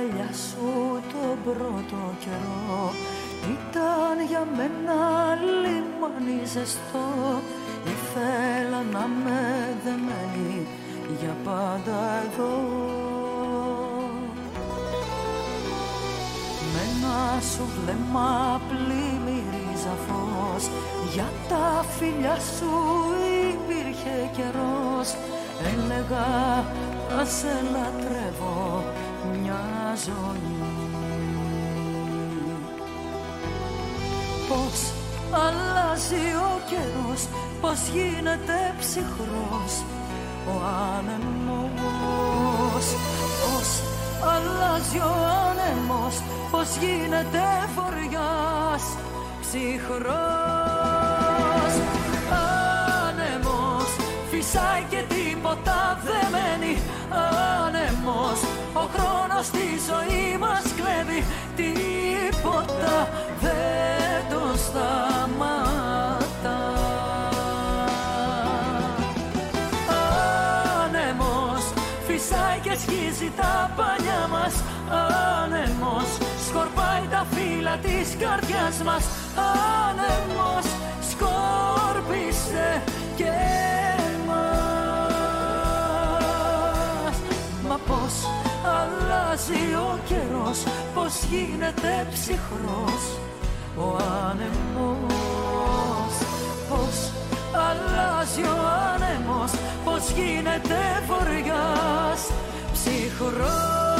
αγκαλιά σου τον πρώτο καιρό ήταν για μένα λιμάνι ζεστό. Ήθελα να με δεμένη για πάντα εδώ. Με ένα σου βλέμμα πλημμυρίζα φως Για τα φιλιά σου υπήρχε καιρός. Έλεγα θα σε λατρεύω μια ζωή Πώς αλλάζει ο καιρός Πώς γίνεται ψυχρός ο άνεμος. Πώς αλλάζει ο άνεμος Πώς γίνεται φοριάς ψυχρός. Άνεμος φυσάει και τίποτα δεν μένει Άνεμος ο χρόνος στη ζωή μας κλέβει Τίποτα δεν το σταματά. Άνεμος φυσάει και σχίζει τα παλιά μας. Άνεμος σκορπάει τα φύλλα της καρδιάς μας. Άνεμος σκόρπισε και αλλάζει ο καιρός Πώς γίνεται ψυχρός ο άνεμος. Πώς αλλάζει ο άνεμος Πώς γίνεται βοριάς ψυχρός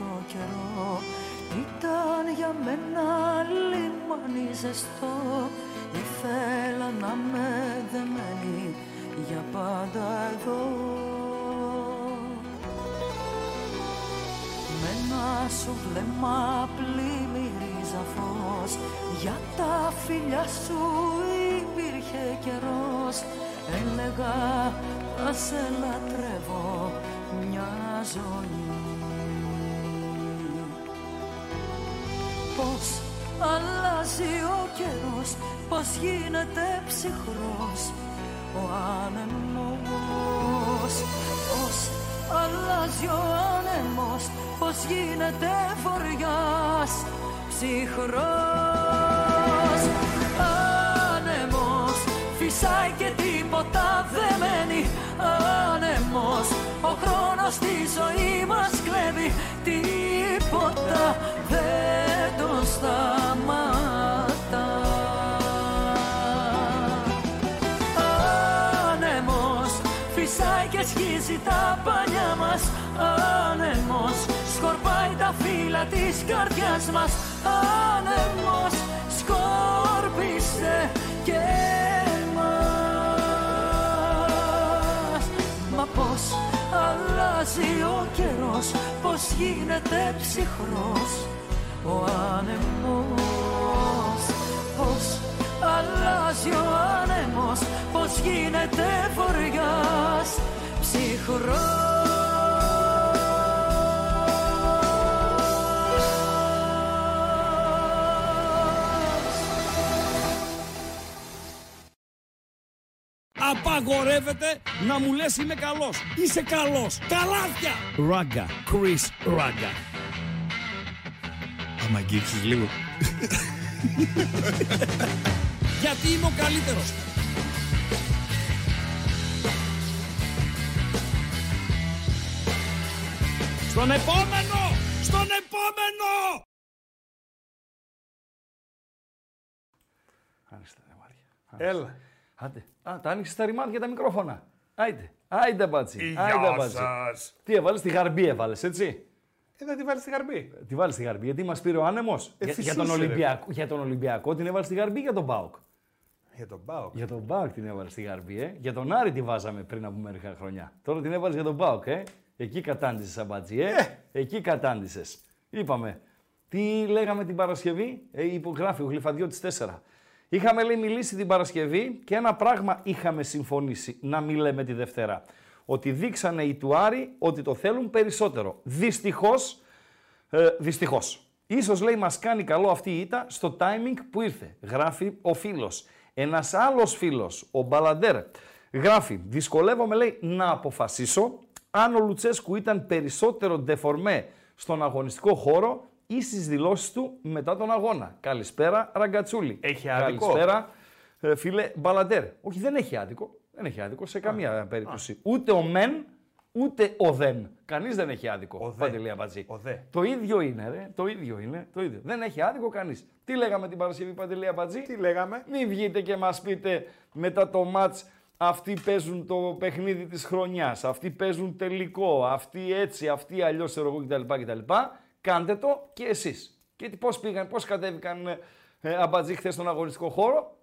πρώτο καιρό. Ήταν για μένα λιμάνι ζεστό. Ήθελα να με δεμένη για πάντα εδώ. Με ένα σου βλέμμα πλημμυρίζα φως Για τα φιλιά σου υπήρχε καιρός. Έλεγα θα σε λατρεύω μια ζωή Πώς αλλάζει ο καιρός Πώς γίνεται ψυχρός ο άνεμος. Πώς αλλάζει ο άνεμος Πώς γίνεται βοριάς ψυχρός. Άνεμος φυσάει και τίποτα δεν μένει. Άνεμος ο χρόνος στη ζωή μας κλέβει. Τίποτα δεν το σταματά Άνεμος φυσάει και σχίζει τα παλιά μας. Άνεμος σκορπάει τα φύλλα της καρδιάς μας. Άνεμος σκόρπισε και εμάς. Μα πώς αλλάζει ο καιρός Πώς γίνεται ψυχρός ο άνεμος Πώς αλλάζει ο άνεμος Πώς γίνεται βοριάς ψυχρός Απαγορεύεται να μου λες είμαι καλός. Είσαι καλός. Καλάθια. Ράγκα. Chris Ράγκα. Άμα αγγίξεις λίγο. Γιατί είμαι ο καλύτερος. Στον επόμενο! Στον επόμενο! Άριστα, ρε Μάρια. Έλα. Άντε. Α, τα άνοιξες τα ρημάδια τα μικρόφωνα. Άιντε. Άιντε Αμπατζή. Γεια Άιντε Αμπατζή. σας. Τι έβαλες, τη Γαρμπή έβαλες, έτσι. Ε, θα τη βάλεις στη Γαρμπή. Τη βάλεις στη Γαρμπή, γιατί μας πήρε ο άνεμος. Ε, για, για, φυσούσε, τον ρε. Ολυμπιακό, για τον Ολυμπιακό την έβαλε στη Γαρμπή ή για τον ΠΑΟΚ; Για τον ΠΑΟΚ. Για τον ΠΑΟΚ την έβαλε στη Γαρμπή, ε. Για τον Άρη τη βάζαμε πριν από μερικά χρόνια. Τώρα την έβαλες για τον ΠΑΟΚ, ε. Εκεί κατάντησες Αμπατζή, ε. Εκεί κατάντησες. Είπαμε. Τι λέγαμε την Παρασκευή, ε, υπογράφει ο Γλυφαδιώτης 4. Είχαμε λέει μιλήσει την Παρασκευή και ένα πράγμα είχαμε συμφωνήσει να μην λέμε τη Δευτέρα. Ότι δείξανε οι του Άρη ότι το θέλουν περισσότερο. Δυστυχώς, ε, δυστυχώς. Ίσως λέει μας κάνει καλό αυτή η ήττα στο timing που ήρθε. Γράφει ο φίλος. Ένας άλλος φίλος, ο Μπαλαντέρ, γράφει δυσκολεύομαι λέει να αποφασίσω αν ο Λουτσέσκου ήταν περισσότερο ντεφορμέ στον αγωνιστικό χώρο ή στις δηλώσεις του μετά τον αγώνα. Καλησπέρα Ραγκατσούλη. Έχει άδικο. Καλησπέρα ε, φίλε Μπαλαντέρ. Όχι δεν έχει άδικο. Δεν έχει άδικο σε καμία περίπτωση. Ούτε ο μεν, ούτε ο δεν. Κανείς δεν έχει άδικο. Ο δε. Παντελή Αμπατζή. Ο δε. Το ίδιο είναι, ρε. Το ίδιο είναι. Το ίδιο. Δεν έχει άδικο κανείς. Τι λέγαμε την Παρασκευή Παντελή Αμπατζή; Τι λέγαμε; Μην βγείτε και μας πείτε μετά το μάτς αυτοί παίζουν το παιχνίδι της χρονιάς, αυτοί παίζουν τελικό, αυτοί έτσι, αυτοί αλλιώς ξέρω εγώ κτλ. κτλ. Κάντε το και εσείς. Και τι- πώς πήγαν, πώς κατέβηκαν ε, ε, αμπατζή χθες στον αγωνιστικό χώρο,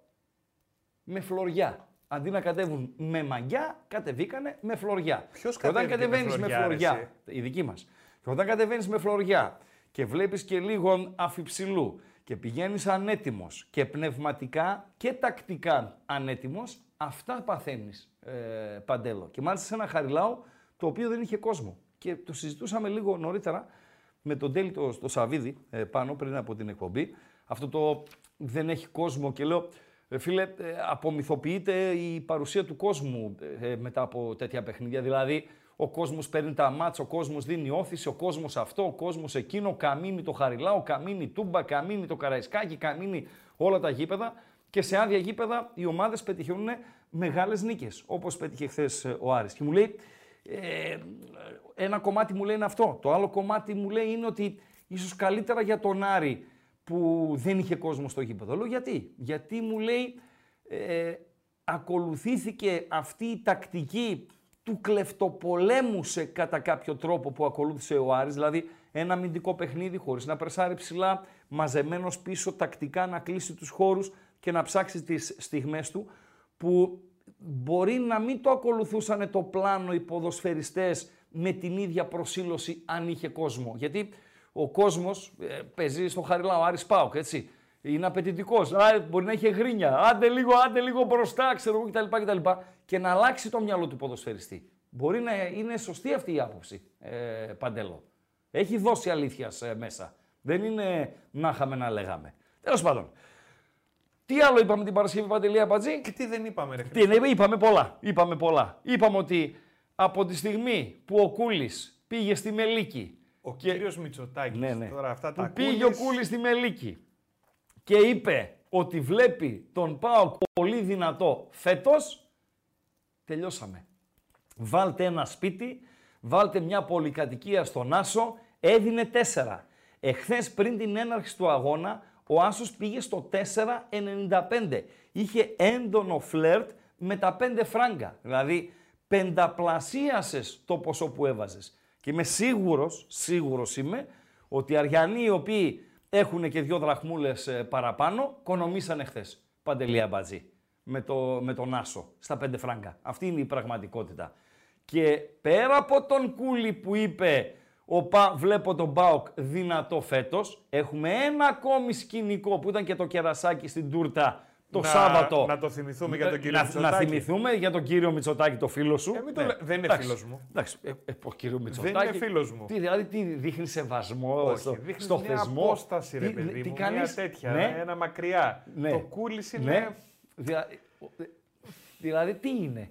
με φλωριά. Αντί να κατέβουν με μαγιά, κατεβήκανε με φλωριά. Ποιος Και όταν κατέβηκε με κατεβαίνεις με φλωριά, ρε, φλωριά, η δική μας, και όταν κατεβαίνεις με φλωριά και βλέπεις και λίγο αφιψηλού και πηγαίνεις ανέτοιμος και πνευματικά και τακτικά ανέτοιμος, αυτά παθαίνεις, ε, Παντέλο. Και μάλιστα σε ένα χαριλάο το οποίο δεν είχε κόσμο. Και το συζητούσαμε λίγο νωρίτερα με τον Τέλη το, το Σαβίδη ε, πάνω πριν από την εκπομπή. Αυτό το δεν έχει κόσμο και λέω, ε, φίλε, ε, απομυθοποιείται η παρουσία του κόσμου ε, μετά από τέτοια παιχνίδια. Δηλαδή, ο κόσμος παίρνει τα μάτσα, ο κόσμος δίνει όθηση, ο κόσμος αυτό, ο κόσμος εκείνο, καμίνει το Χαριλάο, καμίνει Τούμπα, καμίνει το Καραϊσκάκι, καμίνει όλα τα γήπεδα. Και σε άδεια γήπεδα οι ομάδες πετυχαίνουν μεγάλες νίκες, όπως πέτυχε χθες ο Άρης. Και μου λέει, ε, ένα κομμάτι μου λέει είναι αυτό. Το άλλο κομμάτι μου λέει είναι ότι ίσως καλύτερα για τον Άρη που δεν είχε κόσμο στο γήπεδο. Λέω γιατί; Γιατί μου λέει ε, ακολουθήθηκε αυτή η τακτική του κλεφτοπολέμου σε κατά κάποιο τρόπο που ακολούθησε ο Άρης, δηλαδή ένα αμυντικό παιχνίδι χωρίς να πρεσάρει ψηλά, μαζεμένος πίσω τακτικά να κλείσει τους χώρους και να ψάξει τις στιγμές του, που μπορεί να μην το ακολουθούσαν το πλάνο οι ποδοσφαιριστές με την ίδια προσήλωση αν είχε κόσμο. Γιατί ο κόσμος ε, παίζει στο Χαριλάο, Άρης Πάοκ, έτσι. Είναι απαιτητικός. Μπορεί να έχει γρίνια. Άντε λίγο, άντε λίγο μπροστά, ξέρω εγώ κτλ, κτλ. Και να αλλάξει το μυαλό του ποδοσφαιριστή. Μπορεί να είναι σωστή αυτή η άποψη, ε, Παντέλο. Έχει δώσει αλήθεια ε, μέσα. Δεν είναι να είχαμε να λέγαμε. Τέλος πάντων. Τι άλλο είπαμε την Παρασκευή Παντελή Αμπατζή. Και τι δεν είπαμε, ρε. Τι ναι, είπαμε πολλά. Είπαμε πολλά. Είπαμε ότι από τη στιγμή που ο Κούλης πήγε στη Μελίκη. Ο κύριος Μητσοτάκης. Ναι, ναι. Τώρα αυτά τα που πήγε ο Κούλης- Κούλης στη Μελίκη και είπε ότι βλέπει τον ΠΑΟΚ πολύ δυνατό φέτος, τελειώσαμε. Βάλτε ένα σπίτι, βάλτε μια πολυκατοικία στον Άσο, έδινε 4. Εχθές πριν την έναρξη του αγώνα, ο Άσος πήγε στο 4,95. Είχε έντονο φλερτ με τα 5 φράγκα. Δηλαδή, πενταπλασίασες το ποσό που έβαζες. Και είμαι σίγουρος, σίγουρος είμαι, ότι οι Αριανοί οι οποίοι έχουν και δύο δραχμούλες ε, παραπάνω, κονομήσανε χθες. Παντελία Μπατζή. Με, το, με τον Άσο, στα 5 φράγκα. Αυτή είναι η πραγματικότητα. Και πέρα από τον Κούλι που είπε ο Πα, βλέπω τον Μπάουκ δυνατό φέτος, έχουμε ένα ακόμη σκηνικό που ήταν και το κερασάκι στην τούρτα το Να- Σάββατο. να το θυμηθούμε για τον κύριο να, Μητσοτάκη. Να θυμηθούμε για τον κύριο Μητσοτάκη, το φίλο σου. Ε, μην το λέ- δεν είναι Εντάξει, φίλος μου. Εντάξει, ε, ε, ο κύριο Μητσοτάκη. είναι φίλος μου. Τι, δηλαδή, τι δείχνει σεβασμό Όχι, στο, δείχνεις στο μια θεσμό; απόσταση, ρε Τι- παιδί τι μου, κάνεις; μια τέτοια, Ναι. ένα μακριά. Ναι. Το κούλης είναι... Ναι. Δια- ε, δηλαδή, τι είναι;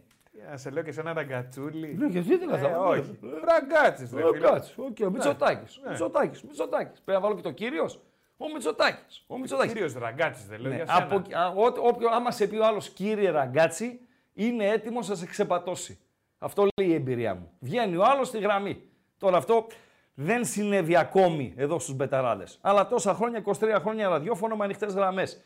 Να σε λέω και σε ένα ραγκατσούλι. Ναι, γιατί δεν Ε, κατάλαβα. όχι. Ραγκάτσις, ρε Ο φίλε. Κάτσο, οκ, ο Μητσοτάκης, Ναι. Μητσοτάκης, Μητσοτάκης. Πρέπει να βάλω και το κύριος. Ο Μητσοτάκης, ο Μητσοτάκης. Κύριος Ραγκάτσις δεν λέω Ναι, για σένα. από, α, ό, όποιο, άμα σε πει ο άλλος κύριε Ραγκάτσι, είναι έτοιμος να σε ξεπατώσει. Αυτό λέει η εμπειρία μου. Βγαίνει ο άλλος στη γραμμή. Τώρα αυτό δεν συνέβη ακόμη εδώ στους μπεταράδες. Αλλά τόσα χρόνια, 23 χρόνια ραδιόφωνο με ανοιχτές γραμμές.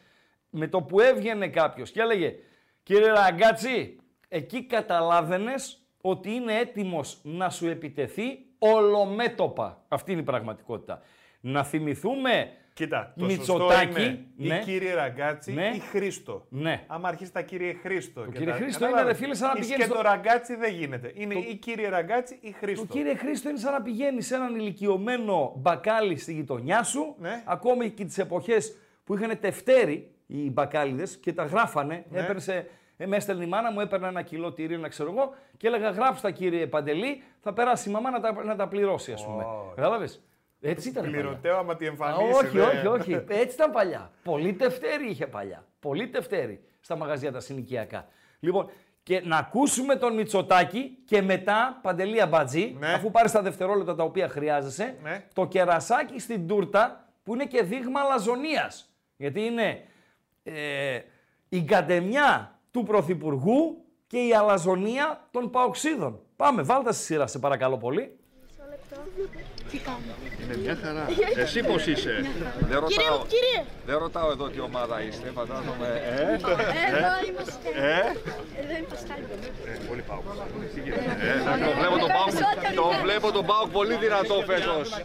Με το που έβγαινε κάποιος και έλεγε κύριε Ραγκάτσι, εκεί καταλάβαινες ότι είναι έτοιμος να σου επιτεθεί ολομέτωπα. Αυτή είναι η πραγματικότητα. Να θυμηθούμε Κοίτα, το Μητσοτάκη, σωστό είναι ναι. ή κύριε Ραγκάτσι Ναι. ή Χρήστο. Ναι. Άμα αρχίσει τα κύριε Χρήστο. Το και κύριε τα- Χρήστο κατάλαβες. είναι, ρε φίλε, σαν να Ή πηγαίνεις Και στο- το Ραγκάτσι δεν γίνεται. Είναι ή κύριε Ραγκάτσι ή Χρήστο. Το κύριε Χρήστο είναι σαν να πηγαίνεις σε έναν ηλικιωμένο μπακάλι στη γειτονιά σου. Ναι. Ακόμη και τις εποχές που είχαν τευτέρι οι μπακάλιδες και τα γράφανε. Ναι. Έπαιρνε, ε, με έστελνε η μάνα μου, έπαιρνα ένα κιλό τυρί, να ξέρω εγώ, και έλεγα γράψτε τα κύριε Παντελή, θα περάσει η μαμά να τα, να τα πληρώσει, ας πούμε. Ω. Κατάλαβες; Έτσι ήταν. παλιά. Πληρωτέο άμα τη Α, εμφανίσει. όχι, δε. όχι, όχι. Έτσι ήταν παλιά. Πολύ τευτέρι είχε παλιά. Πολύ τευτέρι στα μαγαζιά τα συνοικιακά. Λοιπόν, και να ακούσουμε τον Μητσοτάκη και μετά Παντελή Αμπατζή, Ναι. αφού πάρει τα δευτερόλεπτα τα οποία χρειάζεσαι, Ναι. το κερασάκι στην τούρτα που είναι και δείγμα αλαζονίας. Γιατί είναι ε, η κατεμιά του Πρωθυπουργού και η αλαζονία των Παοξίδων. Πάμε, βάλτε στη σειρά, σε παρακαλώ πολύ. Είναι μια χαρά. Εσύ πώς είσαι; Δεν Κύριε ρωτάω, μου, κύριε! δεν ρωτάω εδώ τι ομάδα είστε, φαντάζομαι. Ε, Εδώ είμαστε. Ε, Εδώ είμαστε. ε, πολύ πάω. ε, το βλέπω τον Πάουκ, το βλέπω τον Πάουκ πολύ δυνατό φέτος.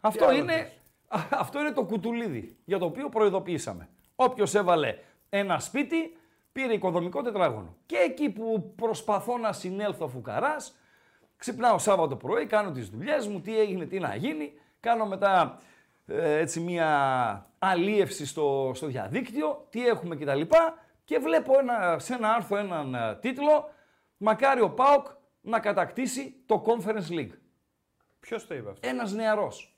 Αυτό είναι, α, αυτό είναι το κουτουλίδι για το οποίο προειδοποιήσαμε. Όποιος έβαλε ένα σπίτι πήρε οικοδομικό τετράγωνο. Και εκεί που προσπαθώ να συνέλθω φουκαράς, ξυπνάω Σάββατο πρωί, κάνω τις δουλειές μου, τι έγινε, τι να γίνει. Κάνω μετά ε, έτσι μια αλίευση στο, στο διαδίκτυο, τι έχουμε κτλ. Και βλέπω ένα, σε ένα άρθρο έναν ε, τίτλο «Μακάρι ο ΠΑΟΚ να κατακτήσει το Conference League». Ποιος το είπε αυτό; Ένας νεαρός,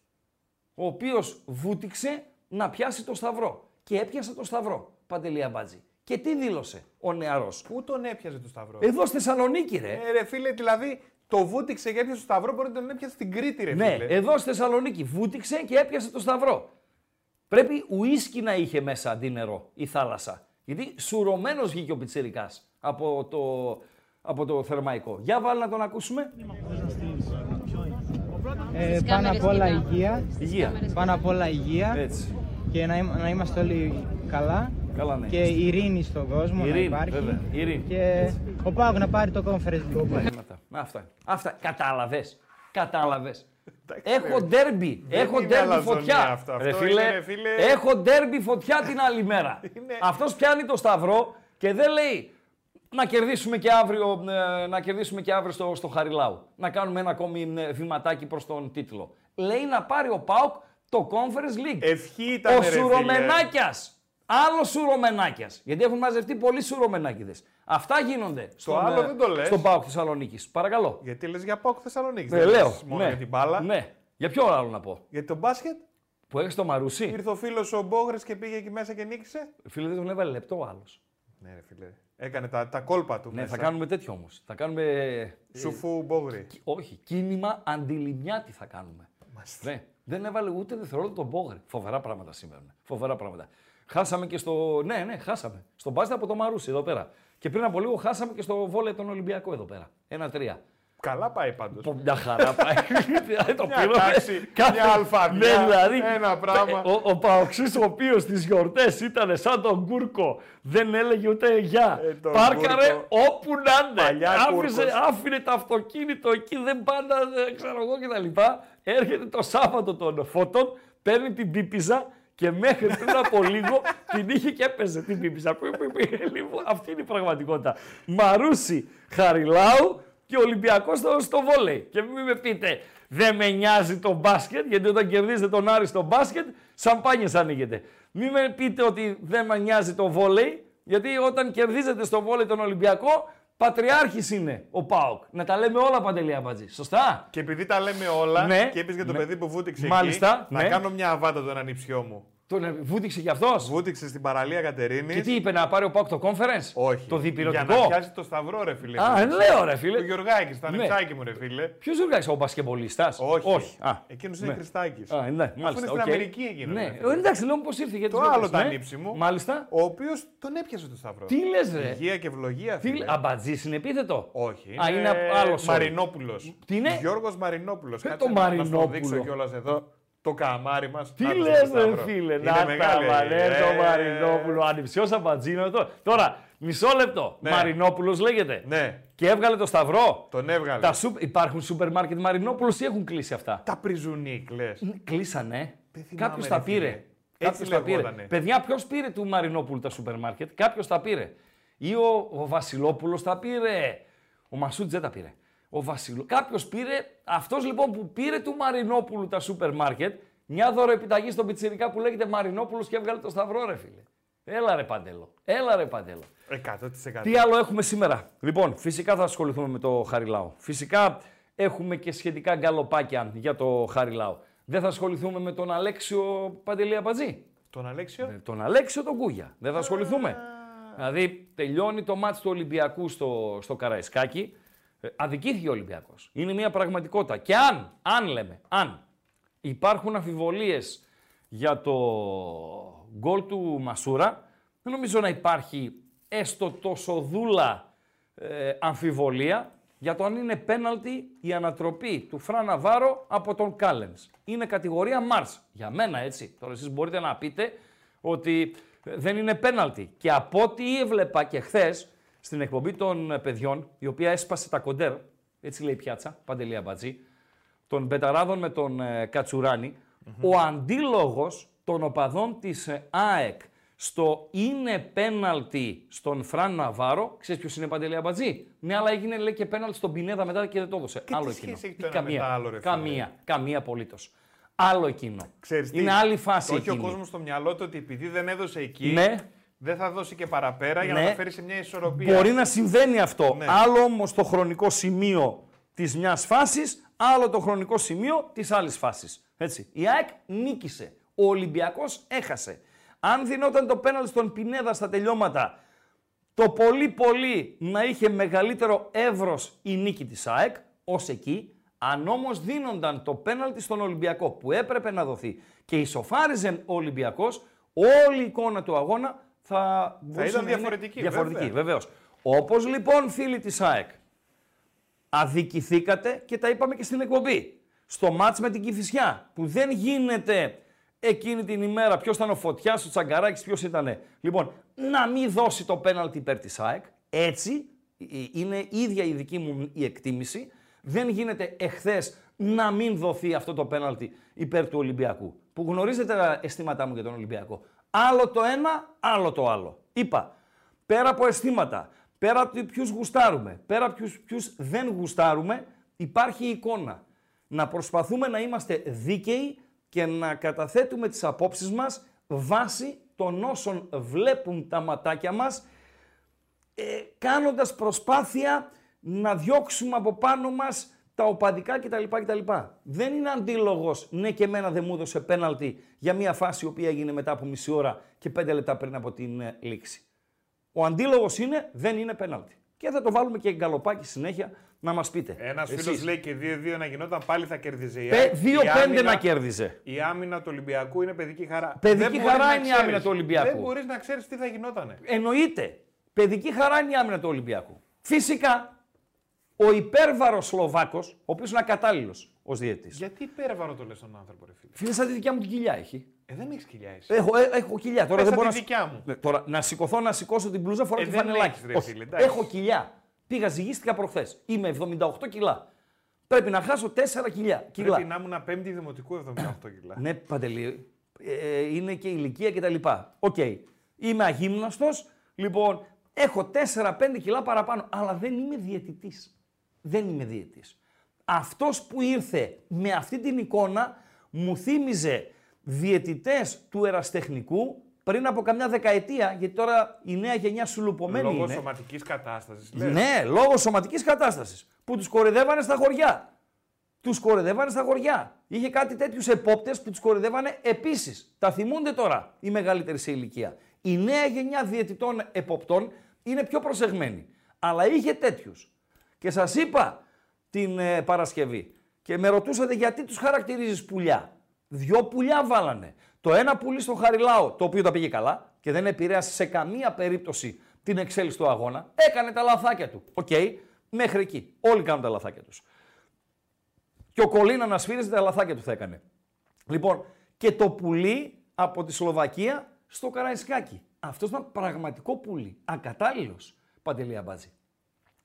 ο οποίος βούτυξε να πιάσει το σταυρό. Και έπιασε το σταυρό, Παντελή Αμπάτζη. Και τι δήλωσε ο νεαρός; Πού τον έπιαζε το Σταυρό; Εδώ στη Θεσσαλονίκη, ρε. Ε, ρε φίλε, δηλαδή το βούτυξε και έπιασε το Σταυρό, μπορεί να τον έπιασε στην Κρήτη, ρε ναι, φίλε. εδώ στη Θεσσαλονίκη βούτυξε και έπιασε το σταυρό. Πρέπει ουίσκι να είχε μέσα αντί νερό η θάλασσα. Γιατί σουρωμένος βγήκε ο πιτσιρικάς από το, από το θερμαϊκό. Για βάλει να τον ακούσουμε. Ε, πάνω απ' όλα υγεία. Υγεία. Πάνω απ' όλα υγεία. Έτσι. Και να, είμα- να είμαστε όλοι καλά. Καλά, ναι. Και ειρήνη στον κόσμο Ειρήνη, να υπάρχει. βέβαια. Ειρήνη. Και ο Πάοκ να πάρει το conference league. Αυτά. Αυτά. Αυτά. Κατάλαβες. Κατάλαβες. Εντάξει, Έχω ρε. ντέρμπι. Δεν Έχω είναι ντέρμπι αλαζονία φωτιά. αυτό. Ρε Αυτό φίλε, είναι, ρε φίλε. Έχω ντέρμπι φωτιά την άλλη μέρα. Είναι- Αυτός πιάνει το σταυρό και δεν λέει να κερδίσουμε και αύριο, ε, να κερδίσουμε και αύριο στο, στο Χαριλάου. Να κάνουμε ένα ακόμη ε, βηματάκι προς τον τίτλο. Λέει να πάρει ο ΠΑΟΚ το Conference League. Ευχή ήταν, ο ρε φίλε. Σουρομενάκιας. Άλλο Σουρομενάκιας. Γιατί έχουν μαζευτεί πολλοί Σουρομενάκηδες. Αυτά γίνονται στον, άλλο ε, δεν το λες. στον ΠΑΟΚ Θεσσαλονίκης. Παρακαλώ. Γιατί λες για Πάοκ Θεσσαλονίκης. Ε, λέω. Μόνο ναι. για την μπάλα. Ναι. Για ποιο άλλο να πω; Γιατί το μπάσκετ Που έχει το Μαρούσι. ήρθε ο φίλος ο Μπόγρες και πήγε εκεί μέσα και νίκησε. Φίλε, δεν τον έβαλε λεπτό ο άλλος. Ναι, ρε φίλε. Έκανε τα, τα κόλπα του. Ναι, μέσα. θα κάνουμε τέτοιο όμως. Θα κάνουμε. ε, Σουφού Μπόγρη. όχι, κίνημα αντιλημιάτη θα κάνουμε. Ναι, δεν έβαλε ούτε δευτερόλεπτο τον Μπόγρε. Φοβερά πράγματα συμβαίνουν. Φοβερά πράγματα. Χάσαμε και στο. Ναι, ναι, χάσαμε. Στον μπάσκετ από το Μαρούσι εδώ πέρα. Και πριν από λίγο χάσαμε και στο βόλε τον Ολυμπιακό εδώ πέρα. Ένα-τρία. Καλά πάει πάντως. Πω, Μια χαρά πάει. το Μια πήραμε. τάξη, μια αλφαδιά, Ναι, δηλαδή, ένα πράγμα. Ο, ο Παοξής ο οποίος στις γιορτές ήταν σαν τον Κούρκο. Δεν έλεγε ούτε γεια. Ε, τον Πάρκαρε Κούρκο. όπου να είναι. Παλιά Άφησε, Κούρκος. άφηνε το αυτοκίνητο εκεί, δεν πάντα, δεν ξέρω εγώ κτλ. Έρχεται το Σάββατο των φώτων, παίρνει την πίπιζα και μέχρι πριν από λίγο την είχε και έπαιζε την πίπιζα. Πι, πι, πι. Λοιπόν, αυτή είναι η πραγματικότητα. Μαρούσι Χαριλάου και Ολυμπιακός στο, στο βόλεϊ. Και μην με πείτε, δεν με νοιάζει το μπάσκετ, γιατί όταν κερδίζετε τον Άρη στο μπάσκετ, σαμπάνιες ανοίγετε. Μην με πείτε ότι δεν με νοιάζει το βόλεϊ, γιατί όταν κερδίζετε στο βόλεϊ τον Ολυμπιακό, πατριάρχης είναι ο ΠΑΟΚ. Να τα λέμε όλα παντελή αμπατζή. Σωστά; Και επειδή τα λέμε όλα Ναι, και είπες για το ναι. παιδί που βούτυξε Μάλιστα, εκεί, ναι. να κάνω μια αβάντα τον ανιψιό μου. Τον βούτυξε κι αυτός. Βούτυξε στην παραλία Κατερίνη. Και τι είπε, να πάρει ο ΠΑΟΚ το conference; Όχι. Το Για διπυρωτικό. να πιάσει το σταυρό, ρε φίλε. Α, λέω ρε φίλε. Το Γιωργάκης, το Ναι. ανιψάκι μου, ρε φίλε. Ποιος Ζουργάκη, ο μπασκεμπολίστα. Όχι. Όχι. Α, Εκείνος είναι ναι. Χριστάκης. Α, ναι, μάλιστα. είναι στην οκ. Αμερική εκείνος, Ναι, ρε φίλε. Ε, εντάξει, λέω πώς ήρθε. Γιατί Το τις άλλο γιορτές, τα ναι. ανήψη μου. Μάλιστα. Ο οποίος τον έπιασε το σταυρό. Τι λες, ρε; Υγεία και ευλογία, Τι φίλε. λέ- Αμπατζή είναι επίθετο. Όχι. Α, είναι άλλος Μαρινόπουλος. Τι είναι; Γιώργος Μαρινόπουλος. Ε, το Μαρινόπουλο. Να το δείξω κιόλας εδώ. Το καμάρι μας. Τι λες, ρε φίλε, να τα βαλέ, το Μαρινόπουλο. Ανυψιό Αμπατζή είναι αυτό. Τώρα, Μισό λεπτό. Ναι. Μαρινόπουλος λέγεται. Ναι, Και έβγαλε το σταυρό. τον έβγαλε. Τα σου... Υπάρχουν σούπερ μάρκετ Μαρινόπουλος ή έχουν κλείσει αυτά; Τα πριζουνίκ, λε. Κλείσανε. Δεν θυμάμαι, Κάποιος ρε τα φίλε. πήρε. Έτσι Κάποιος τα πήρε. λεγότανε. Παιδιά, ποιος πήρε του Μαρινόπουλου τα σούπερ μάρκετ; Κάποιος τα πήρε. Ή ο, ο Βασιλόπουλος τα πήρε. Ο Μασούτ δεν τα πήρε. Ο Βασιλό... Κάποιος πήρε. Αυτός λοιπόν που πήρε του Μαρινόπουλου τα σούπερ μάρκετ, μια δωροεπιταγή στον πιτσιρικά που λέγεται Μαρινόπουλος και έβγαλε το σταυρό, ρε φίλε. Έλα ρε παντέλο. Έλα ρε παντέλο. 100%. Τι άλλο έχουμε σήμερα; Λοιπόν, φυσικά θα ασχοληθούμε με το Χαριλάο. Φυσικά έχουμε και σχετικά γκαλοπάκια για το Χαριλάο. Δεν θα ασχοληθούμε με τον Αλέξιο Παντελή Αμπατζή. Τον Αλέξιο; Με τον Αλέξιο τον Κούγια. Δεν θα ασχοληθούμε. Δηλαδή, τελειώνει το μάτς του Ολυμπιακού στο, στο Καραϊσκάκι. Ε, αδικήθηκε ο Ολυμπιακός. Είναι μια πραγματικότητα. Και αν, αν λέμε, αν υπάρχουν αμφιβολίες για το γκολ του Μασούρα, δεν νομίζω να υπάρχει έστω τόσο δούλα ε, αμφιβολία για το αν είναι πέναλτι η ανατροπή του Φραν Ναβάρο από τον Κάλενς. Είναι κατηγορία Μάρς. Για μένα έτσι. Τώρα εσείς μπορείτε να πείτε ότι ε, δεν είναι πέναλτι. Και από ό,τι έβλεπα και χθες στην εκπομπή των ε, παιδιών, η οποία έσπασε τα κοντέρ, έτσι λέει η πιάτσα, Παντελή Αμπατζή, των Μπεταράδων με τον ε, Κατσουράνη ο αντίλογος των οπαδών της ε, ΑΕΚ στο είναι πέναλτι στον Φραν Ναβάρο, ξέρεις ποιος είναι Παντελή Αμπατζή; Ναι, αλλά έγινε λέει και πέναλτι στον Πινέδα μετά και δεν το έδωσε. Και άλλο τι εκείνο. σχέση έχει το ένα καμία, με το άλλο, ρε φίλε; καμία, καμία απολύτως. Άλλο εκείνο. Ξέρεις τι, είναι άλλη φάση Το έχει ο εκείνη. κόσμος στο μυαλό του ότι επειδή δεν έδωσε εκεί, Ναι. Δεν θα δώσει και παραπέρα για να Ναι. τα φέρει σε μια ισορροπία. Μπορεί να συμβαίνει αυτό. Ναι. Άλλο όμως το χρονικό σημείο της μιας φάσης, άλλο το χρονικό σημείο της άλλης φάσης. Έτσι. Η ΑΕΚ νίκησε. Ο Ολυμπιακός έχασε. Αν δινόταν το πέναλ στον Πινέδα στα τελειώματα, το πολύ πολύ να είχε μεγαλύτερο εύρος η νίκη της ΑΕΚ, ως εκεί, αν όμως δίνονταν το πέναλτι στον Ολυμπιακό που έπρεπε να δοθεί και ισοφάριζε ο Ολυμπιακός, όλη η εικόνα του αγώνα θα, μπορούσε ήταν να είναι διαφορετική, Διαφορετική, βέβαια. βεβαίως. Όπως λοιπόν φίλοι της ΑΕΚ, αδικηθήκατε και τα είπαμε και στην εκπομπή. Στο μάτς με την Κηφισιά, που δεν γίνεται εκείνη την ημέρα ποιος ήταν ο Φωτιάς, ο Τσαγκαράκης, ποιος ήτανε. Λοιπόν, να μην δώσει το πέναλτι υπέρ της ΑΕΚ. Έτσι, ε, είναι η ίδια η δική μου η εκτίμηση. Δεν γίνεται εχθές να μην δοθεί αυτό το πέναλτι υπέρ του Ολυμπιακού. Που γνωρίζετε τα αισθήματά μου για τον Ολυμπιακό. Άλλο το ένα, άλλο το άλλο. Είπα, πέρα από αισθήματα, πέρα από ποιους γουστάρουμε, πέρα από ποιους δεν γουστάρουμε, υπάρχει η εικόνα. Να προσπαθούμε να είμαστε δίκαιοι και να καταθέτουμε τις απόψεις μας βάσει των όσων βλέπουν τα ματάκια μας, ε, κάνοντας προσπάθεια να διώξουμε από πάνω μας τα οπαδικά κτλ. κτλ. Δεν είναι αντίλογος, ναι και εμένα δεν μου έδωσε πέναλτι για μια φάση η οποία έγινε μετά από μισή ώρα και πέντε λεπτά πριν από την ε, λήξη. Ο αντίλογος είναι δεν είναι πέναλτι. Και θα το βάλουμε και γκαλοπάκι συνέχεια να μας πείτε. Ένας Εσείς. φίλο λέει και 2-2 να γινόταν πάλι θα κερδίζει η Πε- ΑΕΚ. 2-5 Η άμυνα- να κέρδιζε. Η άμυνα του Ολυμπιακού είναι παιδική χαρά. Παιδική Δεν μπορείς χαρά να είναι η ξέρεις. άμυνα του Ολυμπιακού. Δεν μπορείς να ξέρεις τι θα γινότανε. Εννοείται. Παιδική χαρά είναι η άμυνα του Ολυμπιακού. Φυσικά, ο υπέρβαρος Σλοβάκος, ο οποίος είναι ακατάλληλος ως διαιτητής. Γιατί υπέρβαρο το λες τον άνθρωπο, ρε φίλε; Φίλε, σαν τη δικιά μου την κοιλιά έχει. Ε, δεν έχεις κοιλιά εσύ. Έχω, ε, έχω κοιλιά. Τώρα Πες δεν σαν μπορώ τη να. δικιά μου. Ναι, τώρα, να σηκωθώ, να σηκώσω την μπλούζα, φοράω Ε, τη δεν φανελάκι. έχεις, ρε Όχι, φίλε, εντάξει. έχω κοιλιά. Πήγα, ζυγίστηκα προχθές. Είμαι 78 κιλά. Πρέπει να χάσω 4 κιλά. κιλά. Πρέπει να ήμουν πέμπτη δημοτικού 78 κιλά. Ναι, Παντελή. Ε, είναι και ηλικία κτλ. Οκ. Είμαι αγύμναστος. Λοιπόν, έχω 4-5 κιλά παραπάνω. Αλλά δεν είμαι διαιτητής. Δεν είμαι διαιτητής. Αυτός που ήρθε με αυτή την εικόνα μου θύμιζε διαιτητές του ερασιτεχνικού πριν από καμιά δεκαετία, γιατί τώρα η νέα γενιά σουλουπωμένη Λόγω είναι. σωματικής κατάστασης. Ναι, λόγω σωματικής κατάστασης. Που τους κοροϊδεύανε στα χωριά. Τους κοροϊδεύανε στα χωριά. Είχε κάτι τέτοιους επόπτες που τους κοροϊδεύανε επίσης. Τα θυμούνται τώρα οι μεγαλύτεροι σε ηλικία. Η νέα γενιά διαιτητών εποπτών είναι πιο προσεγμένη. Αλλά είχε τέτοιους. Και σας είπα την ε, Παρασκευή και με ρωτούσατε γιατί τους χαρακτηρίζεις πουλιά. Δυο πουλιά βάλανε. Το ένα πουλί στο Χαριλάου, το οποίο τα πήγε καλά και δεν επηρέασε σε καμία περίπτωση την εξέλιξη του αγώνα. Έκανε τα λαθάκια του. Οκ, μέχρι εκεί. Όλοι κάνουν τα λαθάκια τους. Και ο Κολίνα να σφύριζε τα λαθάκια τους θα έκανε. Λοιπόν, και το πουλί από τη Σλοβακία στο Καραϊσκάκι. Αυτός ήταν πραγματικό πουλί. Ακατάλληλος. Παντελή Αμπάτζη.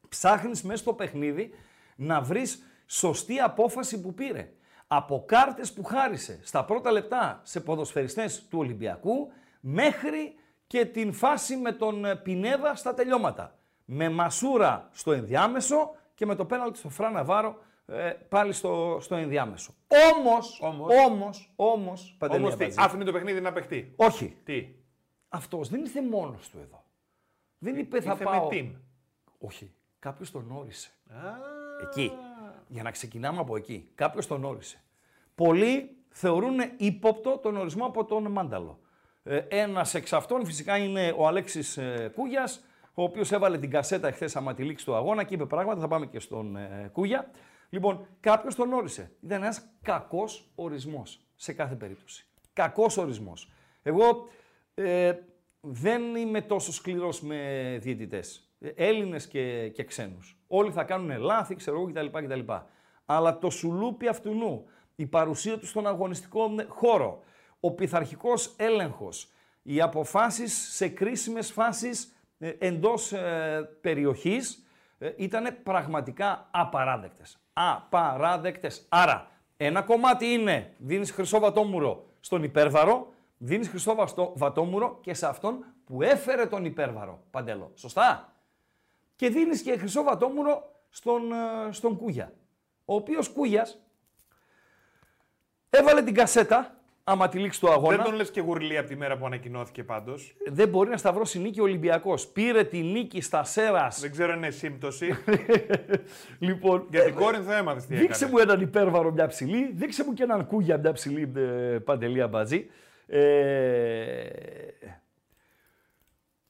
Ψάχνεις μέσα στο παιχνίδι να βρεις σωστή απόφαση που πήρε. Από κάρτες που χάρισε στα πρώτα λεπτά σε ποδοσφαιριστές του Ολυμπιακού μέχρι και την φάση με τον ε, Πινέδα στα τελειώματα. Με Μασούρα στο ενδιάμεσο και με το πέναλτι στο Φρά Ναβάρο ε, πάλι στο, στο ενδιάμεσο. Όμως, Όμως. όμως, όμως, Παντελή Όμως τι, Αμπατζή, άφηνε το παιχνίδι να παιχτεί. όχι, Τι, αυτός δεν ήρθε μόνος του εδώ. Δεν είπε θα ήρθε πάω. με team. Όχι, κάποιος τον όρισε. Εκεί. Για να ξεκινάμε από εκεί. Κάποιος τον όρισε. Πολλοί θεωρούν ύποπτο τον ορισμό από τον Μάνταλο. Ε, Ένας εξ αυτών φυσικά είναι ο Αλέξης ε, Κούγιας, ο οποίος έβαλε την κασέτα εχθέ άμα τη λήξη του αγώνα και είπε πράγματα. Θα πάμε και στον ε, Κούγια. Λοιπόν, κάποιος τον όρισε. Ήταν ένας κακός ορισμός σε κάθε περίπτωση. Κακός ορισμός. Εγώ ε, δεν είμαι τόσο σκληρός με διαιτητές. Έλληνες και, και ξένους. Όλοι θα κάνουν λάθη, ξέρω εγώ κτλ. κτλ. Αλλά το σουλούπι αυτού η παρουσία του στον αγωνιστικό χώρο, ο πειθαρχικός έλεγχος, οι αποφάσεις σε κρίσιμες φάσεις ε, εντός ε, περιοχής ε, ήταν πραγματικά απαράδεκτες. Απαράδεκτες. Άρα, ένα κομμάτι είναι δίνεις χρυσό βατόμουρο στον υπέρβαρο, δίνεις χρυσό βαστό- βατόμουρο και σε αυτόν που έφερε τον υπέρβαρο. Παντέλο. Σωστά; Και δίνεις και χρυσό βατόμουρο στον, ε, στον Κούγια. Ο οποίος Κούγιας έβαλε την κασέτα, άμα τη λήξη του αγώνα. Δεν τον λες και γουρλί από τη μέρα που ανακοινώθηκε πάντως. δεν μπορεί να σταυρώσει νίκη ο Ολυμπιακός. Πήρε τη νίκη στα Σέρας. Δεν ξέρω αν είναι σύμπτωση. λοιπόν, Για την Κόρινθο έμαθες τι Δείξε έκανε. μου έναν υπέρβαρο μια ψηλή, δείξε μου και έναν κούγια μια ψηλή ε, παντελία μπατζή. Ε,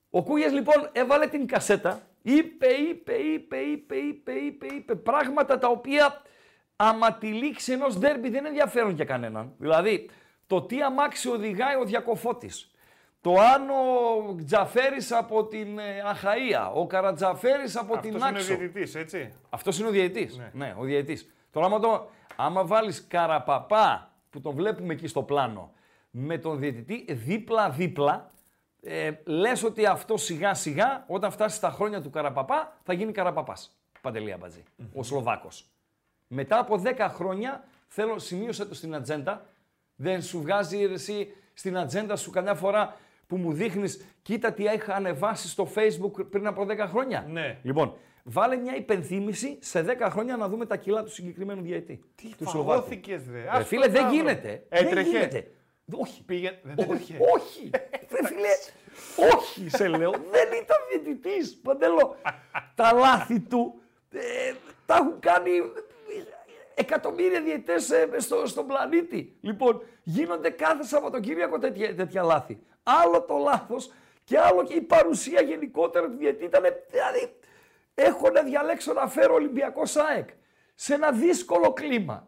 ο Κούγιας λοιπόν έβαλε την κασέτα, είπε, είπε, είπε, είπε, είπε, είπε, είπε πράγματα τα οποία άμα τη λήξη ενός ντέρμπι δεν ενδιαφέρουν για κανέναν. Δηλαδή, το τι αμάξι οδηγάει ο Διακοφώτης, το αν ο Τζαφέρης από την ε, Αχαΐα, ο Καρατζαφέρης από Αυτός την είναι ο Άξο. διαιτητής, έτσι. Αυτός είναι ο διαιτητής. Ναι. ο διαιτητής. Τώρα, άμα, το, άμα βάλεις καραπαπά που τον βλέπουμε εκεί στο πλάνο με τον διαιτητή δίπλα-δίπλα, ε, λες ότι αυτό σιγά σιγά όταν φτάσει στα χρόνια του καραπαπά θα γίνει καραπαπάς. Παντελή Αμπατζή, ο Σλοβάκος. Μετά από 10 χρόνια, θέλω, σημείωσε το στην ατζέντα, δεν σου βγάζει εσύ στην ατζέντα σου καμιά φορά που μου δείχνεις, κοίτα τι είχα ανεβάσει στο facebook πριν από 10 χρόνια. Ναι. Λοιπόν, βάλε μια υπενθύμηση σε 10 χρόνια να δούμε τα κιλά του συγκεκριμένου διαιτή. Τι του Σλοβάκου. φαγώθηκες, ρε. Ε, Ας φίλε, το δεν Σταύρο. γίνεται. Έτρεχε. Δεν γίνεται. Όχι. Πήγε... Δεν Όχι, έτρεχε. όχι. Ρε φίλε, όχι σε λέω. Δεν ήταν διαιτητής, Παντελό. τα λάθη του ε, τα έχουν κάνει εκατομμύρια διαιτητές ε, στο, στον πλανήτη. Λοιπόν, γίνονται κάθε Σαββατοκύριακο τέτοια, τέτοια λάθη. Άλλο το λάθος και άλλο και η παρουσία γενικότερα του διαιτητή ήταν, δηλαδή, έχω να διαλέξω να φέρω Ολυμπιακό ΣΑΕΚ σε ένα δύσκολο κλίμα.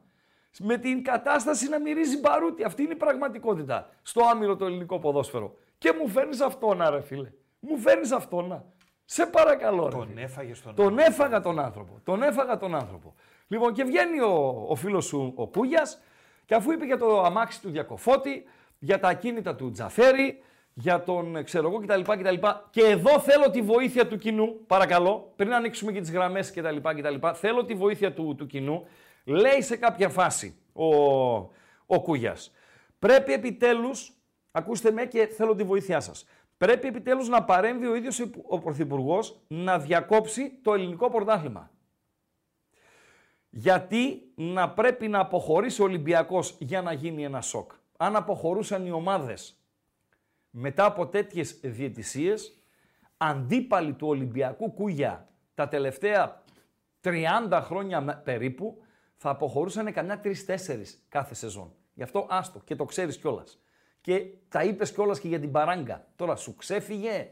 Με την κατάσταση να μυρίζει μπαρούτι. Αυτή είναι η πραγματικότητα στο άμυρο το ελληνικό ποδόσφαιρο. Και μου φέρνεις αυτόνα, ρε φίλε. Μου φέρνεις αυτόνα. Σε παρακαλώ. Ρε, Τον φίλε. έφαγες στον Τον έφαγα τον άνθρωπο. Τον έφαγα τον άνθρωπο. Λοιπόν, και βγαίνει ο, ο φίλος σου ο Κούγιας και αφού είπε για το αμάξι του Διακοφώτη, για τα ακίνητα του Τζαφέρη, για τον ε, ξέρω εγώ κτλ. κτλ. Και εδώ θέλω τη βοήθεια του κοινού, παρακαλώ, πριν ανοίξουμε και τις γραμμές κτλ, κτλ. Θέλω τη βοήθεια του, του κοινού. Λέει σε κάποια φάση ο, ο Κούγιας. Πρέπει επιτέλους, ακούστε με και θέλω τη βοήθειά σας, πρέπει επιτέλους να παρέμβει ο ίδιος ο Πρωθυπουργός να διακόψει το ελληνικό πρωτάθλημα. Γιατί να πρέπει να αποχωρήσει ο Ολυμπιακός για να γίνει ένα σοκ. Αν αποχωρούσαν οι ομάδες μετά από τέτοιες διαιτησίες, αντίπαλοι του Ολυμπιακού Κούγια τα τελευταία 30 χρόνια με- περίπου, θα αποχωρούσαν καμιά 3-4 κάθε σεζόν. Γι' αυτό άστο και το ξέρεις κιόλας. Και τα είπες κιόλας και για την παράγκα. Τώρα σου ξέφυγε,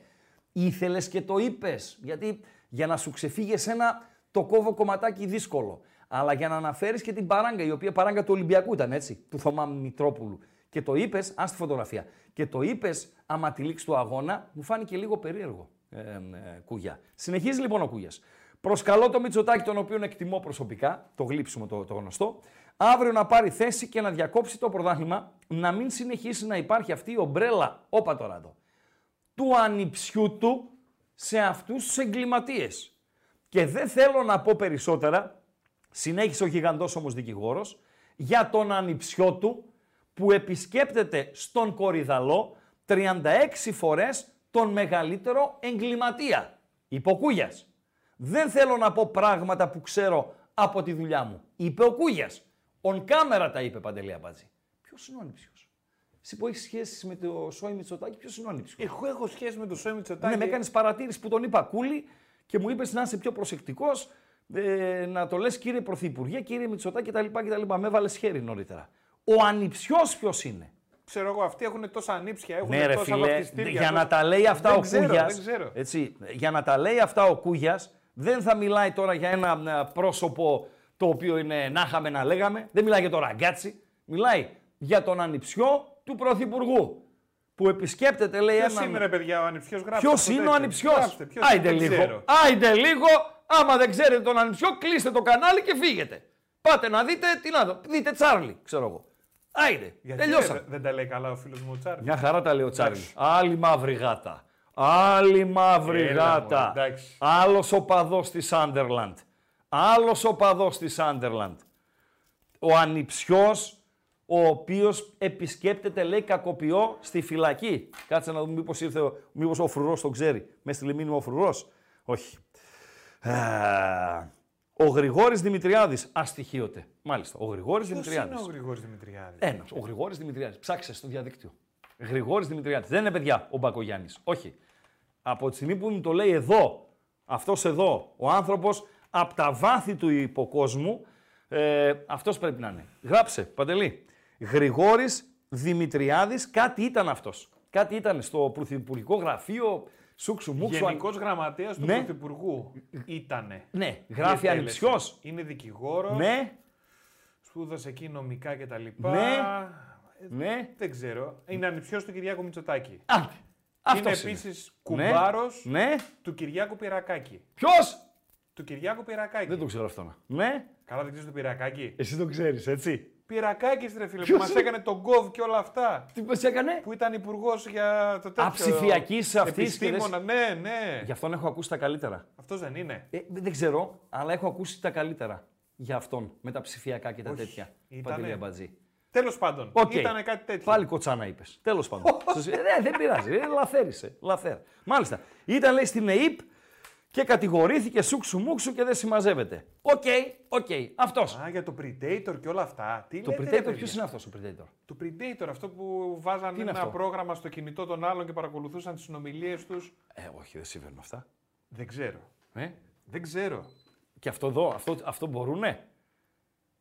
ήθελες και το είπες. Γιατί για να σου ξεφύγει εσένα το κόβω κομματάκι δύσκολο. Αλλά για να αναφέρεις και την παράγκα, η οποία παράγκα του Ολυμπιακού ήταν έτσι, του Θωμά Μητρόπουλου. Και το είπες, ας τη φωτογραφία. Και το είπες, άμα τη λήξη του αγώνα, μου φάνηκε λίγο περίεργο. Ε, ε, Κούγια. Συνεχίζει λοιπόν ο Κούγιας. Προσκαλώ το Μητσοτάκη, τον οποίο εκτιμώ προσωπικά, το γλύψιμο το, το γνωστό, αύριο να πάρει θέση και να διακόψει το πρωτάθλημα, να μην συνεχίσει να υπάρχει αυτή η ομπρέλα. Όπα τώρα εδώ. του ανιψιού του σε αυτούς τους εγκληματίες. Και δεν θέλω να πω περισσότερα, συνέχισε ο γιγαντός όμως δικηγόρος, για τον ανιψιό του που επισκέπτεται στον Κορυδαλό 36 φορές τον μεγαλύτερο εγκληματία. Είπε ο Κούγιας. Δεν θέλω να πω πράγματα που ξέρω από τη δουλειά μου. Είπε ο Κούγιας. On κάμερα τα είπε Παντελή Αμπάτζη. Ποιος είναι ο ανιψιός; Εσύ που έχεις σχέσεις με το Σόι Μητσοτάκη, ποιος είναι ο ανιψιός; Εγώ έχω σχέση με το Σόι Μητσοτάκη. Ναι, με έκανες παρατήρηση που τον είπα κούλι και μου είπες να είσαι πιο προσεκτικός, ε, να το λες κύριε Πρωθυπουργέ, κύριε Μητσοτάκη κτλ. κτλ. Με έβαλες χέρι νωρίτερα. Ο ανιψιός ποιος είναι; Ξέρω εγώ, αυτοί έχουν τόσα ανήψια, έχουν Ναι, ρε τόσα φίλε, βαπτιστήρια. για τόσα- να τα λέει αυτά Δεν ο ξέρω, Κούγιας, δεν ξέρω. Έτσι, για να τα λέει αυτά ο Κούγιας, δεν θα μιλάει τώρα για ένα ε, πρόσωπο το οποίο είναι να είχαμε να λέγαμε, δεν μιλάει για το ραγκάτσι, μιλάει για τον ανιψιό του Πρωθυπουργού. Που επισκέπτεται, λέει, Ποιος έναν. είναι ρε παιδιά ο ανιψιός, γράψτε. Ποιος αυτό είναι ο τέτοιο. ανιψιός; Γράψτε, ποιος είναι, Άιντε δεν λίγο. ξέρω. Άιντε λίγο. Άμα δεν ξέρετε τον ανιψιό, κλείστε το κανάλι και φύγετε. Πάτε να δείτε, τι να δω, δείτε Τσάρλι, ξέρω εγώ. Άιντε, Γιατί τελειώσαμε. δεν- δεν τα λέει καλά ο φίλος μου ο Τσάρλι. Μια χαρά τα λέει ο Τσάρλι. Εντάξει. Άλλη μαύρη γάτα. Άλλη μαύρη Έλα, γάτα. μωρέ, εντάξει. Άλλος οπαδό της Σάντερλαντ. Άλλος οπαδό της Σάντερλαντ. Ο ανιψιός, ο οποίος επισκέπτεται, λέει, κακοποιό στη φυλακή. Κάτσε να δούμε μήπως ήρθε, ο- μήπως ο φρουρός το ξέρει. Μες στείλει μήνυμα ο φρουρός. Όχι. Α, Ο Γρηγόρης Δημητριάδης αστοιχείωται. Μάλιστα. Ο Γρηγόρης Ποιος Δημητριάδης. είναι ο Γρηγόρης Δημητριάδης; Ένας. Ο Γρηγόρης Δημητριάδης. Ψάξε στο διαδίκτυο. Γρηγόρης Δημητριάδης. Δεν είναι παιδιά ο Μπακογιάννης. Όχι. Από τη στιγμή που μου το λέει εδώ, αυτός εδώ, ο άνθρωπος από τα βάθη του υποκόσμου, ε, αυτός πρέπει να είναι. Γράψε, Παντελή. Γρηγόρης Δημητριάδης, κάτι ήταν αυτός. Κάτι ήταν στο πρωθυπουργικό γραφείο, σούξου μουξου. Γενικός γραμματέας του Ναι. Πρωθυπουργού ήτανε. Ναι, γράφει Διετέλεσε. ανιψιός. Είναι δικηγόρος, Ναι, σπούδασε εκεί νομικά κτλ. Ναι. ναι. Δεν ξέρω. Είναι ανιψιός του Κυριάκου Μητσοτάκη. Άντε. είναι Αυτός επίσης Ναι. κουμπάρος Ναι. του Κυριάκου Πυρακάκη. Ποιος! Του Κυριάκου Πυρακάκη. Δεν το ξέρω αυτό. να. Ναι. Καλά δεν ξέρεις τον Πυρακάκη. Εσύ το ξέρεις, έτσι. Πυρακάκης ρε φίλε, Ποιος που μας είναι; έκανε τον κοβ και όλα αυτά. Τι μας έκανε; Που ήταν υπουργός για το τέτοιο. Α, ψηφιακής αυτής και Επιστήμονα, ναι, ναι. Γι' αυτόν έχω ακούσει τα καλύτερα. Αυτός δεν είναι. Ε, δεν ξέρω, αλλά έχω ακούσει τα καλύτερα για αυτόν με τα ψηφιακά και τα Όχι. τέτοια. Ήτανε. Παντελή Αμπατζή. Τέλος πάντων, Οκ. ήταν κάτι τέτοιο. Πάλι κοτσάνα είπες. Τέλος πάντων. Σωστή. ε, ναι, δεν πειράζει. Ε, λαθέρισε. Λαθέρα. Μάλιστα. Ήταν λέει στην ΕΕΠ και κατηγορήθηκε σούξου μουξου και δεν συμμαζεύεται. Οκ, οκ. Αυτός. Α, για το Predator και όλα αυτά. Τι Το λέτε, ρε, Predator, παιδιά; ποιος είναι αυτός ο Predator; Το Predator, αυτό που βάζαν Τι είναι ένα αυτό; πρόγραμμα στο κινητό των άλλων και παρακολουθούσαν τις συνομιλίες τους. Ε, όχι, δεν συμβαίνουν αυτά. Δεν ξέρω. Ε; Δεν ξέρω. Και αυτό εδώ, αυτό, αυτό μπορούνε;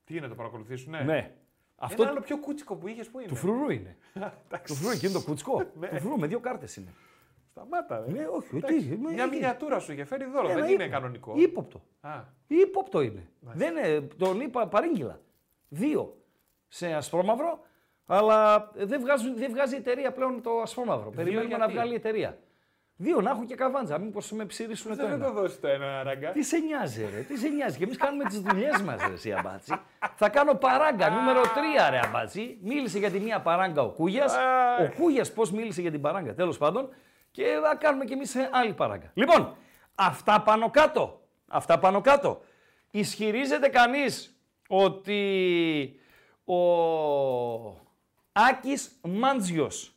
Τι είναι να το παρακολουθήσουν, Ναι. Αυτό Ένα άλλο πιο κούτσικο που είχες που είναι; του φρουρού είναι. του φρουρού, εκείνο το κουτσκό. Ναι. του φρουρού με δύο κάρτες είναι. Σταμάτα, ρε. Ναι, όχι, Εντάξει, τι, με- Μια εκεί. μινιατούρα σου είχε φέρει δώρο, Ένα δεν είναι ύπο- κανονικό. Ύποπτο. Α, Ύποπτο είναι. Δεν είναι. Τον είπα παρήγγυλα. Δύο σε ασπρόμαυρο, αλλά δεν, βγάζουν, δεν βγάζει η εταιρεία πλέον το ασπρόμαυρο. Περιμένουμε να γιατί; βγάλει η εταιρεία. Δύο να έχουν και καβάντζα. Μήπως με ψηρίσουν το δεν θα ένα. το δώσει το ένα ράγκα. Τι σε νοιάζει, ρε, τι σε νοιάζει. Και εμείς κάνουμε τις δουλειές μας, ρε, εσύ αμπάτσι. Θα κάνω παράγκα νούμερο 3, ρε αμπάτσι. Μίλησε για τη μία παράγκα ο Κούγιας. Ο Κούγιας πώς μίλησε για την παράγκα, τέλος πάντων. Και θα κάνουμε κι εμείς άλλη παράγκα. Λοιπόν, αυτά πάνω κάτω. Αυτά πάνω κάτω. Ισχυρίζεται κανείς ότι ο Άκης Μάντζιος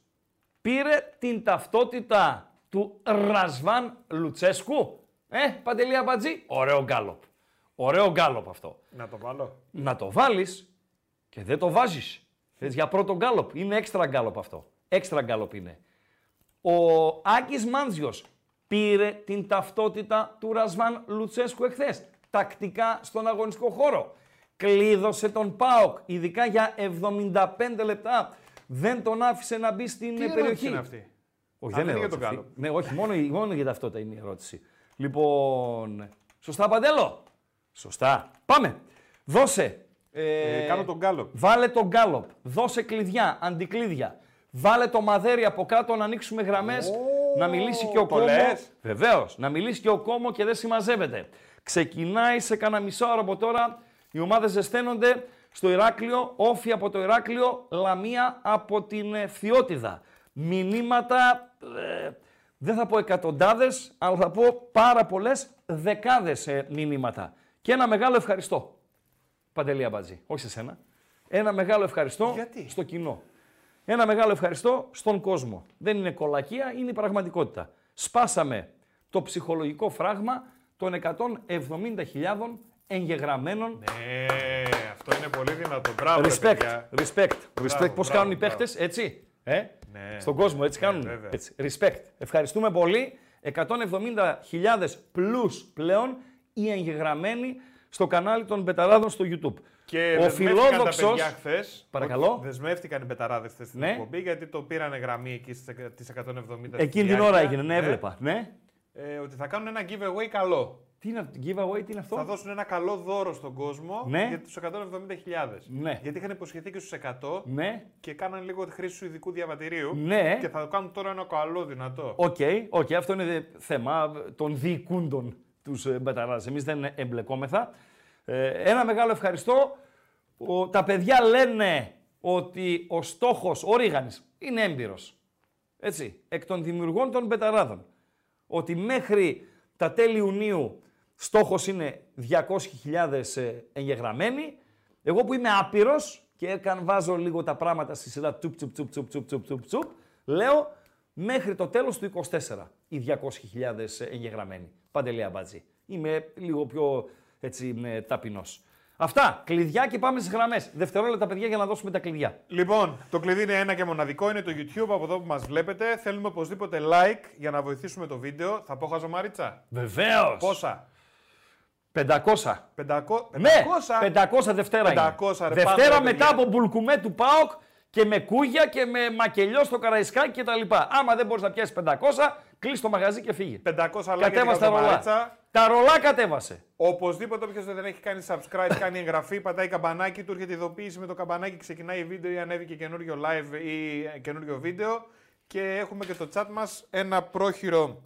πήρε την ταυτότητα του Ρασβάν Λουτσέσκου. Ε, Παντελή Αμπατζή, ωραίο γκάλοπ. Ωραίο γκάλοπ αυτό. Να το βάλω. Να το βάλεις και δεν το βάζεις. Θες για πρώτο γκάλοπ. Είναι έξτρα γκάλοπ αυτό. Έξτρα γκάλοπ είναι. Ο Άκης Μάντζιος πήρε την ταυτότητα του Ρασβάν Λουτσέσκου εχθές. Τακτικά στον αγωνιστικό χώρο. Κλείδωσε τον ΠΑΟΚ, ειδικά για 75 λεπτά. Δεν τον άφησε να μπει στην Τι περιοχή. ερώτηση είναι αυτή; Όχι, Α, δεν δεν είναι είναι για τον ερώτηση αυτή. Ναι, όχι, μόνο, μόνο για ταυτότητα είναι η ερώτηση. Λοιπόν, σωστά Παντέλο; Σωστά. Πάμε. Δώσε. Ε, κάνω τον γκάλοπ. Βάλε τον γκάλοπ. Δώσε κλειδιά, αντικλείδια. Βάλε το μαδέρι από κάτω να ανοίξουμε γραμμές. να μιλήσει και ο το κόμμο. λες; Βεβαίως. Να μιλήσει και ο κόμμο και δεν συμμαζεύεται. Ξεκινάει σε κανένα μισό ώρα από τώρα. Οι ομάδες ζεσταίνονται στο Ηράκλειο. Όφη από το Ηράκλειο. Λαμία από την ε, Φθιώτιδα. Μηνύματα ε, δεν θα πω εκατοντάδες, αλλά θα πω πάρα πολλές δεκάδες μηνύματα. Και ένα μεγάλο ευχαριστώ. Παντελή Αμπατζή, όχι σε σένα. Ένα μεγάλο ευχαριστώ Γιατί; στο κοινό. Ένα μεγάλο ευχαριστώ στον κόσμο. Δεν είναι κολακία, είναι η πραγματικότητα. Σπάσαμε το ψυχολογικό φράγμα των 170.000 εγγεγραμμένων. Ε, αυτό είναι πολύ δυνατό. Μπράβο, ρε Respect, παιδιά. respect, respect. Μπράβο, Πώς μπράβο, κάνουν οι μπράβο. παίχτες, έτσι; Ε; Ναι. Στον κόσμο, έτσι Ναι, κάνουν. βέβαια. έτσι. Respect. Ευχαριστούμε πολύ. 170.000 plus πλέον οι εγγεγραμμένοι στο κανάλι των Μπεταράδων στο YouTube. Και ο δεσμεύτηκαν τα φιλόδοξος... παιδιά χθες. Παρακαλώ. Δεσμεύτηκαν οι μπεταράδες χθες στην Ναι. εκπομπή γιατί το πήρανε γραμμή εκεί στις 170. Εκείνη την ώρα έγινε, ναι, έβλεπα. Ναι. Ε, ότι θα κάνουν ένα giveaway καλό. Τι είναι αυτό, giveaway, τι είναι αυτό; Θα δώσουν ένα καλό δώρο στον κόσμο Ναι. για τους 170.000. Ναι. Γιατί είχαν υποσχεθεί και στους 100 Ναι. και κάναν λίγο τη χρήση του ειδικού διαβατηρίου. Ναι. Και θα κάνουν τώρα ένα καλό δυνατό. Οκ, οκ, αυτό είναι δε- θέμα των διοικούντων τους ε, μπεταράδες. Εμείς δεν εμπλεκόμεθα. Ε, ένα μεγάλο ευχαριστώ. Ο, τα παιδιά λένε ότι ο στόχος, ο Ρίγανης, είναι έμπειρος. Έτσι, εκ των δημιουργών των μπεταράδων. Ότι μέχρι τα τέλη Ιουνίου στόχος είναι 200.000 ε, εγγεγραμμένοι. Εγώ που είμαι άπειρος και έκαν, βάζω λίγο τα πράγματα στη σειρά τσουπ τσουπ τσουπ τσουπ τσουπ τσουπ τσουπ τσουπ, λέω μέχρι το τέλος του 24 οι 200.000 εγγεγραμμένοι. Παντελή Αμπάτζη. Είμαι λίγο πιο έτσι ε, ταπεινός. Αυτά, κλειδιά και πάμε στις γραμμές. Δευτερόλεπτα παιδιά για να δώσουμε τα κλειδιά. Λοιπόν, το κλειδί είναι ένα και μοναδικό, είναι το YouTube από εδώ που μας βλέπετε. Θέλουμε οπωσδήποτε like για να βοηθήσουμε το βίντεο. Θα πω χαζομάριτσα. Βεβαίως. Πόσα; 500. 500. Ναι, 500 Δευτέρα 500, είναι. ρε, Δευτέρα πάμε, ρε, μετά παιδιά. από μπουλκουμέ του ΠΑΟΚ και με κούγια και με μακελιό στο Καραϊσκάκι κτλ. Άμα δεν μπορείς να πιάσεις 500, κλείς το μαγαζί και φύγε. 500 like για την Κατέβασε τα ρολά. χαζομάριτσα. Τα ρολά κατέβασε. Οπωσδήποτε όποιος δεν έχει κάνει subscribe, κάνει εγγραφή, πατάει καμπανάκι, του έρχεται ειδοποίηση με το καμπανάκι, ξεκινάει βίντεο ή ανέβηκε καινούριο live ή καινούριο βίντεο. Και έχουμε και το chat μας ένα πρόχειρο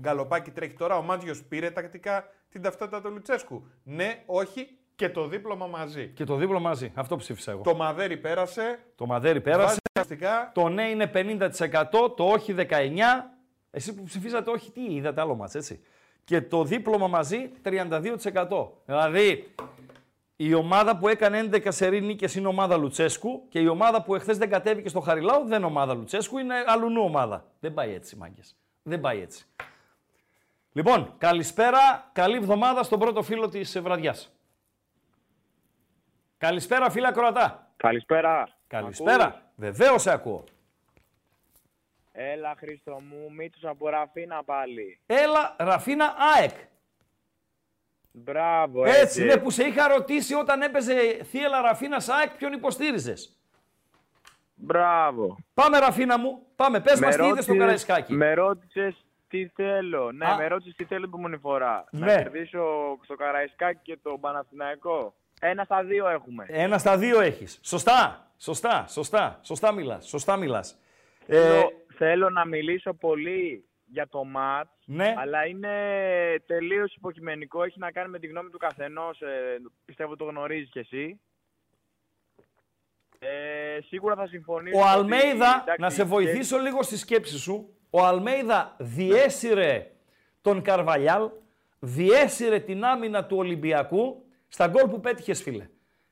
γκαλοπάκι τρέχει τώρα. Ο Μάντζιος πήρε τακτικά την ταυτότητα του Λουτσέσκου. Ναι, όχι και το δίπλωμα μαζί. Και το δίπλο μαζί. Αυτό ψήφισα εγώ. Το μαδέρι πέρασε. Το μαδέρι πέρασε. Βάζει τακτικά. Το ναι είναι 50%, το όχι 19%. Εσύ που ψηφίσατε όχι, τι είδατε άλλο μας, έτσι. Και το δίπλωμα μαζί 32%. Δηλαδή, η ομάδα που έκανε 11 σερή νίκες είναι ομάδα Λουτσέσκου και η ομάδα που εχθές δεν κατέβηκε στο Χαριλάου δεν είναι ομάδα Λουτσέσκου, είναι αλουνού ομάδα. Δεν πάει έτσι, μάγκες. Δεν πάει έτσι. Λοιπόν, καλησπέρα, καλή εβδομάδα στον πρώτο φίλο της ε, βραδιάς. Καλησπέρα, φίλα Κροατά. Καλησπέρα. Καλησπέρα. Βεβαίως σε ακούω. Έλα Χρήστο μου, Μίτσος από Ραφίνα πάλι. Έλα, Ραφίνα ΑΕΚ. Μπράβο, Έτσι, έτσι. ναι, που σε είχα ρωτήσει όταν έπαιζε θύελα Ραφίνα ΑΕΚ, ποιον υποστήριζες. Μπράβο. Πάμε, Ραφίνα μου, πάμε. Πες μας τι είδες στο ρώτησες- Καραϊσκάκι. Με ρώτησες τι θέλω. Ναι, Α. με ρώτησες τι θέλω την επόμενη φορά. Ναι. Να κερδίσω στο Καραϊσκάκι και το Παναθηναϊκό. Ένα στα δύο έχουμε. Ένα στα δύο έχεις. Σωστά, σωστά, σωστά, σωστά μιλάς. Σωστά μιλάς. Ε, Θέλω, θέλω να μιλήσω πολύ για το ματ, Ναι. αλλά είναι τελείως υποκειμενικό. Έχει να κάνει με τη γνώμη του καθενός. ε, πιστεύω το γνωρίζεις κι εσύ. Ε, σίγουρα θα συμφωνήσω. ο ότι, Αλμέιδα, εντάξει, να σε και- βοηθήσω λίγο στη σκέψη σου. Ο Αλμέιδα διέσυρε τον Καρβαλιάλ, διέσυρε την άμυνα του Ολυμπιακού στα γκολ που πέτυχες, φίλε.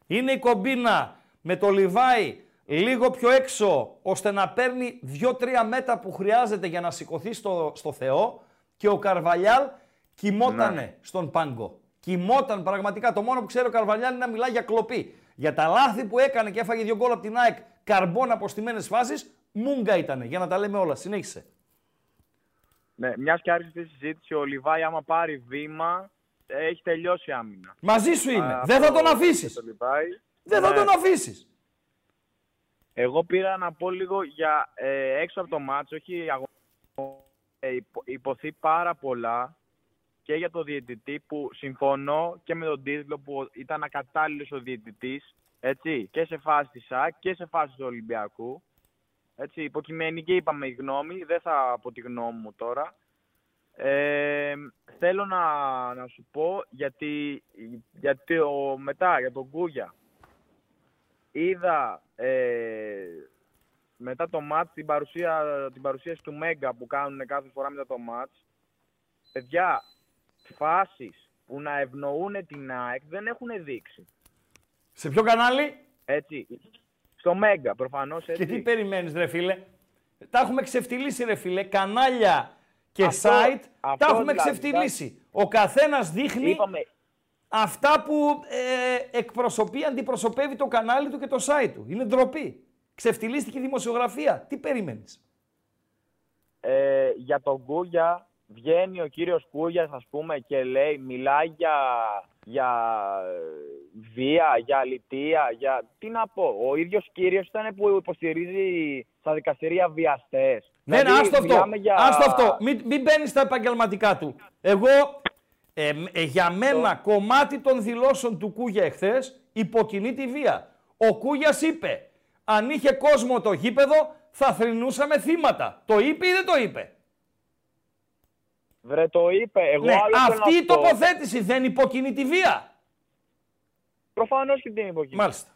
Είναι η κομπίνα με το Λιβάι λίγο πιο έξω, ώστε να παίρνει 2-3 μέτρα που χρειάζεται για να σηκωθεί στο, στο Θεό και ο Καρβαλιάλ κοιμότανε στον πάγκο. Κοιμόταν πραγματικά. Το μόνο που ξέρει ο Καρβαλιάλ είναι να μιλάει για κλοπή. Για τα λάθη που έκανε και έφαγε δύο γκολ από την ΑΕΚ καρμπών από στιμένες φάσεις, μούγκα ήταν. Για να τα λέμε όλα. Συνέχισε. Ναι, μιας και άρχισε αυτή η συζήτηση, ο Λιβάη άμα πάρει βήμα, ε, έχει τελειώσει η άμυνα. Μαζί σου είμαι. Α, Δεν θα τον αυτό αφήσει. το Λιβάη. Δεν θα Ναι. τον αφήσεις. Εγώ πήρα να πω λίγο για ε, έξω από το μάτσο, όχι αγώνα. Ε, υπο- υποθεί πάρα πολλά και για το διαιτητή που συμφωνώ και με τον τίτλο που ήταν ακατάλληλος ο διαιτητής έτσι, και σε φάση της ΣΑΚ και σε φάση του Ολυμπιακού. Έτσι, υποκειμενική είπαμε η γνώμη, δεν θα πω τη γνώμη μου τώρα. Ε, θέλω να, να σου πω γιατί, γιατί ο, μετά για τον Κούγια είδα ε, μετά το μάτς, την, παρουσία, την παρουσίαση του Μέγκα που κάνουν κάθε φορά μετά το μάτς, παιδιά, φάσεις που να ευνοούν την ΑΕΚ δεν έχουν δείξει. Σε ποιο κανάλι; Έτσι. Στο Μέγκα, προφανώς και έτσι. τι περιμένεις ρε φίλε; Τα έχουμε ξεφτυλίσει ρε φίλε. Κανάλια και Αυτό- site τα αυτό έχουμε δηλαδή, ξεφτυλίσει. Ο καθένας δείχνει Είπαμε, αυτά που ε, εκπροσωπεί, αντιπροσωπεύει το κανάλι του και το site του. Είναι ντροπή. Ξεφτυλίστηκε η δημοσιογραφία. Τι περιμένεις; ε, για τον Κούγια, βγαίνει ο κύριος Κούγιας, ας πούμε, και λέει, μιλάει για, για ε, βία, για αλητία, για... Τι να πω, ο ίδιος κύριος ήταν που υποστηρίζει στα δικαστηρία βιαστές. Ναι, ναι, Δηλαδή, άστο αυτό. μιλάμε για- Άστο αυτό. Μην, μην μπαίνεις στα επαγγελματικά του. Εγώ, ε, μ- ε, για μένα, κομμάτι των δηλώσεων του Κούγια εχθές υποκινεί τη βία. Ο Κούγιας είπε, αν είχε κόσμο το γήπεδο, θα θρυνούσαμε θύματα. Το είπε ή δεν το είπε; Βρε, το είπε. Εγώ Ναι, άλλο θέλω αυτή να η πω. τοποθέτηση δεν υποκινεί τη βία. Προφανώς και την υποκίνηση. Μάλιστα.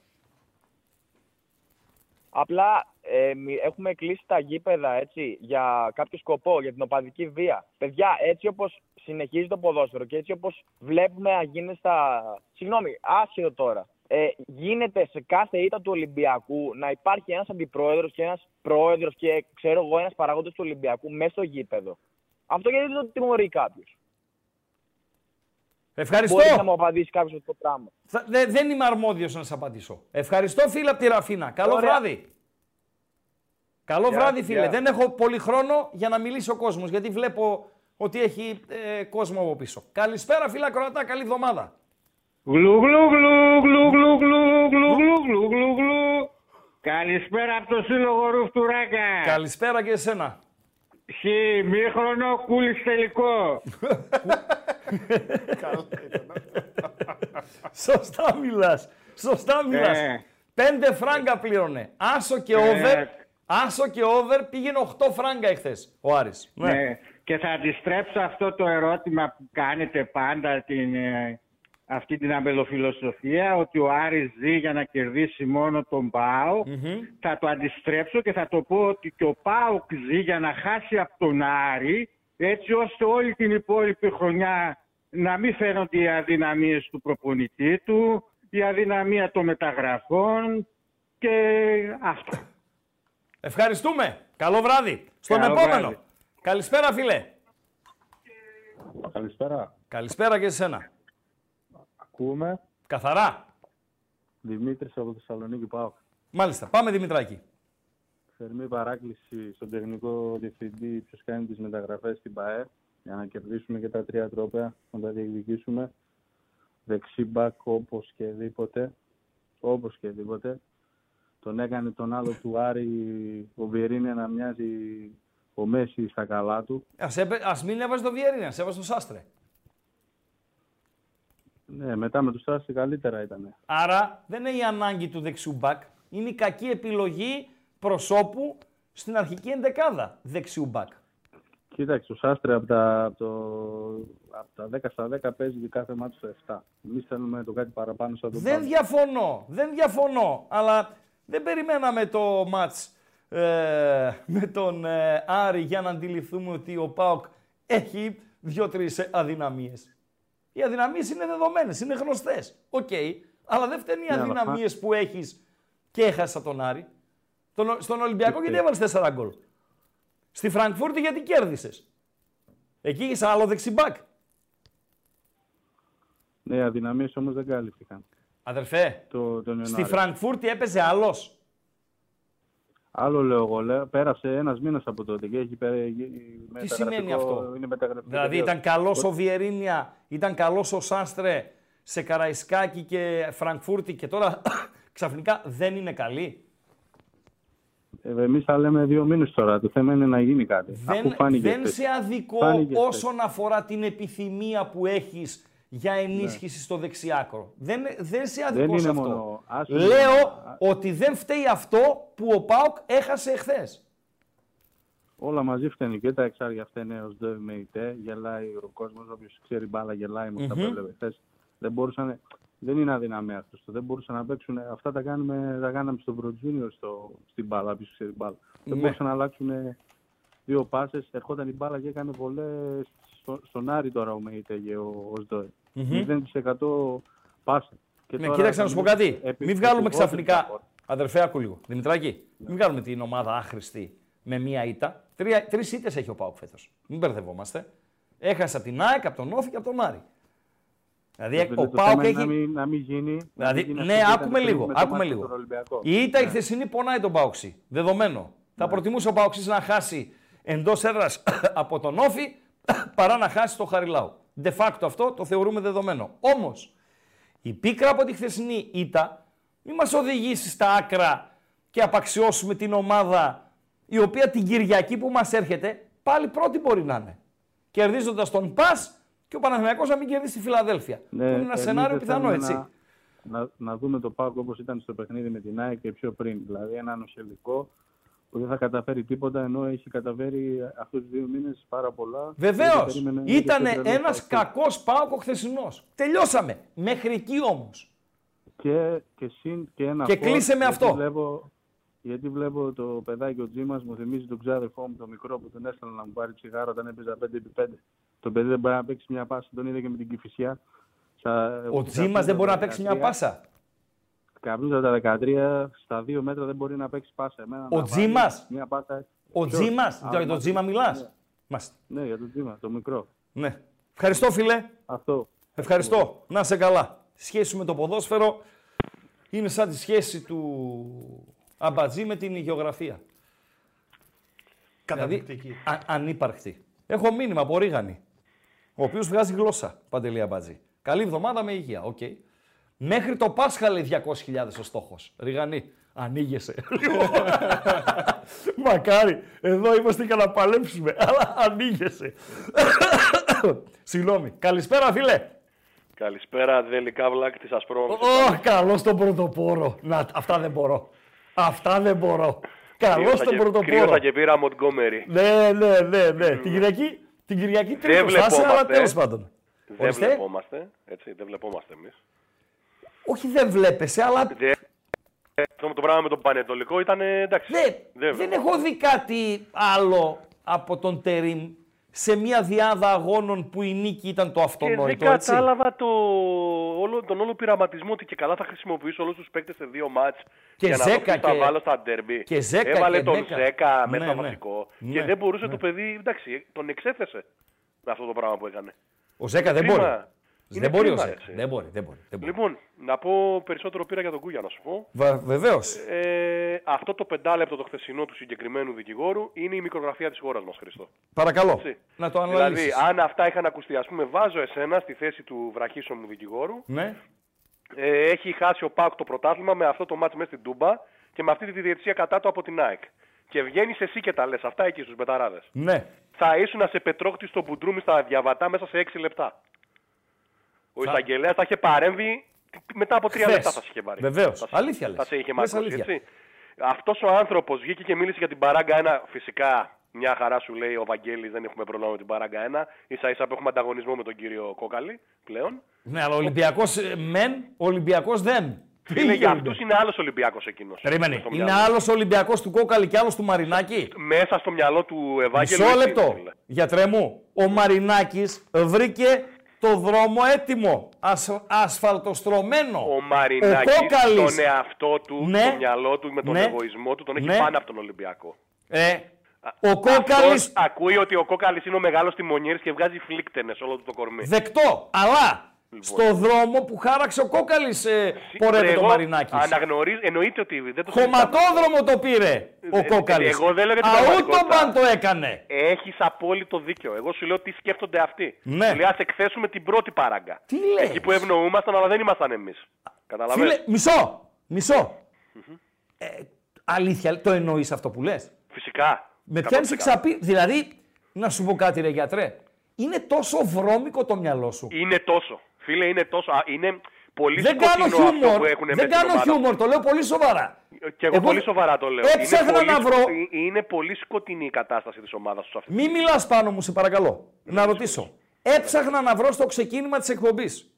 Απλά ε, μι- έχουμε κλείσει τα γήπεδα έτσι, για κάποιο σκοπό, για την οπαδική βία. Παιδιά, έτσι όπως συνεχίζει το ποδόσφαιρο και έτσι όπως βλέπουμε να γίνεται στα... Συγγνώμη, άσχετο τώρα. Ε, γίνεται σε κάθε ήττα του Ολυμπιακού να υπάρχει ένας αντιπρόεδρος και ένας πρόεδρος και ξέρω εγώ ένας παραγόντας του Ολυμπιακού μέσα στο γήπεδο. Αυτό γιατί δεν το τιμωρεί κάποιος. Ευχαριστώ. Μπορεί να μου απαντήσει κάποιος αυτό το πράγμα. Θα- δε- δεν είμαι αρμόδιος να σας απαντήσω. Ευχαριστώ φίλε από τη Ραφίνα. Καλό Ωραία. βράδυ. Καλό Γεια βράδυ σας, φίλε. γεια. Δεν έχω πολύ χρόνο για να μιλήσει ο κόσμος γιατί βλέπω ότι έχει ε, κόσμο από πίσω. Καλησπέρα φίλα Κροατά, καλή εβδομάδα. Γλου γλου γλου γλου γλου γλου γλου γλου γλου γλου γλου. Καλησπέρα από το Σύλλογο Ρουφτουράκα. Καλησπέρα και εσένα. Χιμήχρονο κούλης τελικό. Σωστά μιλάς. Σωστά μιλάς. Ε. Πέντε φράγκα πλήρωνε. Άσο και Ε. over. Άσο και over πήγαινε 8 φράγκα εχθές ο Άρης. Ναι. Και θα αντιστρέψω αυτό το ερώτημα που κάνετε πάντα την, ε, αυτή την αμπελοφιλοσοφία ότι ο Άρης ζει για να κερδίσει μόνο τον ΠΑΟ. Θα το αντιστρέψω και θα το πω ότι και ο ΠΑΟΚ ζει για να χάσει από τον Άρη έτσι ώστε όλη την υπόλοιπη χρονιά να μην φαίνονται οι αδυναμίες του προπονητή του, η αδυναμία των μεταγραφών και αυτό. Ευχαριστούμε. Καλό βράδυ. Στον Καλό επόμενο. βράδυ. Καλησπέρα φίλε. Καλησπέρα. Καλησπέρα και εσένα. Ακούμε. Καθαρά. Δημήτρης από Θεσσαλονίκη πάω. Μάλιστα. Πάμε Δημητράκη. Θερμή παράκληση στον τεχνικό διευθυντή ποιος κάνει τις μεταγραφές στην ΠαΕ για να κερδίσουμε και τα τρία τρόπαια, να τα διεκδικήσουμε. Δεξί μπακ όπως και δίποτε, όπως και δίποτε. Τον έκανε τον άλλο του Άρη ο Βιερίνια να μοιάζει ο Μέση στα καλά του. Ας, έπαι- ας μην έβαζε το Βιερίνια, ας έβαζε το Σάστρε. Ναι, μετά με τους Τάση καλύτερα ήταν. Άρα δεν είναι η ανάγκη του δεξιού μπακ. Είναι η κακή επιλογή προσώπου στην αρχική ενδεκάδα δεξιού μπακ. Κοίταξε, ο Σάστρε από τα, από το, από τα 10 στα 10 παίζει και κάθε μάτι στο 7. Εμείς θέλουμε το κάτι παραπάνω σαν τον Δεν Παύλο. διαφωνώ, δεν διαφωνώ, αλλά δεν περιμέναμε το μάτς ε, με τον ε, Άρη για να αντιληφθούμε ότι ο ΠΑΟΚ έχει δύο-τρεις αδυναμίες. Οι αδυναμίες είναι δεδομένες, είναι γνωστές. Οκ, αλλά δεν φταίνει οι Ναι, αλλά αδυναμίες που έχεις και έχασα τον Άρη. Τον, στον Ολυμπιακό γιατί έβαλες τέσσερα γκολ. Στη Φραγκφούρτη γιατί κέρδισες. Εκεί είσαι άλλο δεξιμπάκ. Ναι, οι αδυναμίες όμως δεν κάλυφθηκαν. Αδερφέ, Το, τον στη Ιανουάριο. Φραγκφούρτη έπαιζε άλλος. Άλλο λέω εγώ, λέω, πέρασε ένας μήνας από τότε και έχει πέρα, Τι σημαίνει αυτό; Είναι μεταγραφικό. Δηλαδή περίοδο. ήταν καλός ο Βιερίνια, ήταν καλός ο Σάστρε σε Καραϊσκάκη και Φραγκφούρτη και τώρα ξαφνικά δεν είναι καλή; Ε, Εμείς θα λέμε δύο μήνες τώρα. Το θέμα είναι να γίνει κάτι. Αφού Δεν, φάνηκε δεν χθες. σε αδικό Φάνηκε χθες. όσον αφορά την επιθυμία που έχεις για ενίσχυση στο δεξιάκρο. Δεν, δεν σε αδικό είναι σε αυτό. μόνο- άσου- Λέω ότι δεν φταίει αυτό που ο Πάοκ έχασε εχθές. Όλα μαζί φταίνει και τα εξάρια φταίνε ως ΔΕΒ με ΙΤΕ. Γελάει ο κόσμος. Όποιος ξέρει μπάλα γελάει με αυτά Μμμ. που έβλεπε χθες. Δεν μπορούσαν. δεν είναι αδυναμία αυτός. Δεν μπορούσαν να παίξουν. Αυτά τα, κάνουμε, τα κάναμε στο Pro Junior στο, στην μπάλα, πίσω στην μπάλα. Δεν Ναι. μπορούσαν να αλλάξουν δύο πάσες. Ερχόταν η μπάλα και έκανε πολλέ. Στο, στον Άρη τώρα ο Μεϊτέ και ο, ο Σδόε. Μμμ. 0% πάσε. Και Ναι, τώρα κοίταξε να σου πω κάτι. Μην επιθετικότερη βγάλουμε ξαφνικά. support. Αδερφέ, άκου λίγο. Δημητράκη, μην βγάλουμε την ομάδα άχρηστη με μία ήττα. Τρεις ήττες έχει ο Πάουκ φέτος. Μην μπερδευόμαστε. Έχασε από την ΑΕΚ, από τον Όφη και από τον Άρη. Δηλαδή, Φίλε, ο το Πάουκ θέμα είναι έχει. Να μην, να μην γίνει. να Δηλαδή, μην γίνει ναι, αυτό που ήταν άκουμε πριν λίγο. με το Άκουμε μάτς με λίγο. τον Ολυμπιακό. Η ήττα η Ναι. χθεσινή πονάει τον Πάουξη. Δεδομένο. Θα προτιμούσε ο Πάουξη να χάσει εντός έδρας από τον Όφη παρά να χάσει το Χαριλάου. De facto αυτό το θεωρούμε δεδομένο. Όμως, η πίκρα από τη χθεσινή ήττα μην μας οδηγήσει στα άκρα και απαξιώσουμε την ομάδα η οποία την Κυριακή που μας έρχεται πάλι πρώτη μπορεί να είναι. Κερδίζοντας τον Πας και ο Παναθηναϊκός να μην κερδίσει τη Φιλαδέλφια. Ναι, που είναι ένα εμείς σενάριο δεν πιθανό, θέλουμε έτσι. Να, να, να δούμε το Πάοκ όπως ήταν στο παιχνίδι με την ΑΕΚ και πιο πριν. Δηλαδή ένα νοσηλικό που δεν θα καταφέρει τίποτα ενώ έχει καταφέρει αυτούς τους δύο μήνες πάρα πολλά. Βεβαίως. Και περίμενε- Ήταν και τρελό ένας Πάοκ. κακός πάοκ ο χθεσινός. Τελειώσαμε. Μέχρι εκεί όμως. Και, και, συν, και ένα Και φως, κλείσε με γιατί αυτό. Βλέπω, γιατί βλέπω το παιδάκι ο Τζίμας μου θυμίζει τον ξάδερφό μου το μικρό που τον έστελνα να μου πάρει τσιγάρο όταν έπαιζα 5x5. Το παιδί δεν μπορεί να παίξει μια πάσα, τον είδε και με την Κηφισιά. Ο Τζίμας δεν μπορεί να παίξει μια πάσα. Καπνούσα τα 13, στα 2 μέτρα δεν μπορεί να παίξει πάσα. Εμένα Ο να βάλει Τζίμας; Μια πάσα. Ο Ποιος; Τζίμας; Α, Για τον μα- Τζίμα μιλάς; Ναι. Μάλιστα. Ναι, για τον Τζίμα, το μικρό. Ναι. Ευχαριστώ, φίλε. Αυτό. Ευχαριστώ. Να σε καλά. Σχέση σου με το ποδόσφαιρο είναι σαν τη σχέση του Αμπατζή με την γεωγραφία. Καταπληκτική. Δηλαδή, α, ανύπαρκτη. Έχω μήνυμα από Ρίγανη, ο οποίος βγάζει γλώσσα, Παντελή Αμπατζή. Καλή εβδομάδα με υγεία, οκ. Μέχρι το Πάσχα λέει 200.000 ο στόχος. Ριγανή, ανοίγεσαι. Μακάρι, εδώ είμαστε για να παλέψουμε, αλλά ανοίγεσαι. Συγγνώμη. Καλησπέρα, φίλε. Καλησπέρα, Δελικά Βλάκ της Ασπρόμ. Ω, καλό στον πρωτοπόρο. Να, αυτά δεν μπορώ. Αυτά δεν μπορώ. Καλό στον Κρύωσα πρωτοπόρο. και πήρα Μοντγκόμερι. Ναι, ναι, ναι, ναι. Την Κυριακή, την Κυριακή Δεν τρίτος θα είσαι, αλλά βλεπόμαστε. τέλος πάντων. Δεν Ορίστε. βλεπόμαστε. Έτσι, δεν βλεπόμαστε εμείς. Όχι, δεν βλέπεσαι, αλλά Αυτό το πράγμα με τον Πανετολικό ήταν ε, εντάξει. δεν, δεν έχω δει κάτι άλλο από τον Τερίμ σε μια διάδα αγώνων που η νίκη ήταν το Και αυτονόητο, δεν έτσι. κατάλαβα το, όλο, τον όλο πειραματισμό ότι και καλά θα χρησιμοποιήσω όλους τους παίκτες σε δύο μάτς Και για να Ζέκα δω ποιους θα και- βάλω στα ντέρμπι. και Ζέκα Έβαλε και τον Μέκα. Ζέκα Ναι, μέσα ναι. βασικό Ναι, και δεν μπορούσε ναι. το παιδί, εντάξει, τον εξέθεσε με αυτό το πράγμα που έκανε. Ο Ζέκα δεν Κρίμα. μπορεί. Είναι Δεν μπορεί ο κρίμα, Ζέκα. έτσι. Δεν μπορεί, δεν μπορεί. Δεν μπορεί. Λοιπόν, να πω περισσότερο πήρα για τον Κούγια να σου πω. Βεβαίως. Ε, αυτό το πεντάλεπτο το χθεσινό του συγκεκριμένου δικηγόρου είναι η μικρογραφία της χώρας μας, Χριστό. Παρακαλώ. Έτσι. Να το Δηλαδή, αναλύσεις. αν αυτά είχαν ακουστεί, ας πούμε, βάζω εσένα στη θέση του βραχίσωμου δικηγόρου. Ναι. Ε, έχει χάσει ο Πάουκ το πρωτάθλημα με αυτό το μάτι μέσα στην Τούμπα και με αυτή τη διαιτησία κατά του από την ΑΕΚ. Και βγαίνεις εσύ και τα λες αυτά εκεί στους μπεταράδες. Ναι. Θα ήσουν σε πετρόχτη στο μπουντρούμι στα διαβατά μέσα σε 6 λεπτά. Ο Θα- εισαγγελέας θα είχε παρέμβει μετά από 3 Χθες. λεπτά θα σε είχε πάρει. Βεβαίως. Θα σε- Αλήθεια λες. Θα σε είχε Λες μακρώσει, αλήθεια. έτσι. Αυτός ο άνθρωπος βγήκε και μίλησε για την παράγκα 1. Φυσικά μια χαρά σου λέει ο Βαγγέλης, δεν έχουμε πρόβλημα με την παράγκα 1. σα ίσα που έχουμε ανταγωνισμό με τον κύριο Κόκαλη πλέον. Ναι, αλλά ο Ολυμπιακός μεν, ο Ολυμπιακός δεν. Είναι για αυτούς είναι άλλος Ολυμπιακός εκείνος. Περίμενε. Είναι άλλος Ολυμπιακός του Κόκαλη και άλλος του Μαρινάκη; Μέσα στο μυαλό του Ευάγγελου. Μισό έτσι λεπτό. είναι, φίλε. Γιατρέ μου, ο Μαρινάκης βρήκε το δρόμο έτοιμο. Ας, ασφαλτοστρωμένο. Ο Μαρινάκης Κόκαλης. τον εαυτό του, Ναι. το μυαλό του, με τον Ναι. εγωισμό του, τον έχει Ναι. πάνω από τον Ολυμπιακό. Ε, ο Κόκαλης Αυτός ακούει ότι ο Κόκαλη είναι ο μεγάλος τιμονιέρη και βγάζει φλίκτενες όλο του το κορμί. δεκτό. Αλλά Λοιπόν. στο δρόμο που χάραξε ο Κόκαλης ε, πορεύεται ο Εγώ Μαρινάκης. Αναγνωρίζω, εννοείται ότι δεν το Χωματόδρομο το πήρε ο Ε, Κόκαλης. εγώ δεν λέω για την Αού πραγματικότητα. τον παν το έκανε. Έχεις απόλυτο δίκιο. Εγώ σου λέω τι σκέφτονται αυτοί. Ναι. Σου λέει, ας εκθέσουμε την πρώτη παράγκα. Τι λες; Εκεί που ευνοούμασταν, αλλά δεν ήμασταν εμείς. Καταλαβαίνεις; Φίλε, μισό, μισό. Ε, αλήθεια, το εννοείς αυτό που λες; Φυσικά. Με πιάνεις 100%. εξαπί... Δηλαδή, να σου πω κάτι ρε γιατρέ, είναι τόσο βρώμικο το μυαλό σου. Είναι τόσο. Φίλε, είναι τόσο. α, Είναι πολύ Δεν κάνω σκοτεινό αυτό χιούμορ, που έχουν δεν μέσα στην κάνω ομάδα. χιούμορ, το λέω πολύ σοβαρά. Και εγώ, Εγώ πολύ σοβαρά το λέω. έψαχνα είναι πολύ, να βρω- σκο- ε, Είναι πολύ σκοτεινή η κατάσταση της ομάδας τους αυτή. Μη μιλάς πάνω μου, σε παρακαλώ. Να ρωτήσω. Έψαχνα να βρω στο ξεκίνημα της εκπομπής.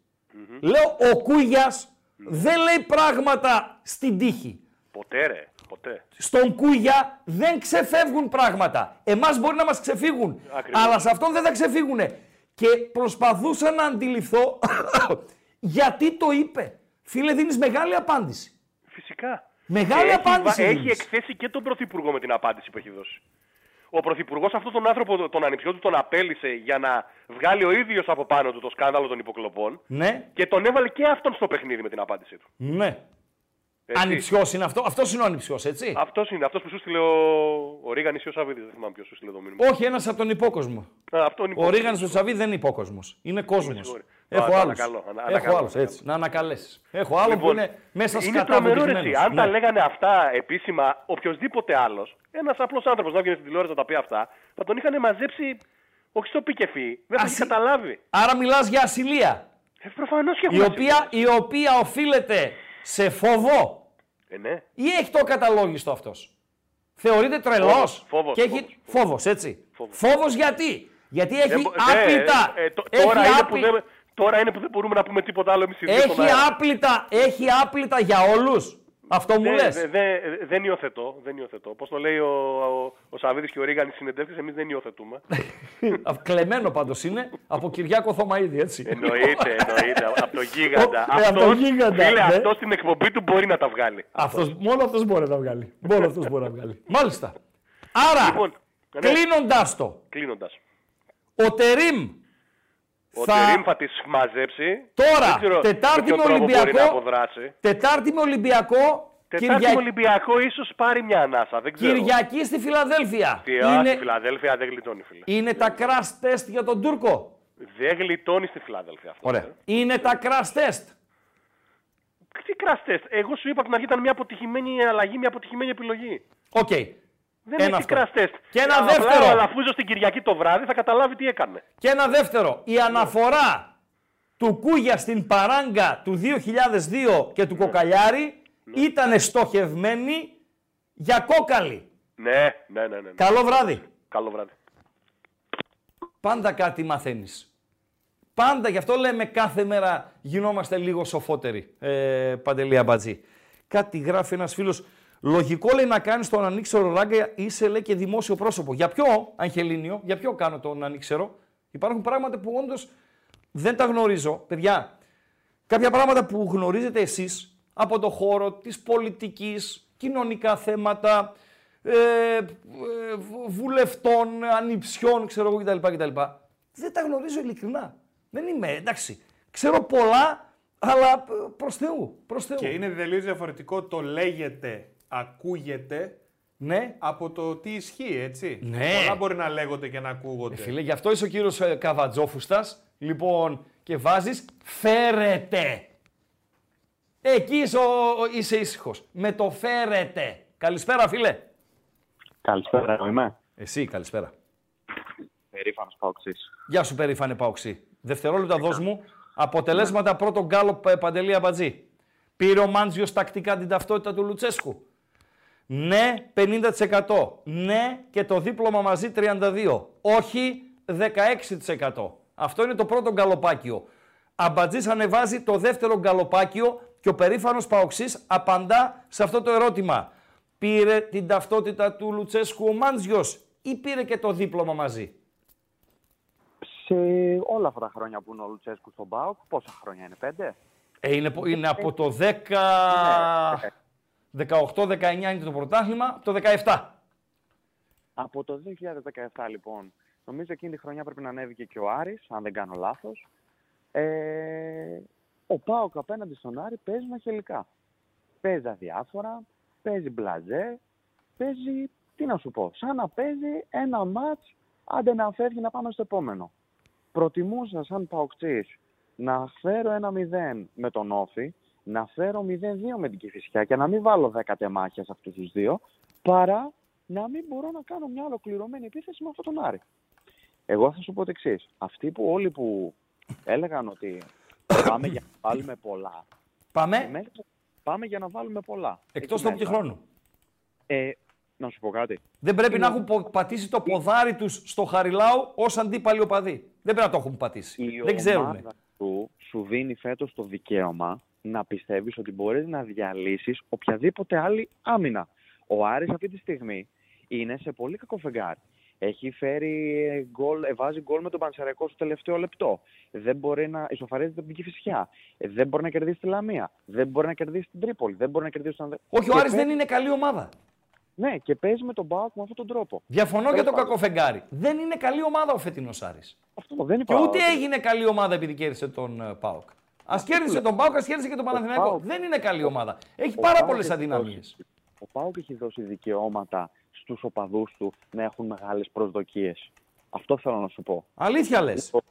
Λέω ο Κούγιας δεν λέει πράγματα στην τύχη. Ποτέ ρε, ποτέ. Στον Κούγια δεν ξεφεύγουν πράγματα. Εμάς μπορεί να μας ξεφύγουν, Ακριβώς. αλλά σε αυτόν δεν θα ξεφύγουν. Και προσπαθούσα να αντιληφθώ γιατί το είπε. Φίλε, δίνεις μεγάλη απάντηση. Φυσικά. Μεγάλη Και έχει απάντηση βα- Έχει δίνεις. εκθέσει και τον Πρωθυπουργό με την απάντηση που έχει δώσει. Ο Πρωθυπουργός αυτόν τον άνθρωπο, τον ανιψιό του, τον απέλησε για να βγάλει ο ίδιος από πάνω του το σκάνδαλο των υποκλοπών Ναι, και τον έβαλε και αυτόν στο παιχνίδι με την απάντησή του. ναι. Έτσι. Ανιψιός είναι αυτό. Αυτός είναι ο ανιψιός, έτσι. Αυτός είναι, αυτός που σου στείλε ο, ο Ρίγανη ή ο Σαββίδης. Δεν θυμάμαι ποιος σου στείλε το μήνυμα. Όχι, ένας από τον υπόκοσμο. Α, αυτό είναι Ο υπόκοσμος. Ρίγανης του Σαββίδης δεν είναι υπόκοσμος. Είναι κόσμος. συγχωρεί. Έχω Α, το άλλους. ανακαλώ, ανα- Έχω ανακαλώ, άλλους, έτσι. Να ανακαλέσεις. Έχω άλλο που Λοιπόν, είναι μέσα Είναι σκατά τρομερό ρε, βουδισμένος. εσύ. Αν τα Ναι. λέγανε αυτά επίσημα, οποιοδήποτε άλλος, ένας απλός άνθρωπος να βγαίνει στην τηλεόραση να τα πει αυτά, θα τον είχαν μαζέψει όχι στο πικεφί. Δεν θα έχει Ασυ- καταλάβει. Άρα μιλάς για ασυλία. Ε, Προφανώς και Η έχουμε οποία, η οποία οφείλεται σε φόβο Ε, ναι. ή έχει το καταλόγιστο αυτός. Θεωρείται τρελός Φόβος, φόβος, και έχει φόβος, έτσι. Φόβος. Φόβος γιατί; Γιατί Δεν έχει μπο- ναι, άπλητα. ε, ε, το- έχει τώρα, είναι που άπλη- δεν, τώρα είναι που δεν μπορούμε να πούμε τίποτα άλλο εμείς οι δύο στον Έχει αέρα. άπλητα, έχει άπλητα για όλους. Αυτό μου Δεν- λες. δεν- δεν- δεν υιοθετώ. Δεν υιοθετώ. Πώς το λέει ο, ο, ο Σαββίδης και ο Ρίγανης συνεντεύξεις, εμείς δεν υιοθετούμε. Κλεμμένο πάντως είναι από Κυριάκο Θωμαίδη, έτσι. εννοείται, εννοείται. Από το γίγαντα. Ο- ε, από το Αυτός, γίγαντα, Φίλε, ναι. αυτός στην εκπομπή του μπορεί να τα βγάλει. Αυτός, μόνο αυτός μπορεί να τα βγάλει. μόνο αυτός μπορεί να βγάλει. Μάλιστα. Άρα, Λοιπόν, ναι. κλείνοντας το, Κλείνοντας. ο Τερίμ Ο θα- Τερίμ θα τις μαζέψει. Τώρα, Δεν ξέρω Τετάρτη με ποιο με τρόπο Ολυμπιακό. Μπορεί να αποδράσει. Τετάρτη με Ολυμπιακό, Τετάρτη Κυρια- με Ολυμπιακό ίσως πάρει μια ανάσα. Δεν ξέρω. Κυριακή στη Φιλαδέλφια. Τι, α, είναι, στη Φιλαδέλφια δεν γλιτώνει, φίλε. είναι τα crash test για τον Τούρκο. Δεν γλιτώνει στη Φιλαδέλφια αυτό. Ωραία. ε. Είναι τα crash test. Τι crash test. Εγώ σου είπα από την αρχή ήταν μια αποτυχημένη αλλαγή, μια αποτυχημένη επιλογή. Οκ. Δεν Ένα έχει αυτό. crash test. Και ένα Απλά δεύτερο. Ο Αλαφούζος την Κυριακή το βράδυ θα καταλάβει τι έκανε. Και ένα δεύτερο. Η αναφορά του Κούγια στην παράγκα του 2002 και του Κοκαλιάρη ήταν στοχευμένη για κόκαλη. Ναι, ναι, ναι. ναι. ναι. Καλό βράδυ. Καλό βράδυ. Πάντα κάτι μαθαίνεις. Πάντα, γι' αυτό λέμε κάθε μέρα γινόμαστε λίγο σοφότεροι, ε, Παντελή Αμπατζή. Κάτι γράφει ένας φίλος, λογικό λέει να κάνεις τον ανήξερο ράγκα, είσαι λέει και δημόσιο πρόσωπο. Για ποιο, Αγγελίνιο, για ποιο κάνω τον ανήξερο; Υπάρχουν πράγματα που όντως δεν τα γνωρίζω. Παιδιά, κάποια πράγματα που γνωρίζετε εσείς από το χώρο της πολιτικής, κοινωνικά θέματα, ε, ε, βου- βουλευτών, ανιψιών, ξέρω εγώ κτλ, κτλ. Δεν τα γνωρίζω ειλικρινά. Δεν είμαι, εντάξει. Ξέρω πολλά, αλλά ε, προς Θεού, προς Θεού. Και είναι τελείως διαφορετικό το λέγεται, ακούγεται Ναι. από το τι ισχύει, έτσι. Ναι. Πολλά μπορεί να λέγονται και να ακούγονται. Ε, φίλε, γι' αυτό είσαι ο κύριος ε, Καβατζόφουστας. Λοιπόν, και βάζεις φέρετε. Εκεί είσαι, ο- ο- είσαι ήσυχος. Με το φέρετε. Καλησπέρα, φίλε. Καλησπέρα, εγώ είμαι. Εσύ, καλησπέρα. Περήφανος Παοξής. Γεια σου, περήφανε Παοξή. Δευτερόλεπτα δώσ' μου. Αποτελέσματα πρώτο γκάλο ε, Παντελή Αμπατζή. Πήρε ο Μάντζιος τακτικά την ταυτότητα του Λουτσέσκου. Ναι, 50%. Ναι και το δίπλωμα μαζί 32%. Όχι, 16%. Αυτό είναι το πρώτο γκαλοπάκιο. Αμπατζής ανεβάζει το δεύτερο γκαλοπάκιο και ο περήφανος Παοξής απαντά σε αυτό το ερώτημα. Πήρε την ταυτότητα του Λουτσέσκου ο Μάντζιος ή πήρε και το δίπλωμα μαζί; Σε όλα αυτά τα χρόνια που είναι ο Λουτσέσκου στον ΠΑΟΚ, πόσα χρόνια είναι, πέντε; Ε, είναι, πο- είναι από το 10... 18-19 είναι το πρωτάθλημα, από το 17. Από το 2017 λοιπόν, νομίζω εκείνη τη χρονιά πρέπει να ανέβηκε και ο Άρης, αν δεν κάνω λάθος. Ε, ο ΠΑΟΚ απέναντι στον Άρη παίζει μαχελικά. Παίζει αδιάφορα, παίζει μπλαζέ, παίζει, τι να σου πω, σαν να παίζει ένα μάτς, άντε να φεύγει να πάμε στο επόμενο. Προτιμούσα σαν Παοκτσής να φέρω ένα 0 με τον Όφη, να φέρω 0-2 με την Κηφισιά και να μην βάλω 10 τεμάχια σε αυτούς τους δύο, παρά να μην μπορώ να κάνω μια ολοκληρωμένη επίθεση με αυτόν τον Άρη. Εγώ θα σου πω το εξής. Αυτοί που όλοι που έλεγαν ότι πάμε για να βάλουμε πολλά. Πάμε; μέσα- πάμε για να βάλουμε πολλά. Εκτός Εκεί του μέσα. χρόνου. Ε, να σου πω κάτι. Δεν πρέπει να έχουν πο- πατήσει το ποδάρι τους στο Χαριλάου ως αντίπαλοι οπαδοί. Δεν πρέπει να το έχουν πατήσει. Η Δεν ξέρουν. ομάδα του σου δίνει φέτος το δικαίωμα να πιστεύεις ότι μπορείς να διαλύσεις οποιαδήποτε άλλη άμυνα. Ο Άρης αυτή τη στιγμή είναι σε πολύ κακό φεγγάρι. Έχει φέρει ε, γκολ, ε, βάζει γκολ με τον Πανσεραϊκό στο τελευταίο λεπτό. Δεν μπορεί να ισοφαρίζεται την Κηφισιά. Ε, Δεν μπορεί να κερδίσει τη Λαμία. Δεν μπορεί να κερδίσει την Τρίπολη. Δεν μπορεί να κερδίσει τον Ανδε- Όχι, ο Και Άρης δεν παίζει- είναι καλή ομάδα. Ναι, και παίζει με τον Μπάουκ με αυτόν τον τρόπο. Διαφωνώ Τέλος για το πάντων. κακό φεγγάρι. Δεν είναι καλή ομάδα ο φετινός Άρης. Αυτό δεν Και είπα. ούτε έγινε καλή ομάδα επειδή κέρδισε τον ε, Πάοκ. Α κέρδισε τον Πάοκ, ας κέρδισε και τον Παναθηναϊκό. ΠΑΟΚ- Δεν είναι καλή ομάδα. Έχει ο πάρα ΠΑΟΚ πολλές έχει αδυναμίες. δώσει- Ο Πάουκ έχει δώσει δικαιώματα στους οπαδούς του να έχουν μεγάλες προσδοκίες. Αυτό θέλω να σου πω. Αλήθεια λες. Λοιπόν,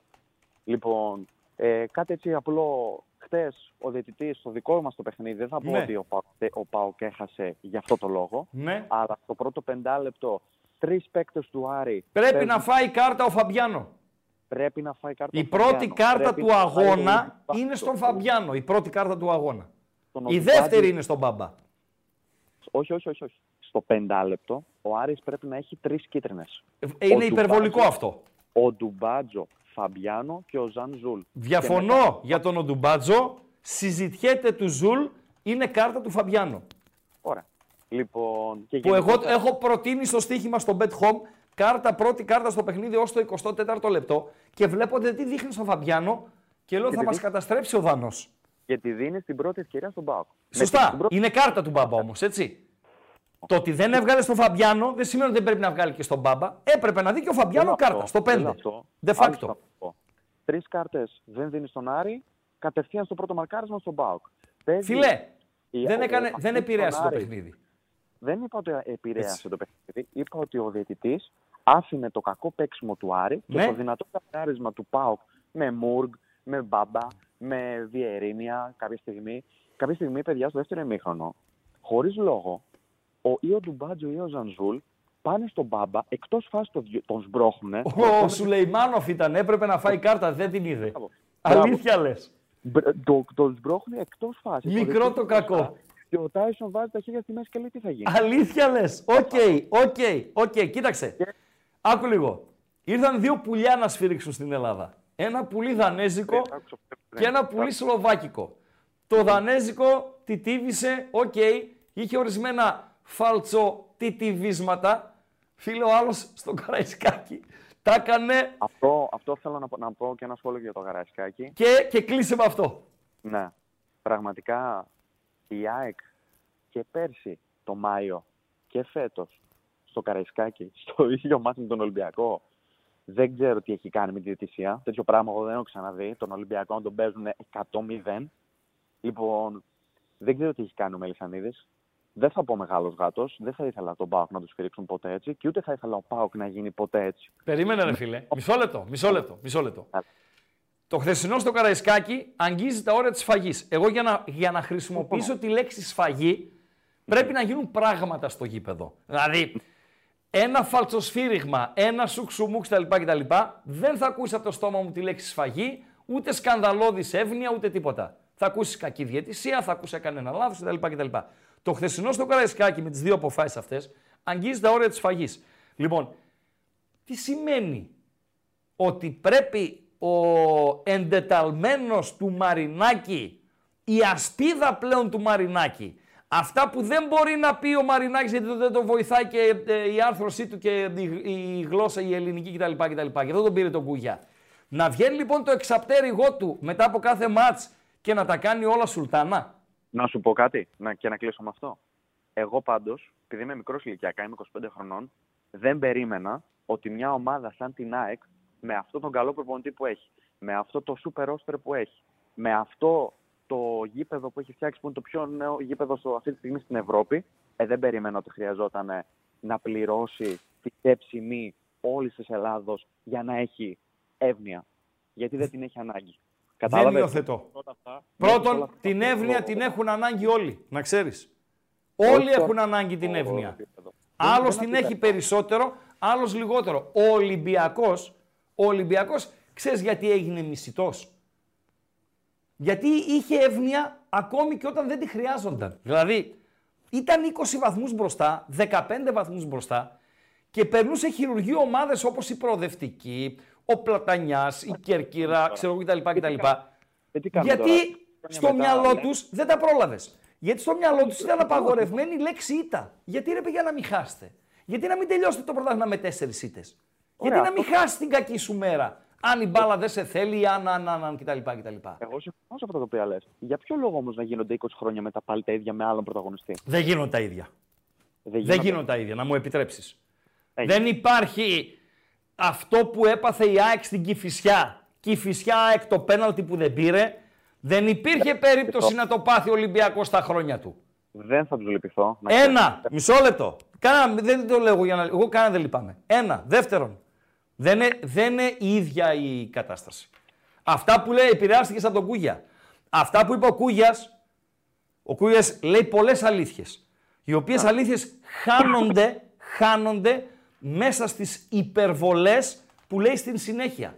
λοιπόν ε, κάτι έτσι απλό. Χτες ο διαιτητής στο δικό μας το παιχνίδι, δεν θα πω Ναι. ότι ο Πάοκ, ο ΠΑΟΚ έχασε για αυτό το λόγο. Ναι. Αλλά στο πρώτο πεντάλεπτο, τρεις παίκτες του Άρη. Πρέπει παίζουν- να φάει κάρτα ο Φαμπιάνο. Πρέπει να φάει κάρτα. Η ο πρώτη Φαμπιάνο. κάρτα Πρέπει του να φάει αγώνα τον είναι στον Φαμπιάνο. Η πρώτη κάρτα του αγώνα. Τον Η Οδουμπάτζη- δεύτερη είναι στον Μπαμπά. Όχι, όχι, όχι. όχι. Στο πεντάλεπτο, ο Άρης πρέπει να έχει τρεις κίτρινες. Ε, Είναι υπερβολικό αυτό. Ο Ντουμπάτζο, Φαμπιάνο και ο Ζαν Ζουλ. Και Διαφωνώ για τον Οντουμπάτζο. Συζητιέται του Ζουλ. Είναι κάρτα του Φαμπιάνο. Ωραία. Λοιπόν, και Που εγώ γενικότερα- έχω προτείνει στο στοίχημα στο Bet Home κάρτα, πρώτη κάρτα στο παιχνίδι ως το 24ο λεπτό και βλέπετε τι δείχνει στον Φαμπιάνο και λέω Και θα τη μας δείχνει- καταστρέψει ο Δανό. Και τη δίνει την πρώτη ευκαιρία στον Πάοκ. Σωστά. Είναι κάρτα του Μπάμπα όμως, έτσι. Το ότι δεν έβγαλε στον Φαμπιάνο δεν σημαίνει ότι δεν πρέπει να βγάλει και στον Μπάμπα. Έπρεπε να δει και ο Φαμπιάνο κάρτα στο 5. De facto. Τρεις κάρτες δεν δίνει στον Άρη, κατευθείαν στο πρώτο μαρκάρισμα στον Πάοκ. Παίζει- Φιλέ, η- δεν, ο- έκανε, ο- δεν στον επηρέασε το Άρη. παιχνίδι. Δεν είπα ότι επηρέασε Έτσι. το παιχνίδι. Είπα ότι ο διαιτητής άφηνε το κακό παίξιμο του Άρη Ναι. και το δυνατό καθάρισμα του Πάοκ με Μούργκ, με Μπάμπα, με Βιερίνια κάποια στιγμή. Κάποια στιγμή, παιδιά, στο δεύτερο ημίχρονο, χωρίς λόγο, ο ή ο Ντουμπάτζο ή ο Ζανζούλ πάνε στον Μπάμπα, εκτός φάσης τον, τον σμπρώχουνε. Ο Σουλεϊμάνοφ ήταν, έπρεπε να φάει κάρτα, δεν την είδε. Μπράβο. Αλήθεια λες. Μπρ- το- Τον σμπρώχουνε εκτός φάσης. Μικρό το κακό. Και ο Τάισον βάζει τα χέρια στη μέση και λέει τι θα γίνει. Αλήθεια λες. Οκ, οκ, οκ. Κοίταξε. Άκου λίγο. Ήρθαν δύο πουλιά να σφυρίξουν στην Ελλάδα. Ένα πουλί δανέζικο και ένα πουλί σλοβάκικο. Το δανέζικο τιτίβησε, οκ, είχε ορισμένα φαλτσο-τιτιβίσματα. Φίλε, ο άλλος στο Καραϊσκάκη τα έκανε Αυτό, αυτό θέλω να, πω- να πω και ένα σχόλιο για το Καραϊσκάκη. και, και κλείσε με αυτό. Ναι. Πραγματικά η ΑΕΚ και πέρσι το Μάιο και φέτος στο Καραϊσκάκι, στο ίδιο μάτι με τον Ολυμπιακό, δεν ξέρω τι έχει κάνει με τη διαιτησία. Τέτοιο πράγμα εγώ δεν έχω ξαναδεί. Τον Ολυμπιακό να τον παίζουν 100-0. Λοιπόν, δεν ξέρω τι έχει κάνει ο Μελισανίδης. Δεν θα πω μεγάλος γάτος. Δεν θα ήθελα τον Πάοκ να τους στηρίξουν ποτέ έτσι και ούτε θα ήθελα ο Πάοκ να γίνει ποτέ έτσι. Περίμενε, ρε φίλε. Μισό λεπτό, μισό λεπτό, μισό λεπτό. Το χθεσινό στο Καραϊσκάκι αγγίζει τα όρια της σφαγής. Εγώ για να, για να χρησιμοποιήσω τη λέξη σφαγή πρέπει να γίνουν πράγματα στο γήπεδο. Δηλαδή, ένα φαλτσοσφύριγμα, ένα σουξουμούξ κτλ, κτλ. Δεν θα ακούσεις από το στόμα μου τη λέξη σφαγή, ούτε σκανδαλώδης εύνοια, ούτε τίποτα. Θα ακούσεις κακή διαιτησία, θα ακούσει έκανε ένα λάθο κτλ, κτλ. Το χθεσινό στο Καραϊσκάκι με τις δύο αποφάσεις αυτές αγγίζει τα όρια της σφαγής. Λοιπόν, τι σημαίνει ότι πρέπει ο εντεταλμένος του Μαρινάκη, η ασπίδα πλέον του Μαρινάκη, αυτά που δεν μπορεί να πει ο Μαρινάκης γιατί δεν τον βοηθάει και ε, η άρθρωσή του και η, η γλώσσα η ελληνική κτλ. κτλ. Γι' αυτό τον πήρε τον Κούγια. Να βγαίνει λοιπόν το εξαπτέρυγό του μετά από κάθε μάτς και να τα κάνει όλα σουλτάνα. Να σου πω κάτι να, και να κλείσω με αυτό. Εγώ πάντως, επειδή είμαι μικρός ηλικιακά, είμαι 25 χρονών, δεν περίμενα ότι μια ομάδα σαν την ΑΕΚ, με αυτό τον καλό προπονητή που έχει, με αυτό το super roster που έχει, με αυτό το γήπεδο που έχει φτιάξει, που είναι το πιο νέο γήπεδο στο, αυτή τη στιγμή στην Ευρώπη, ε, δεν περίμενα ότι χρειαζόταν ε, να πληρώσει τη σκέψη όλης της Ελλάδος για να έχει εύνοια. Γιατί δεν την έχει ανάγκη. Δεν Κατάλαβες; υιοθετώ. Όλα αυτά- όλα Πρώτον, αυτά- την εύνοια την έχουν ανάγκη όλοι, να ξέρεις. Όλοι Όχι. έχουν ανάγκη την εύνοια. επίπεδο. Άλλος δεν την είναι έχει περισσότερο, άλλος λιγότερο. Ο Ολυμπιακός, ο Ολυμπιακός, ξέρεις γιατί έγινε μισητός; Γιατί είχε εύνοια ακόμη και όταν δεν τη χρειάζονταν. Δηλαδή, ήταν 20 βαθμούς μπροστά, 15 βαθμούς μπροστά και περνούσε χειρουργείο ομάδες όπως η Προοδευτική, ο Πλατανιάς, η Κέρκυρα, ξέρω εγώ κτλ. κτλ. Ε, τι κάνουμε Γιατί τώρα. Χρόνια στο μετά, μυαλό ναι. τους δεν τα πρόλαβες. Γιατί στο μυαλό τους ήταν απαγορευμένη η λέξη ήττα. Γιατί ρε παιδιά να μην χάσετε; Γιατί να μην τελειώσετε το πρωτάθλημα με τέσσερις ήττες; Γιατί Ωραία, να μην αυτό- χάσει την κακή σου μέρα; Αν η μπάλα δεν σε θέλει, αν, αν, αν, αν κτλ. κτλ. Εγώ συμφωνώ σε αυτά τα οποία λες. Για ποιο λόγο όμως να γίνονται 20 χρόνια μετά πάλι τα ίδια με άλλον πρωταγωνιστή; Δεν γίνονται τα ίδια. Δεν Δεν γίνονται. γίνονται τα ίδια, να μου επιτρέψεις. Έγινε. Δεν υπάρχει αυτό που έπαθε η ΑΕΚ στην Κηφισιά. Κηφισιά ΑΕΚ το πέναλτι που δεν πήρε. Δεν υπήρχε περίπτωση να το πάθει ο Ολυμπιακός στα χρόνια του. Δεν θα τους λυπηθώ. να ξέρεις. Ένα, μισό λεπτό. Κάνα, δεν το λέω για να. Εγώ κανένα δεν λυπάμαι. Ένα. Δεύτερον, δεν είναι, δεν είναι η ίδια η κατάσταση. Αυτά που λέει επηρεάστηκες από τον Κούγια. Αυτά που είπε ο Κούγιας, ο Κούγιας λέει πολλές αλήθειες. Οι οποίες αλήθειες χάνονται, χάνονται μέσα στις υπερβολές που λέει στην συνέχεια.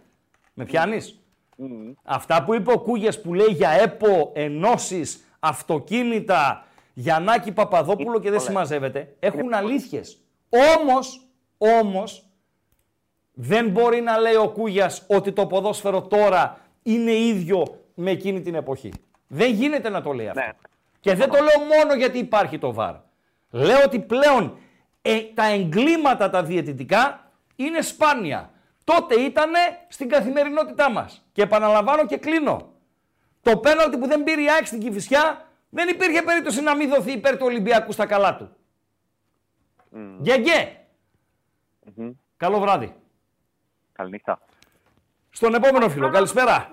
Με πιάνεις; Αυτά που είπε ο Κούγιας που λέει για ΕΠΟ, ενώσεις, αυτοκίνητα, Γιαννάκη Παπαδόπουλο και δεν συμμαζεύεται, έχουν αλήθειες. Όμως, όμως, δεν μπορεί να λέει ο Κούγιας ότι το ποδόσφαιρο τώρα είναι ίδιο με εκείνη την εποχή. Δεν γίνεται να το λέει αυτό. Και δεν το λέω μόνο γιατί υπάρχει το ΒΑΡ. Λέω ότι πλέον ε, τα εγκλήματα τα διαιτητικά είναι σπάνια. Τότε ήταν στην καθημερινότητά μας. Και επαναλαμβάνω και κλείνω. Το πέναλτι που δεν πήρε η ΑΕΚ στην Κηφισιά δεν υπήρχε περίπτωση να μην δοθεί υπέρ του Ολυμπιακού στα καλά του. Γεγέ. Καλό βράδυ. Καληνύχτα. Στον επόμενο φίλο. Καλησπέρα.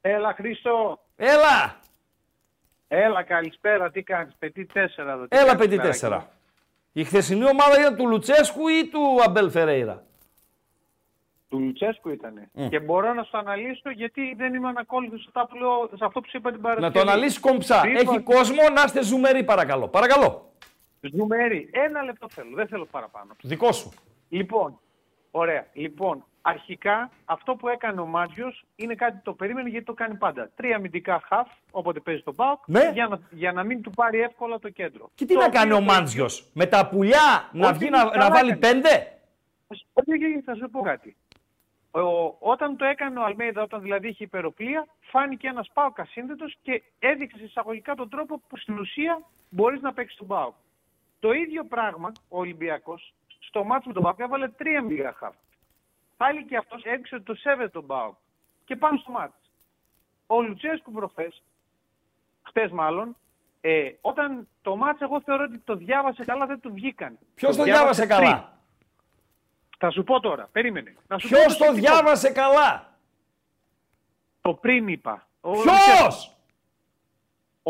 Έλα Χρήστο. Έλα. Έλα καλησπέρα. Τι κάνεις. Πετή 4 εδώ. Τι Έλα, κάνεις, παιδί φιλαράκι; τέσσερα. Η χθεσινή ομάδα ήταν του Λουτσέσκου ή του Αμπέλ Φερέιρα; Του Λουτσέσκου ήταν. Μμ. Και μπορώ να σου αναλύσω γιατί δεν είμαι ανακόλουθος σε, αυτά που λέω- σε αυτό που σου είπα την Παρασκευή. Να το αναλύσεις κομψά. Είπα- Έχει κόσμο να είστε ζουμεροί, παρακαλώ. Παρακαλώ. Ζουμέρι. Ένα λεπτό θέλω. Δεν θέλω παραπάνω. Δικό σου. Λοιπόν, ωραία. Λοιπόν, αρχικά αυτό που έκανε ο Μάτζιος είναι κάτι που το περίμενε γιατί το κάνει πάντα. Τρία αμυντικά χαφ, όποτε παίζει τον Μπάουκ, Ναι. για, να, για να μην του πάρει εύκολα το κέντρο. Και τι Το να κάνει οποίο ο το- Μάντζιο. Με τα πουλιά να Όχι, βγει να, καλά να βάλει έκανε. πέντε; Όχι, όχι, θα σου πω κάτι. Ο, όταν το έκανε ο Αλμέιδα, όταν δηλαδή είχε υπεροπλία, φάνηκε ένας Πάοκ ασύνδετος και έδειξε εισαγωγικά τον τρόπο που στην ουσία μπορείς να παίξεις τον Πάοκ. Το ίδιο πράγμα ο Ολυμπιακός στο μάτσο με τον Πάοκ έβαλε τρία μίγα χαφ. Πάλι και αυτός έδειξε ότι το σέβεται τον Πάοκ. Και πάμε στο μάτσο. Ο Λουτσέσκου προχθές, χτε μάλλον, ε, όταν το μάτσο εγώ θεωρώ ότι το διάβασε καλά, δεν του βγήκαν. Ποιος το διάβασε πριν. καλά; Θα σου πω τώρα, περίμενε. Να σου Ποιος πω το σκεπτικό. διάβασε καλά; Το πριν είπα. Ο Ποιος!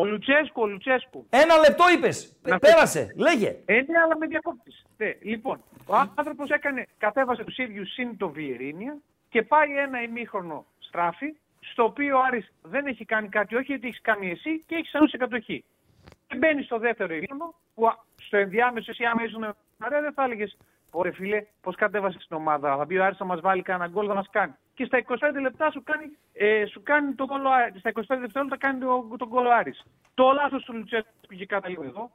Λουτσέσκου. Ο Λουτσέσκου, ο Λουτσέσκου. Ένα λεπτό είπες. Να Πέρασε. Λέγε. Ε, ναι, αλλά με διακόπτη. Ναι, λοιπόν, ο άνθρωπος έκανε, κατέβασε τους ίδιους συν το Βιερίνια και πάει ένα ημίχρονο στράφη, στο οποίο ο Άρης δεν έχει κάνει κάτι, όχι γιατί έχεις κάνει εσύ και έχεις σαν σε κατοχή. Και μπαίνεις στο δεύτερο ημίχρονο, που α- στο ενδιάμεσο εσύ άμα ήσουν ωραία δεν θα έλεγες Ωραία φίλε, πώς κατέβασες την ομάδα. Θα πει ο Άρης να μας βάλει κανένα γκολ, θα μας κάνει. Και στα 25 λεπτά σου κάνει, ε, σου κάνει τον γκολ ο Άρης. Στα 25 δευτερόλεπτα κάνει το- τον γκολ ο Άρης. Το λάθος του Λουτσέσκου που είχε καταλήγει εδώ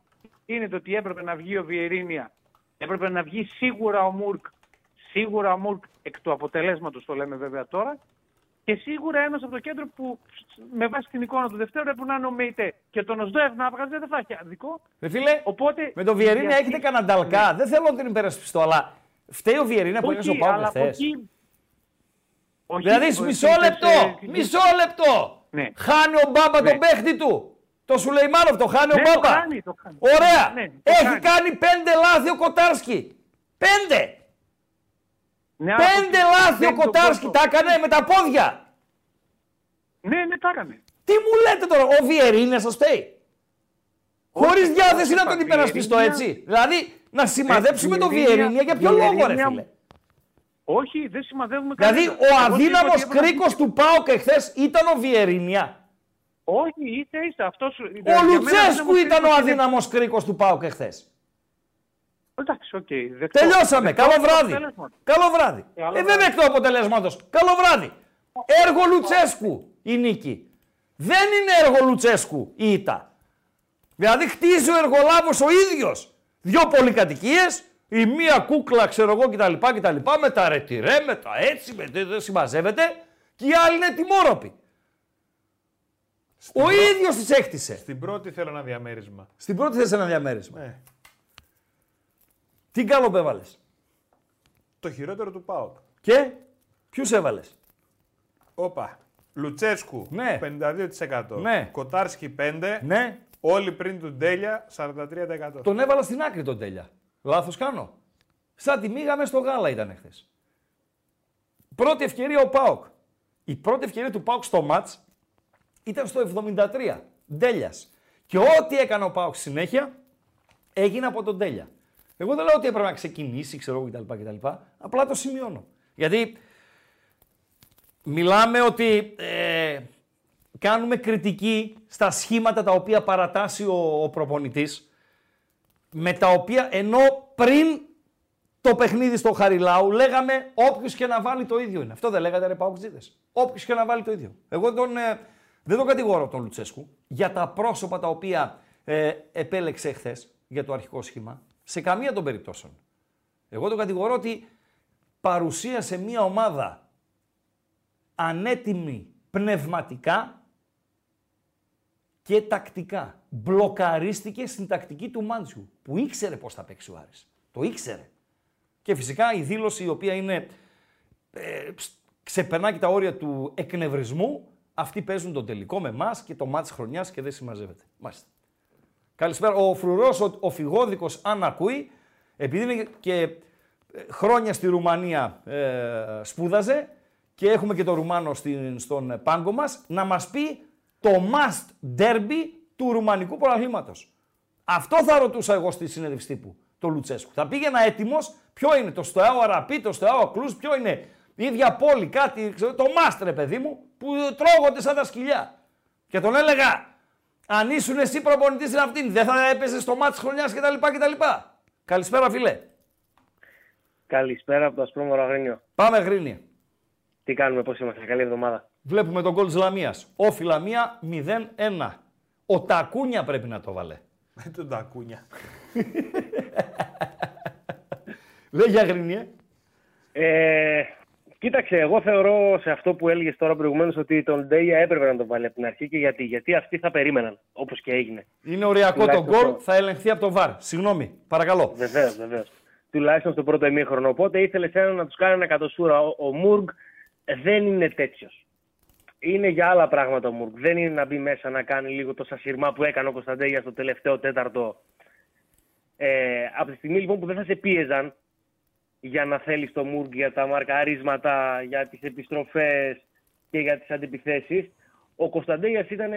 είναι το ότι έπρεπε να βγει ο Βιερίνια, έπρεπε να βγει σίγουρα ο Μουρκ, σίγουρα ο Μουρκ εκ του αποτελέσματος, το λέμε βέβαια τώρα, και σίγουρα ένας από το κέντρο που με βάση την εικόνα του Δευτέρου έπρεπε να είναι ο Μέιτε. Και τον Οσδοεύ να βγάζει δεν θα έχει αδικό. Ρε φίλε, Οπότε, με τον Βιερίνια γιατί- έχετε κανένα νταλκά. Δεν θέλω να την υπερασπιστώ, αλλά φταίει ο Βιερίνια που είναι στο Όχι, πάγκο αλλά από χθε. εκεί- Όχι, Δηλαδή, ο- μισό είπες, λεπτό, ε, μισό λεπτό. Ναι. Χάνει ο Μπάμπα Ναι. τον παίχτη του. Το Σουλεϊμάνοφ το χάνει Ναι, ο το Μπάμπα. χάνει, το χάνει. Ωραία. Ναι, το Έχει κάνει. κάνει πέντε λάθη ο Κοτάρσκι. Πέντε. Ναι, από Πέντε εκεί λάθη ο μπαίνει τον Κοτάρσκι. κόσμο. Τα έκανε με τα πόδια. Ναι, ναι, τα έκανε. Τι μου λέτε τώρα, ο Βιερίνια σας φταίει; Χωρίς Όχι, διάθεση όχι, να τα τον υπερασπιστώ Βιερίνια- έτσι. Δηλαδή, να σημαδέψουμε τον Βιερίνια- Βιερίνια για ποιο λόγο, ρε Βιερίνια- φίλε; Όχι, δεν σημαδεύουμε Δηλαδή, κανένα. ο Εγώ σου είπα αδύναμο ότι έπρεπε να- κρίκο του Πάοκ εχθές ήταν ο Βιερίνια. Όχι, ίσα ίσα. Αυτός, Ο Λουτσέσκου ήταν ο αδύναμος κρίκος του Πάοκ εχθές. Εντάξει, οκ. δεκτό. Τελειώσαμε. Δεκτό Καλό το βράδυ. αποτέλεσμα. Καλό βράδυ. Καλό Ε, δεν βράδυ. δεκτό αποτελέσματος. Καλό βράδυ. Έργο Λουτσέσκου η νίκη. Δεν είναι έργο Λουτσέσκου η ήττα. Δηλαδή χτίζει ο εργολάβος ο ίδιος. Δυο πολυκατοικίες, η μία κούκλα ξέρω εγώ κτλ. κτλ με τα ρετυρέ, με τα έτσι, με τα δεν συμμαζεύεται και η άλλη είναι τιμόρροπη. Ο ίδιος της έκτισε. Στην πρώτη θέλω ένα διαμέρισμα. Στην πρώτη θέση ένα διαμέρισμα. Ναι. Τι καλό έβαλες. Το χειρότερο του ΠΑΟΚ. Και ποιους έβαλες. Όπα. Λουτσέσκου Ναι. 52%. Ναι. Κοτάρσκι 5%. Ναι. Όλοι πριν του Ντέλια 43%. Τον έβαλα στην άκρη τον τέλεια. Λάθος κάνω. Σαν τη μίγα μες στο γάλα ήταν χθε. Πρώτη ευκαιρία ο Πάοκ. Η πρώτη ευκαιρία του Πάοκ στο μάτς ήταν στο 73. Ντέλιας. Και ό,τι έκανε ο Πάοκ στη συνέχεια έγινε από τον Τέλεια. Εγώ δεν λέω ότι έπρεπε να ξεκινήσει, ξέρω εγώ κτλ. κτλ. Απλά το σημειώνω. Γιατί μιλάμε ότι ε, κάνουμε κριτική στα σχήματα τα οποία παρατάσσει ο, ο προπονητής με τα οποία ενώ πριν το παιχνίδι στο Χαριλάου λέγαμε όποιος και να βάλει το ίδιο είναι. Αυτό δεν λέγατε ρε Παουκτζίδες. Όποιος και να βάλει το ίδιο. Εγώ τον, ε, δεν τον κατηγορώ τον Λουτσέσκου για τα πρόσωπα τα οποία ε, επέλεξε χθες για το αρχικό σχήμα. Σε καμία των περιπτώσεων. Εγώ τον κατηγορώ ότι παρουσίασε μια ομάδα ανέτοιμη πνευματικά και τακτικά. Μπλοκαρίστηκε στην τακτική του Μάντζιου, που ήξερε πώς θα παίξει ο Άρης. Το ήξερε. Και φυσικά η δήλωση η οποία είναι, ε, ψ- ξεπερνά και τα όρια του εκνευρισμού, αυτοί παίζουν τον τελικό με εμάς και το μάτς χρονιάς και δεν συμμαζεύεται. Μάλιστα. Καλησπέρα. Ο Φρουρός, ο, ο Φιγόδικος, αν ακούει, επειδή είναι και ε, χρόνια στη Ρουμανία ε, σπούδαζε και έχουμε και το Ρουμάνο στην, στον πάγκο μας, να μας πει το must derby του Ρουμανικού πρωταθλήματος. Αυτό θα ρωτούσα εγώ στη συνέντευξη τύπου, το Λουτσέσκου. Θα πήγαινα έτοιμος, ποιο είναι το Στοάο Αραπή, το Στοάο Κλούς, ποιο είναι η ίδια πόλη, κάτι, ξέρω, το μάστρε παιδί μου, που τρώγονται σαν τα σκυλιά. Και τον έλεγα, αν ήσουν εσύ προπονητής στην αυτήν, δεν θα έπαιζες στο μάτι της χρονιάς κτλ. κτλ. Καλησπέρα φίλε. Καλησπέρα από το Ασπρόμορο Αγρίνιο. Πάμε Γρίνη. Τι κάνουμε, πώς είμαστε, καλή εβδομάδα. Βλέπουμε τον γκολ της Λαμίας. Όφη Λαμία 0-1. Ο Τακούνια πρέπει να το βάλε. Με τον Τακούνια. Λέει για Γρίνη, Ε, κοίταξε, εγώ θεωρώ σε αυτό που έλεγες τώρα προηγουμένως ότι τον Ντέια έπρεπε να τον βάλει από την αρχή και γιατί, γιατί αυτοί θα περίμεναν, όπως και έγινε. Είναι οριακό το Τουλάχιστον γκολ, θα ελεγχθεί από το ΒΑΡ. Συγγνώμη, παρακαλώ. Βεβαίως, βεβαίως. Τουλάχιστον στο πρώτο ημίχρονο. Οπότε ήθελε ένα να τους κάνει ένα κατοσούρα. Ο, ο Μουργκ δεν είναι τέτοιος. Είναι για άλλα πράγματα ο Μουργκ. Δεν είναι να μπει μέσα να κάνει λίγο το σασιρμά που έκανε ο Κωνσταντέγια στο τελευταίο τέταρτο. Ε, από τη στιγμή λοιπόν που δεν θα σε πίεζαν για να θέλεις το Μουργκ για τα μαρκαρίσματα, για τις επιστροφές και για τις αντεπιθέσεις, ο Κωνσταντέλιας ήταν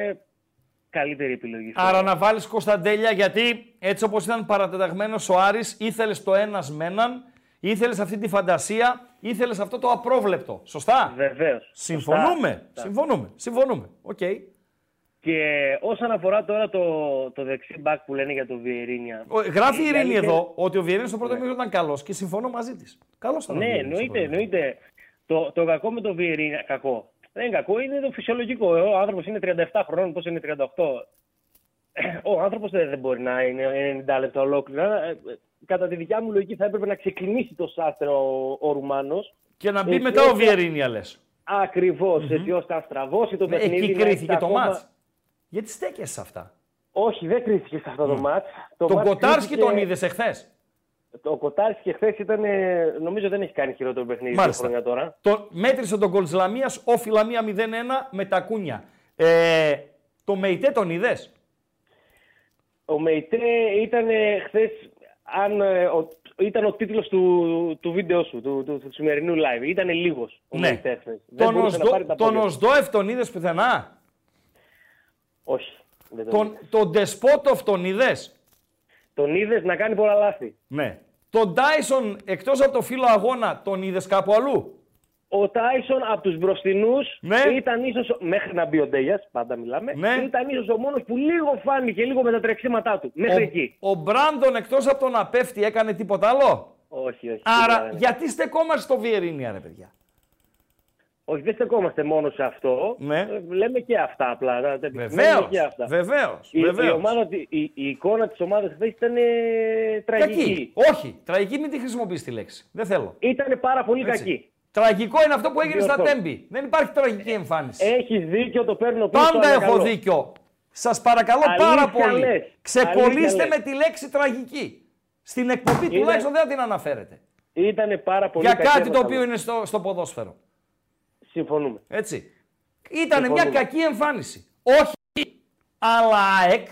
καλύτερη επιλογή. Άρα να βάλεις Κωνσταντέλια γιατί έτσι όπως ήταν παρατεταγμένος ο Άρης ήθελες το ένας με έναν, ήθελες αυτή τη φαντασία, ήθελες αυτό το απρόβλεπτο. Σωστά; Βεβαίως. Συμφωνούμε. Συμφωνούμε. Συμφωνούμε. Οκ. Και όσον αφορά τώρα το, το δεξί μπακ που λένε για το Βιερίνια. Ο- Γράφει η Ειρήνη αλήθεια- εδώ ότι ο Βιερίνη στο πρώτο μήνυμα ήταν καλός και συμφωνώ μαζί της. Καλός ήταν. ο Ναι, Βιερίνης στο εννοείται, πρώτο μήχρονο. εννοείται. Το, το κακό με το Βιερίνια, κακό. Δεν είναι κακό, είναι το φυσιολογικό. Ο άνθρωπος είναι 37 χρόνων, πώς είναι 38. Ο άνθρωπος δεν, δεν μπορεί να είναι 90 λεπτά ολόκληρα. Ε, ε, Κατά τη δικιά μου λογική θα έπρεπε να ξεκινήσει το σάστρο ο, ο Ρουμάνος. Και να μπει μετά ο Βιερίνια λες. Ακριβώς, έτσι ώστε να στραβώσει το παιχνίδι. Ναι, Εκεί να κρίθηκε έχει το ακόμα- μάτς. Γιατί στέκεσαι σε αυτά. Όχι, δεν κρίθηκε σε αυτό το μάτς. Τον μάτς Κοτάρσκι κρίθηκε- τον είδες εχθές; Το Κοτάρσκι χθε ήταν. ε, Νομίζω δεν έχει κάνει χειρότερο παιχνίδι δύο Μάλιστα. χρόνια τώρα. Το, μέτρησε τον γκολ τη Λαμία, όφη Λαμία 0-1 με τα κούνια. Ε, το Μεϊτέ τον είδες; Ο Μεϊτέ ήταν χθες. Αν, ε, ο, ήταν ο τίτλος του, του βίντεο σου, του, του, του σημερινού live. Ήταν λίγος ο Ναι. Μεϊτέ χθες. Δεν Τον, μπορούσε να Οσδο, πάρει τα τον πόδια. Οσδόεφ τον είδες πουθενά; Όχι. Δεν τον, Τον, τον Ντεσπότοφ τον είδες; τον είδες να κάνει πολλά λάθη. Ναι. Τον Τάισον εκτός από το φύλλο αγώνα τον είδες κάπου αλλού; Ο Τάισον από τους μπροστινούς Ναι. ήταν ίσως, μέχρι να μπει ο Ντέγιας, πάντα μιλάμε, Ναι. ήταν ίσως ο μόνος που λίγο φάνηκε λίγο με τα τρεξίματά του. Μέχρι ο, εκεί. ο Μπράντον εκτός από το να πέφτει έκανε τίποτα άλλο; Όχι, όχι. Άρα σίγουρα δεν. γιατί στεκόμαστε στο Βιερίνια, ρε παιδιά; Όχι, δεν στεκόμαστε μόνος σε αυτό. Ναι. Ε, Λέμε και αυτά απλά. να τα επισημαίνουμε Βεβαίως. και αυτά. Βεβαίως. Η, η, ομάδα, η, η, η εικόνα της ομάδας χθες ήταν ε, τραγική. Κακή. Όχι. Τραγική μην τη χρησιμοποιείς τη λέξη. Δεν θέλω. Ήταν πάρα πολύ Έτσι. κακή. Τραγικό είναι αυτό που έγινε στα Διορθώνω. τέμπη. Δεν υπάρχει τραγική εμφάνιση. Έχει δίκιο, το παίρνω πίσω. Πάντα αλλά έχω καλό. δίκιο. Σας παρακαλώ Αλήθεια πάρα πολύ. λες. Ξεκολλήστε Αλήθεια με τη λέξη τραγική. Στην εκπομπή Ήταν- τουλάχιστον δεν θα την αναφέρετε. Ήταν πάρα πολύ Για κακή κάτι το εμφάνιση. οποίο είναι στο, στο ποδόσφαιρο. Συμφωνούμε. Έτσι. Ήταν μια Συμφωνούμε. κακή εμφάνιση. Όχι αλλά ΑΕΚ,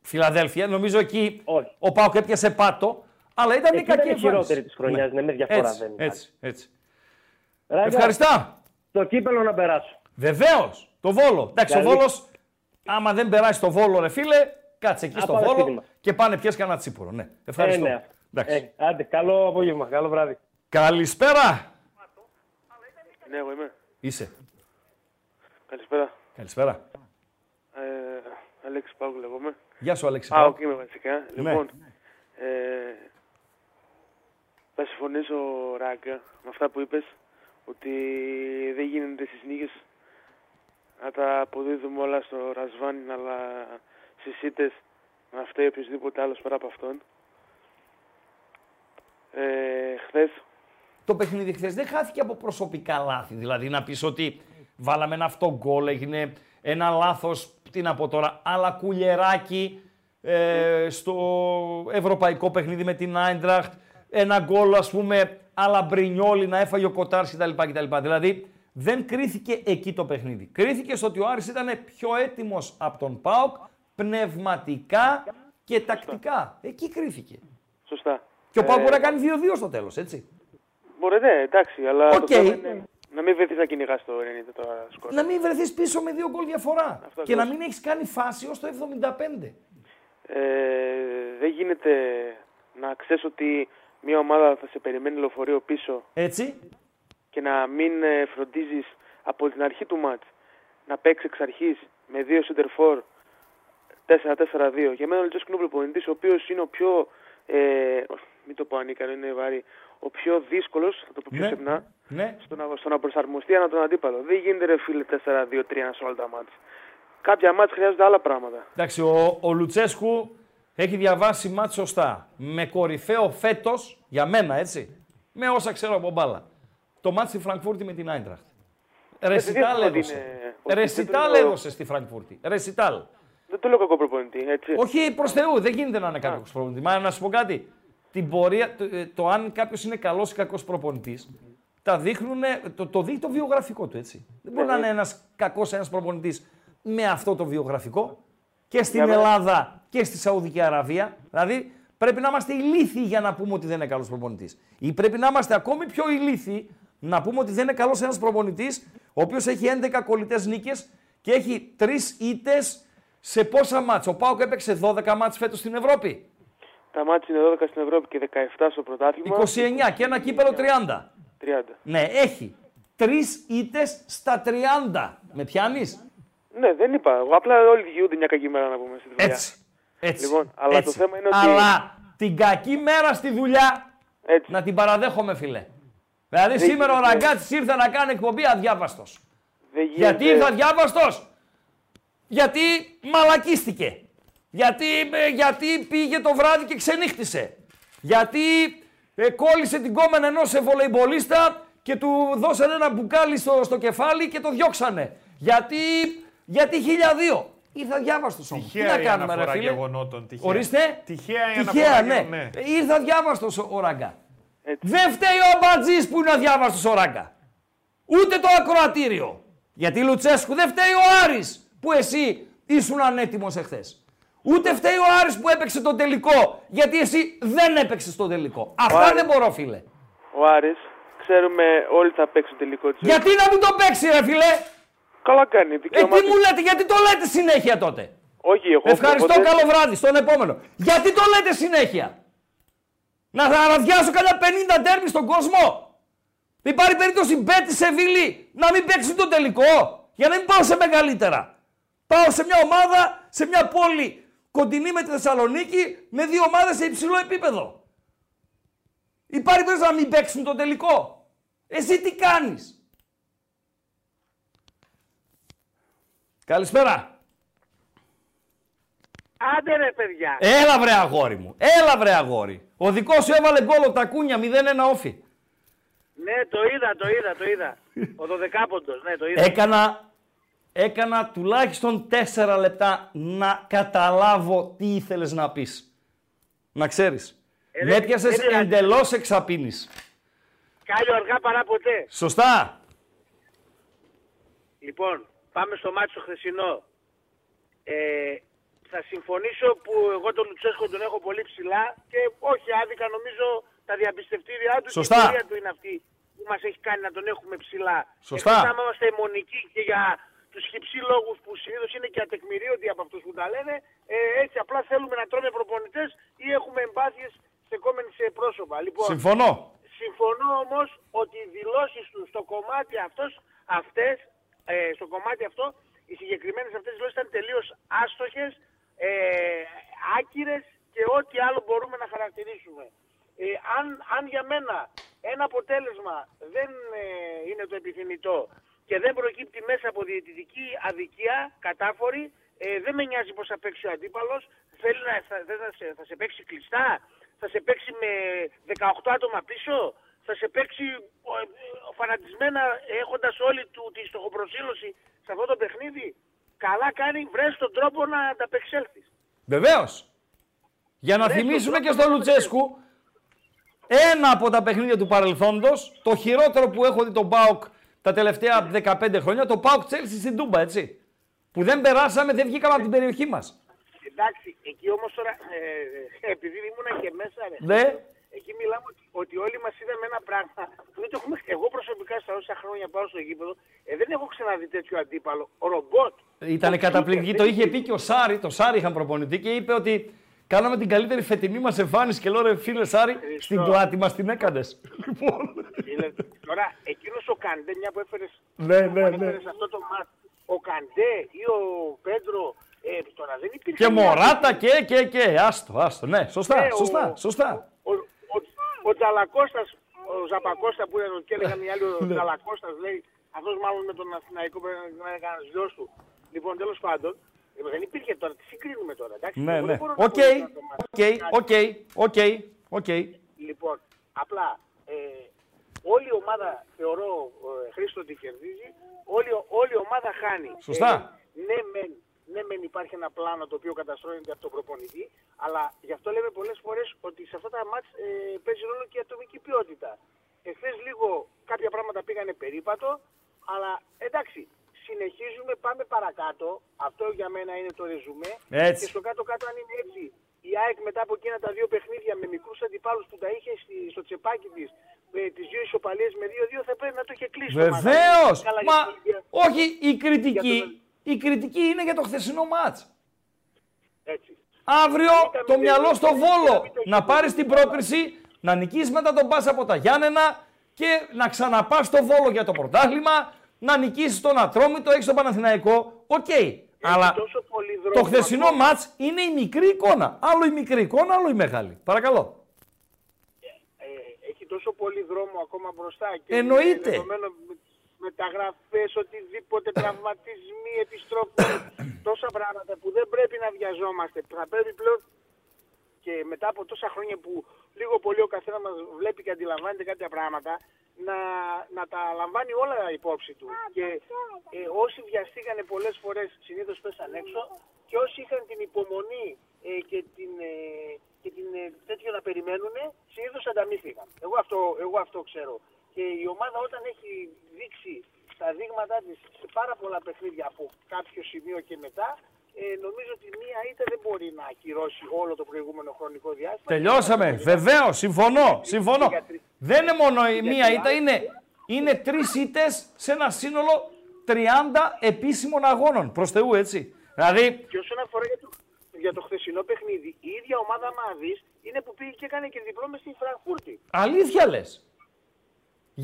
Φιλαδέλφια, νομίζω εκεί ο Πάοκ έπιασε πάτο, αλλά ήταν μια Εκεί κακή ήταν η εμφάνιση. χειρότερη της χρονιάς, ναι, με διαφορά έτσι, δεν είναι. Έτσι, έτσι. Ράγκα, Ευχαριστώ. Το κύπελο να περάσω. Βεβαίως, το Βόλο. Εντάξει, ο Καλή. Βόλος, άμα δεν περάσει το Βόλο, ρε φίλε, κάτσε εκεί Α, στο πάμε Βόλο σπίτι μας. και πάνε πιες κανένα τσίπορο. Ναι, ευχαριστώ. Ε, ναι. Εντάξει. Ε, άντε, καλό απόγευμα, καλό βράδυ. Καλησπέρα. Ναι, εγώ είμαι. Είσαι. Καλησπέρα. Καλησπέρα. Ε, Αλέξη Πάουκ λέγομαι. Γεια σου, Αλέξη. Πάουκ είμαι βασικά. Ναι. Λοιπόν, ε, θα συμφωνήσω, Ράγκα, με αυτά που είπες, ότι δεν γίνεται στις νίκες να τα αποδίδουμε όλα στο Ρασβάνιν, αλλά στις ήττες να φταίει οποιοδήποτε άλλος πέρα από αυτόν. Ε, χθες Το παιχνίδι χθες δεν χάθηκε από προσωπικά λάθη. Δηλαδή να πεις ότι βάλαμε ένα αυτό γκολ, έγινε ένα λάθος. Τι να πω τώρα, αλλά κουλεράκι ε, στο ευρωπαϊκό παιχνίδι με την Άιντραχτ. Ένα γκολ, ας πούμε, αλά Μπρινιόλι να έφαγε ο Κοτάρ κτλ, κτλ. Δηλαδή δεν κρίθηκε εκεί το παιχνίδι. Κρίθηκε στο ότι ο Άρης ήταν πιο έτοιμος από τον Πάοκ πνευματικά και τακτικά. Εκεί κρίθηκε. Σωστά. Και ο Πάοκ Ε, μπορεί να κάνει 2-2 στο τέλος, έτσι. Μπορεί, ναι, εντάξει, αλλά Οκ. το θέμα είναι να μην βρεθείς να κυνηγάς το 90 τώρα σκορ. Να μην βρεθείς πίσω με δύο γκολ διαφορά. Αυτό και να ακριβώς. μην έχεις κάνει φάση ως το 75. Ε, δεν γίνεται να ξέρεις ότι μια ομάδα θα σε περιμένει λεωφορείο πίσω Έτσι. και να μην ε, φροντίζεις από την αρχή του μάτς να παίξεις εξ αρχής με δύο center for 4-4-2. Για μένα ο Λιτσός είναι ο προπονητής ο οποίος είναι ο πιο, ε, μην το πω ανίκανο, είναι βάρη, ο πιο δύσκολος, θα το πω πιο Ναι. σεμνά, Ναι. στο να, στο να προσαρμοστεί ανά τον αντίπαλο. Δεν γίνεται ρε φίλε 4-2-3 σε όλα τα μάτς. Κάποια μάτς χρειάζονται άλλα πράγματα. Εντάξει, ο, ο Λουτσέσκου έχει διαβάσει μάτς σωστά. Με κορυφαίο φέτος, για μένα έτσι, με όσα ξέρω από μπάλα. Το μάτς στη Φραγκφούρτη με την Άιντραχτ. Ρεσιτάλ δεν ότι έδωσε. είναι- ότι Ρεσιτάλ δεν το- έδωσε στη Φραγκφούρτη. Ρεσιτάλ. Δεν το λέω κακό προπονητή, έτσι. Όχι προς Θεού, δεν γίνεται να είναι κακός προπονητής. Μα να σου πω κάτι. Την πορεία, το, ε, το αν κάποιος είναι καλός ή κακός προπονητής, τα δείχνουν, το, το δείχνει το βιογραφικό του έτσι. Δεν μπορεί να είναι ένας κακός ένας προπονητής με αυτό το βιογραφικό και στην Για μένα- Ελλάδα και στη Σαουδική Αραβία. Δηλαδή πρέπει να είμαστε ηλίθιοι για να πούμε ότι δεν είναι καλός προπονητής. Ή πρέπει να είμαστε ακόμη πιο ηλίθιοι να πούμε ότι δεν είναι καλός ένας προπονητής, ο οποίος έχει 11 κολλητές νίκες και έχει τρεις ήττες σε πόσα μάτς. Ο Πάουκ έπαιξε 12 μάτς φέτος στην Ευρώπη. Τα μάτια είναι 12 στην Ευρώπη και 17 στο πρωτάθλημα. 29 και ένα κύπελο 30. 30. Ναι, έχει τρεις ήττες στα 30. Με πιάνεις; Ναι, δεν είπα. Εγώ απλά όλοι δικαιούνται μια κακή μέρα να πούμε στη δουλειά. Έτσι. Έτσι. Λοιπόν, αλλά έτσι. το θέμα είναι ότι. Αλλά την κακή μέρα στη δουλειά να την παραδέχομαι, φίλε. Δηλαδή Δεν σήμερα ο γίνεται. Ραγκάτσης ήρθε να κάνει εκπομπή αδιάβαστος. Δεν γίνεται. Γιατί ήρθε αδιάβαστος; Γιατί μαλακίστηκε. Γιατί, ε, γιατί πήγε το βράδυ και ξενύχτησε. Γιατί ε, κόλλησε την κόμενα ενός βολεϊμπολίστα και του δώσανε ένα μπουκάλι στο, στο κεφάλι και το διώξανε. Γιατί, γιατί χίλια δύο. Ήρθε αδιάβαστος όμως. Τι Τυχαία να η κάνουμε ρε αναφορά φίλε; γεγονότων, τυχαία. Ορίστε. Τυχαία η Τυχαία, αναφορά ναι. γεγονότων, ναι. Ε, Ήρθε αδιάβαστος ο, ο Ράγκα. Δεν φταίει ο Αμπατζής που είναι αδιάβαστος ο Ράγκα. Ούτε το ακροατήριο. Γιατί Λουτσέσκου δεν φταίει ο Άρης που εσύ ήσουν ανέτοιμος εχθές. Ούτε φταίει ο Άρης που έπαιξε το τελικό, γιατί εσύ δεν έπαιξες το τελικό. Αυτά Άρης. δεν μπορώ, φίλε. Ο Άρης, ξέρουμε όλοι θα παίξουν τελικό της Γιατί να μην το παίξει, ρε φίλε; Καλά κάνει. Ε, δικαίωμά τι του. μου λέτε, γιατί το λέτε συνέχεια τότε; Όχι, εγώ. Ευχαριστώ, οπότε- καλό βράδυ, στον επόμενο. Γιατί το λέτε συνέχεια; Να αραδιάσω κανένα 50 τέρμι στον κόσμο; Υπάρχει περίπτωση Μπέτη Σεβίλη να μην παίξει το τελικό. Για να μην πάω σε μεγαλύτερα. Πάω σε μια ομάδα, σε μια πόλη κοντινή με τη Θεσσαλονίκη, με δύο ομάδες σε υψηλό επίπεδο. Υπάρχει περίπτωση να μην παίξουν το τελικό; Εσύ τι κάνεις; Καλησπέρα. Άντε ρε παιδιά. Έλα βρε αγόρι μου. Έλα βρε αγόρι. Ο δικός σου έβαλε γκολ ο Τακούνια 0-1 όφι. Ναι, το είδα, το είδα, το είδα. Ο δωδεκάποντος, ναι, το είδα. Έκανα, έκανα τουλάχιστον τέσσερα λεπτά να καταλάβω τι ήθελες να πεις. Να ξέρεις. Ε, Με δεν- έπιασες δεν πειράζει. εντελώς εξαπίνης. Κάλιο αργά παρά ποτέ. Σωστά. Λοιπόν, πάμε στο μάτι στο χθεσινό. Ε, θα συμφωνήσω που εγώ τον Λουτσέσκο τον έχω πολύ ψηλά και όχι άδικα νομίζω τα διαπιστευτήριά του Σωστά. και η πορεία του είναι αυτή που μας έχει κάνει να τον έχουμε ψηλά. Σωστά. Εκτός άμα είμαστε αιμονικοί και για τους χυψή λόγους που συνήθως είναι και ατεκμηρίωτοι από αυτούς που τα λένε, ε, έτσι απλά θέλουμε να τρώμε προπονητές ή έχουμε εμπάθειες στεκόμενοι σε πρόσωπα. Λοιπόν, Συμφωνώ. Συμφωνώ όμως ότι οι δηλώσεις του στο κομμάτι αυτός, αυτές, ε, στο κομμάτι αυτό, οι συγκεκριμένες αυτές δηλώσεις ήταν τελείως άστοχες, ε, άκυρες και ό,τι άλλο μπορούμε να χαρακτηρίσουμε. Ε, αν, αν για μένα ένα αποτέλεσμα δεν ε, είναι το επιθυμητό και δεν προκύπτει μέσα από διαιτητική αδικία, κατάφορη, ε, δεν με νοιάζει πώς θα παίξει ο αντίπαλος, θέλει να, θα, δεν θα, σε, θα σε παίξει κλειστά, θα σε παίξει με 18 άτομα πίσω, θα σε παίξει ο, ε, φανατισμένα έχοντας όλη του τη στοχοπροσύλωση σε αυτό το παιχνίδι. Καλά κάνει, βρες τον τρόπο να ανταπεξέλθεις. Βεβαίως. Για να Ναι, θυμίσουμε στον και στον Λουτσέσκου, ένα από τα παιχνίδια του παρελθόντος, το χειρότερο που έχω δει τον Πάοκ τα τελευταία 15 χρόνια, το Πάοκ Τσέλσι στην Τούμπα, έτσι. Που δεν περάσαμε, δεν βγήκαμε από την περιοχή μας. Εντάξει, εκεί όμως τώρα, ε, επειδή ήμουν και μέσα, ρε, Ναι. Εκεί μιλάμε ότι, ότι όλοι μας είδαμε ένα πράγμα που δεν το έχουμε, εγώ προσωπικά στα όσα χρόνια πάω στο γήπεδο, ε, δεν έχω ξαναδεί τέτοιο αντίπαλο. Ο ρομπότ. Ήταν Ο καταπληκτική. Σούτερ, Το δεν είχε πει και ο Σάρι, το Σάρι είχαν προπονητή και είπε ότι κάναμε την καλύτερη φετινή μας εμφάνιση και λέω ρε φίλε Σάρι, στην πλάτη μας την έκανες. Λοιπόν, Είναι- Τώρα, εκείνος ο Καντέ, μια που έφερες, Ναι, που ναι, ναι. ανέφερες αυτό το μάτς, ο Καντέ ή ο Πέντρο, ε, τώρα δεν υπήρχε... και μια- Μωράτα και, και, και. Άστο, άστο. Ναι, σωστά, Ναι, ο- σωστά, σωστά. Ο, ο, ο Τζαλακώστας, ο Ζαπακώστα που ήταν και έλεγαν οι άλλοι, ο Ναι. Τζαλακώστας λέει, αυτός μάλλον με τον Αθηναϊκό πρέπει να είναι κανένας γιος του. Λοιπόν, τέλος πάντων, ε, δεν υπήρχε τώρα, τι συγκρίνουμε τώρα, εντάξει. Ναι, Εγώ ναι. δεν μπορώ να Οκ, πω για το ματς. οκ, οκ, οκ, οκ. Λοιπόν, απλά ε, όλη η ομάδα θεωρώ ε, Χρήστο ότι κερδίζει, όλη, όλη η ομάδα χάνει. Σωστά. Ε, ναι, μεν, ναι, μεν υπάρχει ένα πλάνο το οποίο καταστρώνεται από τον προπονητή, αλλά γι' αυτό λέμε πολλές φορές ότι σε αυτά τα μάτς ε, παίζει ρόλο και η ατομική ποιότητα. Εχθές λίγο κάποια πράγματα πήγανε περίπατο, αλλά εντάξει, συνεχίζουμε, πάμε παρακάτω. Αυτό για μένα είναι το ρεζουμέ. Έτσι. Και στο κάτω-κάτω αν είναι έτσι, η ΑΕΚ μετά από εκείνα τα δύο παιχνίδια με μικρούς αντιπάλους που τα είχε στη- στο τσεπάκι της, με τις δύο ισοπαλίες με 2-2, θα πρέπει να το είχε κλείσει. το μάτς. Βεβαίως! Καλά, Μα γιατί- όχι, η κριτική, η κριτική είναι για το χθεσινό ματς. Έτσι. Αύριο το μυαλό στο Βόλο. Να πάρεις την πρόκριση, να νικήσεις μετά τον ΠΑΣ από τα Γιάννενα και να ξαναπάς στο Βόλο για το πρωτάθλημα, να νικήσεις τον Ατρόμητο, έχεις τον Παναθηναϊκό. Οκ. Αλλά τόσο πολύ το δρόμο χθεσινό ακόμα. ματς είναι η μικρή εικόνα. Άλλο η μικρή εικόνα, άλλο η μεγάλη. Παρακαλώ. ε, έχει τόσο πολύ δρόμο ακόμα μπροστά. Και Εννοείται. δεδομένου με- μεταγραφές, οτιδήποτε, τραυματισμοί, επιστροφές, τόσα πράγματα που δεν πρέπει να βιαζόμαστε. Θα πρέπει πλέον και μετά από τόσα χρόνια που λίγο πολύ ο καθένας μας βλέπει και αντιλαμβάνεται κάποια πράγματα, να, να τα λαμβάνει όλα υπόψη του. Και ε, όσοι βιαστήκανε πολλές φορές συνήθως πέσαν έξω και όσοι είχαν την υπομονή ε, και την, ε, και την ε, τέτοιο να περιμένουν, συνήθως ανταμείφθηκαν. Εγώ αυτό, εγώ αυτό ξέρω. Και η ομάδα όταν έχει δείξει τα δείγματά της σε πάρα πολλά παιχνίδια από κάποιο σημείο και μετά, ε, νομίζω ότι μία ήττα δεν μπορεί να ακυρώσει όλο το προηγούμενο χρονικό διάστημα. Τελειώσαμε. Βεβαίως, συμφωνώ. συμφωνώ. Δεν είναι μόνο η μία ήττα, είναι, είναι τρεις ήττες σε ένα σύνολο 30 επίσημων αγώνων. Προς Θεού, έτσι. Δηλαδή, Και όσον αφορά για το, για το χθεσινό παιχνίδι, η ίδια ομάδα Μαδής είναι που πήγε και έκανε και διπλό μες στη Φραγκφούρτη. αλήθεια λες.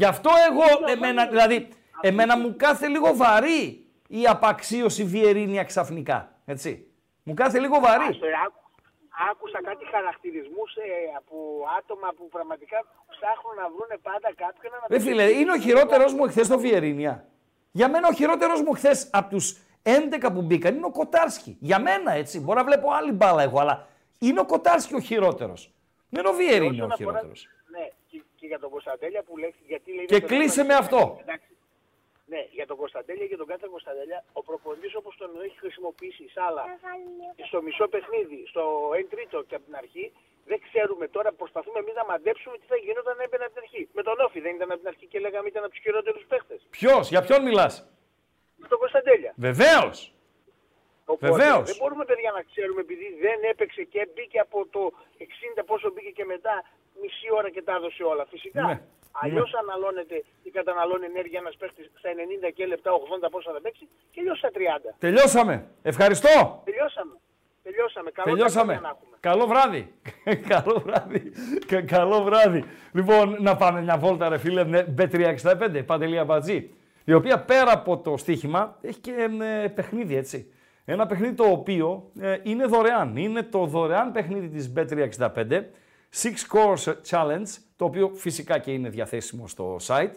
Γι' αυτό εγώ, εμένα, δηλαδή, εμένα μου κάθε λίγο βαρύ η απαξίωση Βιερίνια ξαφνικά. Έτσι. Μου κάθε λίγο βαρύ. Άστο, ε, άκου- άκουσα κάτι χαρακτηρισμούς ε, από άτομα που πραγματικά ψάχνουν να βρουν πάντα κάποιον να Ρε φίλε, είναι ο χειρότερος μου εχθές στο Βιερίνια. Για μένα ο χειρότερος μου χθε από τους 11 που μπήκαν είναι ο Κοτάρσκι. Για μένα έτσι. Μπορώ να βλέπω άλλη μπάλα εγώ, αλλά είναι ο Κοτάρσκι ο χειρότερος. Δεν είναι ο Βιερίνια ο όσον αφορά- χειρότερος. Ναι, και, και και για τον Κωνσταντέλια που λέει. Γιατί λέει Και δεν κλείσε τον με αυτό. Εντάξει. Ναι, για τον Κωνσταντέλια και τον κάθε Κωνσταντέλια, ο προπονητής όπως τον έχει χρησιμοποιήσει σάλα στο μισό παιχνίδι, στο 1 τρίτο και από την αρχή, δεν ξέρουμε τώρα. Προσπαθούμε εμείς να μαντέψουμε τι θα γινόταν αν έμπαινε από την αρχή. Με τον Όφη δεν ήταν από την αρχή και λέγαμε ήταν από τους χειρότερους παίχτες. Ποιος, για ποιον μιλάς; Με τον Κωνσταντέλια. Βεβαίως. Οπότε Βεβαίως. δεν μπορούμε παιδιά να ξέρουμε επειδή δεν έπαιξε και μπήκε από το 60 πόσο μπήκε και μετά μισή ώρα και τα έδωσε όλα. Φυσικά. Ναι. Αλλιώς αναλώνεται ή καταναλώνει ενέργεια ένας παίχτη στα 90 και λεπτά, 80 πόσα θα παίξει και αλλιώς στα 30. Τελειώσαμε. Ευχαριστώ. Τελειώσαμε. Τελειώσαμε. Καλό Τελειώσαμε. βράδυ να έχουμε. Καλό βράδυ. Καλό βράδυ. Κα- Καλό βράδυ. Λοιπόν, να πάμε μια βόλτα, ρε φίλε, με B365, Παντελή Αμπατζή, η οποία πέρα από το στοίχημα έχει και ε, παιχνίδι, έτσι. Ένα παιχνίδι το οποίο ε, είναι δωρεάν. Είναι το δωρεάν παιχνίδι της Bet365, Six Course Challenge, το οποίο φυσικά και είναι διαθέσιμο στο site.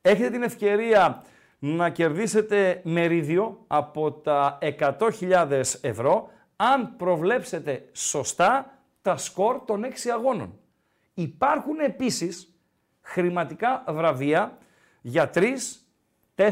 Έχετε την ευκαιρία να κερδίσετε μερίδιο από τα 100.000 ευρώ αν προβλέψετε σωστά τα σκορ των 6 αγώνων. Υπάρχουν επίσης χρηματικά βραβεία για 3, 4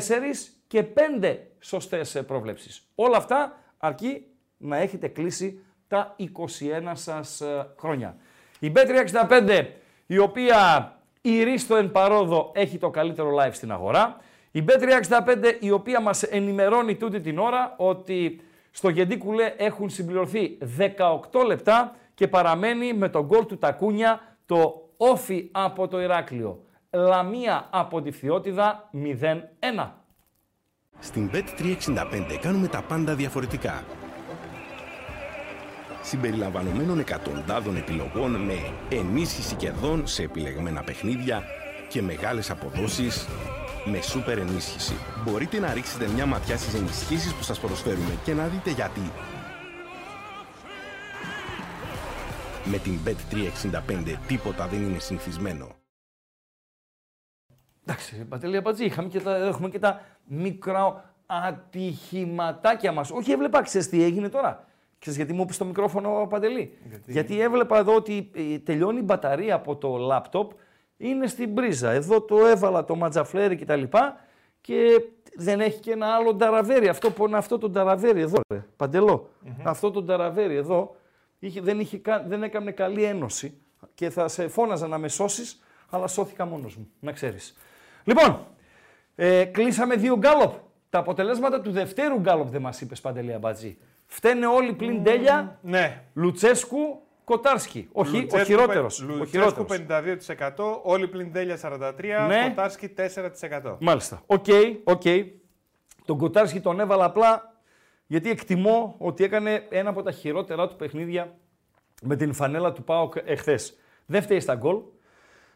και 5 σωστές ε, προβλέψεις. Όλα αυτά αρκεί να έχετε κλείσει τα 21 σας ε, χρόνια. Η Bet365, η οποία η Ρίστο εν παρόδο έχει το καλύτερο live στην αγορά. Η Bet365, η οποία μας ενημερώνει τούτη την ώρα ότι στο Γεντίκουλε έχουν συμπληρωθεί 18 λεπτά και παραμένει με τον γκολ του Τακούνια το όφι από το Ηράκλειο. Λαμία από τη Φθιώτιδα 0-1. Στην Bet365 κάνουμε τα πάντα διαφορετικά. Συμπεριλαμβανομένων εκατοντάδων επιλογών με ενίσχυση κερδών σε επιλεγμένα παιχνίδια και μεγάλες αποδόσεις με σούπερ ενίσχυση. Μπορείτε να ρίξετε μια ματιά στις ενισχύσεις που σας προσφέρουμε και να δείτε γιατί. Με την Bet365 τίποτα δεν είναι συνηθισμένο. Εντάξει, Πατελή Απατζή, είχαμε και τα, έχουμε και τα μικρά ατυχηματάκια μας. Όχι, έβλεπα, ξέρεις τι έγινε τώρα; Ξέρεις γιατί μου είπε το μικρόφωνο, Παντελή. Γιατί... έβλεπα εδώ ότι ε, τελειώνει η μπαταρία από το λάπτοπ, είναι στην πρίζα. Εδώ το έβαλα το ματζαφλέρι και τα λοιπά και δεν έχει και ένα άλλο νταραβέρι. Αυτό που είναι αυτό το νταραβέρι εδώ, ρε, παντελο Αυτό το νταραβέρι εδώ είχε, δεν, είχε, κα- δεν έκανε καλή ένωση και θα σε φώναζα να με σώσεις, αλλά σώθηκα μόνος μου, να ξέρεις. Λοιπόν, ε, κλείσαμε δύο γκάλοπ. Τα αποτελέσματα του δευτέρου γκάλοπ δεν μας είπες, Παντελή Αμπατζή. Φταίνε όλοι πλην τέλεια. Ναι. Λουτσέσκου, Κοτάρσκι. Όχι, ο Λουτσέσκου χειρότερος. πεν- Ο Λουτσέσκου χειρότερος. 52%, όλοι πλην τέλεια 43%, Ναι. Κοτάρσκι 4%. Μάλιστα. Οκ, οκ. Τον Κοτάρσκι τον έβαλα απλά γιατί εκτιμώ ότι έκανε ένα από τα χειρότερα του παιχνίδια με την φανέλα του ΠΑΟΚ εχθές. Δεν φταίει στα γκολ,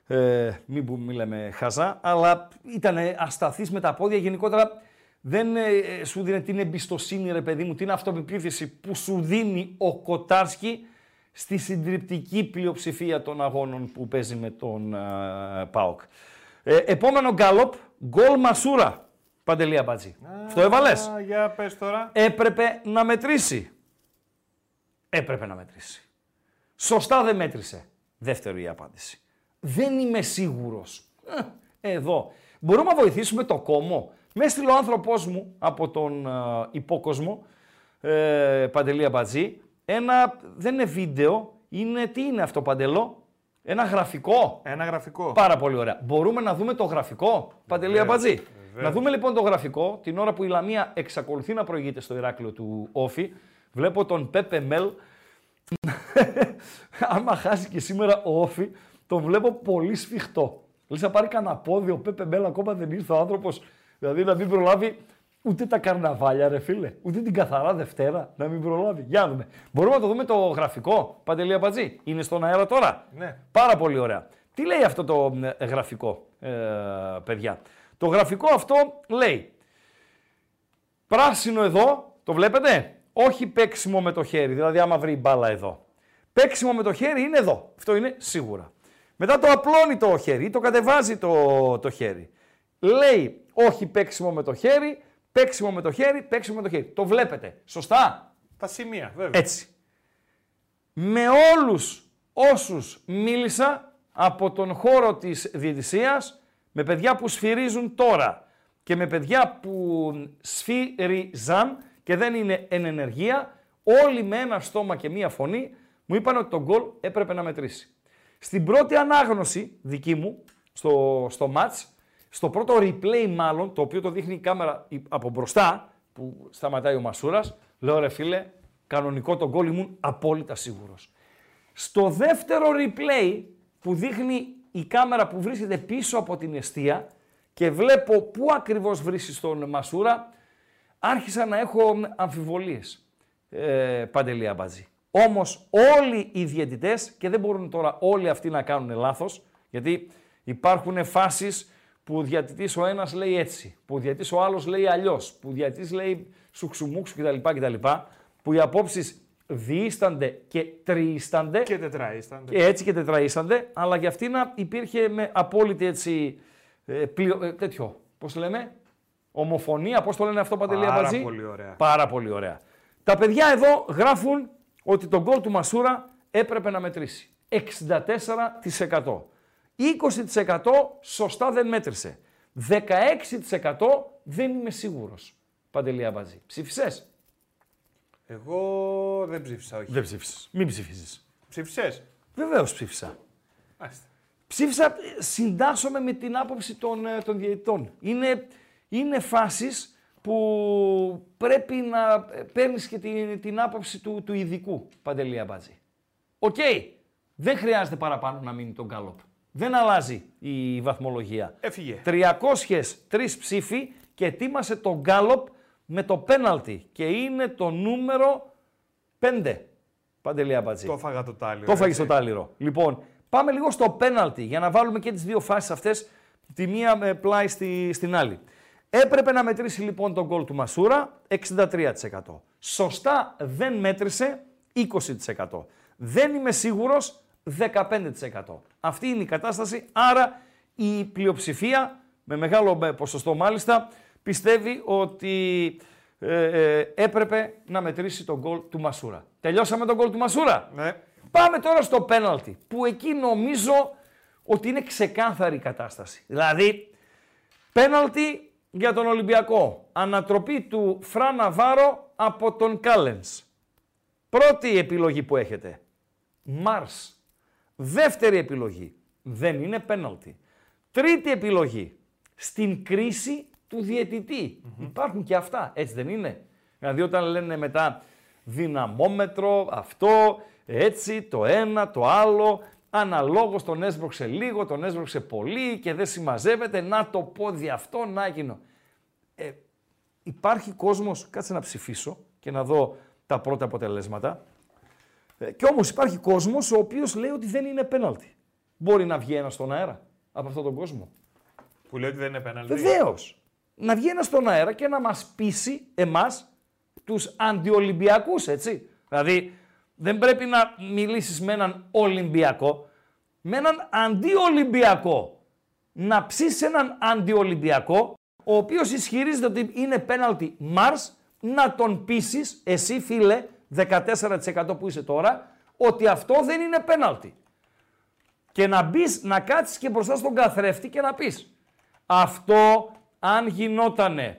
ε, μην πούμε χαζά, αλλά ήταν ασταθής με τα πόδια. Γενικότερα δεν ε, σου δίνει την εμπιστοσύνη, ρε παιδί μου, την αυτοπεποίθηση που σου δίνει ο Κοτάρσκι στη συντριπτική πλειοψηφία των αγώνων που παίζει με τον ε, ΠΑΟΚ. Ε, επόμενο γκάλοπ, γκολ Μασούρα. Παντελή Αμπάτζη. Αυτό έβαλες; Α, για πες τώρα. Έπρεπε να μετρήσει. Έπρεπε να μετρήσει. Σωστά δεν μέτρησε. Δεύτερη η απάντηση. Δεν είμαι σίγουρος. Ε, Εδώ. Μπορούμε να βοηθήσουμε το κόμμο. Με έστειλε ο άνθρωπός μου από τον ε, υπόκοσμο, ε, Παντελή Αμπατζή, ένα, δεν είναι βίντεο, είναι, τι είναι αυτό Παντελό, ένα γραφικό. Ένα γραφικό. Πάρα πολύ ωραία. Μπορούμε να δούμε το γραφικό, Παντελή Βεβαίως, Αμπατζή; βεβαίως. Να δούμε λοιπόν το γραφικό, την ώρα που η Λαμία εξακολουθεί να προηγείται στο Ηράκλειο του Όφη. Βλέπω τον Πέπε Μέλ. Άμα χάσει και σήμερα ο Όφη, τον βλέπω πολύ σφιχτό. Λες να πάρει κανένα πόδι, ο Πέπε Μέλ ακόμα δεν ήρθε ο άνθρωπος. Δηλαδή να μην προλάβει ούτε τα καρναβάλια, ρε φίλε. Ούτε την καθαρά Δευτέρα να μην προλάβει. Για να δούμε. Μπορούμε να το δούμε το γραφικό, Παντελή Αμπατζή. Είναι στον αέρα τώρα. Ναι. Πάρα πολύ ωραία. Τι λέει αυτό το ε, γραφικό, ε, παιδιά; Το γραφικό αυτό λέει πράσινο εδώ, το βλέπετε, όχι παίξιμο με το χέρι, δηλαδή άμα βρει μπάλα εδώ. Παίξιμο με το χέρι είναι εδώ, αυτό είναι σίγουρα. Μετά το απλώνει το χέρι ή το κατεβάζει το, το χέρι. Λέει όχι παίξιμο με το χέρι, παίξιμο με το χέρι, παίξιμο με το χέρι. Το βλέπετε, σωστά; Τα σημεία, βέβαια. Έτσι. Με όλους όσους μίλησα, από τον χώρο της διαιτησίας με παιδιά που σφυρίζουν τώρα και με παιδιά που σφύριζαν και δεν είναι εν ενεργεία, όλοι με ένα στόμα και μία φωνή μου είπαν ότι τον γκολ έπρεπε να μετρήσει. Στην πρώτη ανάγνωση δική μου στο, στο match, στο πρώτο replay μάλλον, το οποίο το δείχνει η κάμερα από μπροστά, που σταματάει ο Μασούρας, λέω ρε φίλε, κανονικό τον γκολ ήμουν απόλυτα σίγουρος. Στο δεύτερο replay που δείχνει η κάμερα που βρίσκεται πίσω από την αιστεία και βλέπω πού ακριβώς βρίσκει τον Μασούρα, άρχισα να έχω αμφιβολίες, ε, Παντελή Αμπατζή. Όμως όλοι οι διαιτητές, και δεν μπορούν τώρα όλοι αυτοί να κάνουν λάθος, γιατί υπάρχουν φάσεις που ο διατητής ο ένας λέει έτσι, που ο διατητής ο άλλος λέει αλλιώς, που ο διατητής λέει σουξουμούξου κτλ. κτλ που οι απόψεις διήστανται και τριήστανται. Και τετραήστανται. Και έτσι και τετραήστανται, αλλά για αυτήν υπήρχε με απόλυτη έτσι, ε, πλειο, ε, τέτοιο, πώς λέμε, ομοφωνία, πώς το λένε αυτό Παντελή Πάρα Αμπατζή; πολύ ωραία. Πάρα πολύ ωραία. Τα παιδιά εδώ γράφουν ότι τον γκολ του Μασούρα έπρεπε να μετρήσει. 64%. 20% σωστά δεν μέτρησε. 16% δεν είμαι σίγουρος. Παντελή Αμπατζή. Ψήφισες; Εγώ δεν ψήφισα, όχι. Δεν ψήφισες. Μην ψηφίσεις. Ψήφισες; Βεβαίως ψήφισα. Μάλιστα. Ψήφισα, ε, συντάσσομαι με την άποψη των, ε, των διαιτητών. Είναι, είναι φάσεις που πρέπει να ε, παίρνεις και την, την άποψη του, του ειδικού, Παντελή Αμπάτζη. Οκ, δεν χρειάζεται παραπάνω να μείνει το γκάλοπ. Δεν αλλάζει η βαθμολογία. Έφυγε. 303 ψήφοι και ετοίμασε το γκάλοπ με το πέναλτι και είναι το νούμερο 5. Παντελή Αμπατζή. Το έφαγα το τάλιρο. Το έφαγε έτσι. στο τάλιρο. Λοιπόν, πάμε λίγο στο πέναλτι για να βάλουμε και τις δύο φάσεις αυτές, τη μία με πλάι στη, στην άλλη. Έπρεπε να μετρήσει λοιπόν το γκολ του Μασούρα 63%. Σωστά δεν μέτρησε 20%. Δεν είμαι σίγουρος 15%. Αυτή είναι η κατάσταση, άρα η πλειοψηφία, με μεγάλο ε, ποσοστό μάλιστα, πιστεύει ότι ε, ε, έπρεπε να μετρήσει τον γκολ του Μασούρα. Τελειώσαμε τον γκολ του Μασούρα; Ναι. Πάμε τώρα στο πέναλτι, που εκεί νομίζω ότι είναι ξεκάθαρη η κατάσταση. Δηλαδή, πέναλτι για τον Ολυμπιακό. Ανατροπή του Φρα Ναβάρο από τον Κάλενς. Πρώτη επιλογή που έχετε. Μάρς. Δεύτερη επιλογή. Δεν είναι πέναλτι. Τρίτη επιλογή. Στην κρίση του διαιτητη Υπάρχουν και αυτά, έτσι δεν είναι; Δηλαδή όταν λένε μετά δυναμόμετρο, αυτό, έτσι, το ένα, το άλλο, αναλόγως τον έσπρωξε λίγο, τον έσπρωξε πολύ και δεν συμμαζεύεται, να το πόδι αυτό, να εκείνο. Ε, υπάρχει κόσμος, κάτσε να ψηφίσω και να δω τα πρώτα αποτελέσματα. Ε, και όμως υπάρχει κόσμος ο οποίος λέει ότι δεν είναι πέναλτι. Μπορεί να βγει ένας στον αέρα από αυτόν τον κόσμο. Που λέει ότι δεν είναι πέναλτι. Βεβαίως. Να βγει ένας στον αέρα και να μας πείσει εμάς, τους αντιολυμπιακούς, έτσι. Δηλαδή, δεν πρέπει να μιλήσεις με έναν Ολυμπιακό, με έναν αντιολυμπιακό. Να ψήσεις έναν αντιολυμπιακό, ο οποίος ισχυρίζεται ότι είναι πέναλτι Mars, να τον πείσεις, εσύ φίλε, 14% που είσαι τώρα, ότι αυτό δεν είναι πέναλτι. Και να μπεις, να κάτσεις και μπροστά στον καθρέφτη και να πεις αυτό αν γινότανε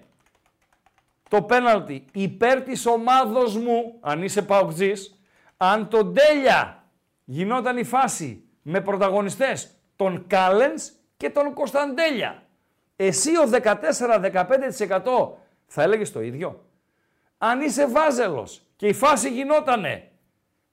το πέναλτι υπέρ της ομάδος μου, αν είσαι παοκτζής, αν το τέλεια γινόταν η φάση με πρωταγωνιστές τον Κάλενς και τον Κωνσταντέλια. Εσύ ο 14-15% θα έλεγες το ίδιο. Αν είσαι βάζελος και η φάση γινότανε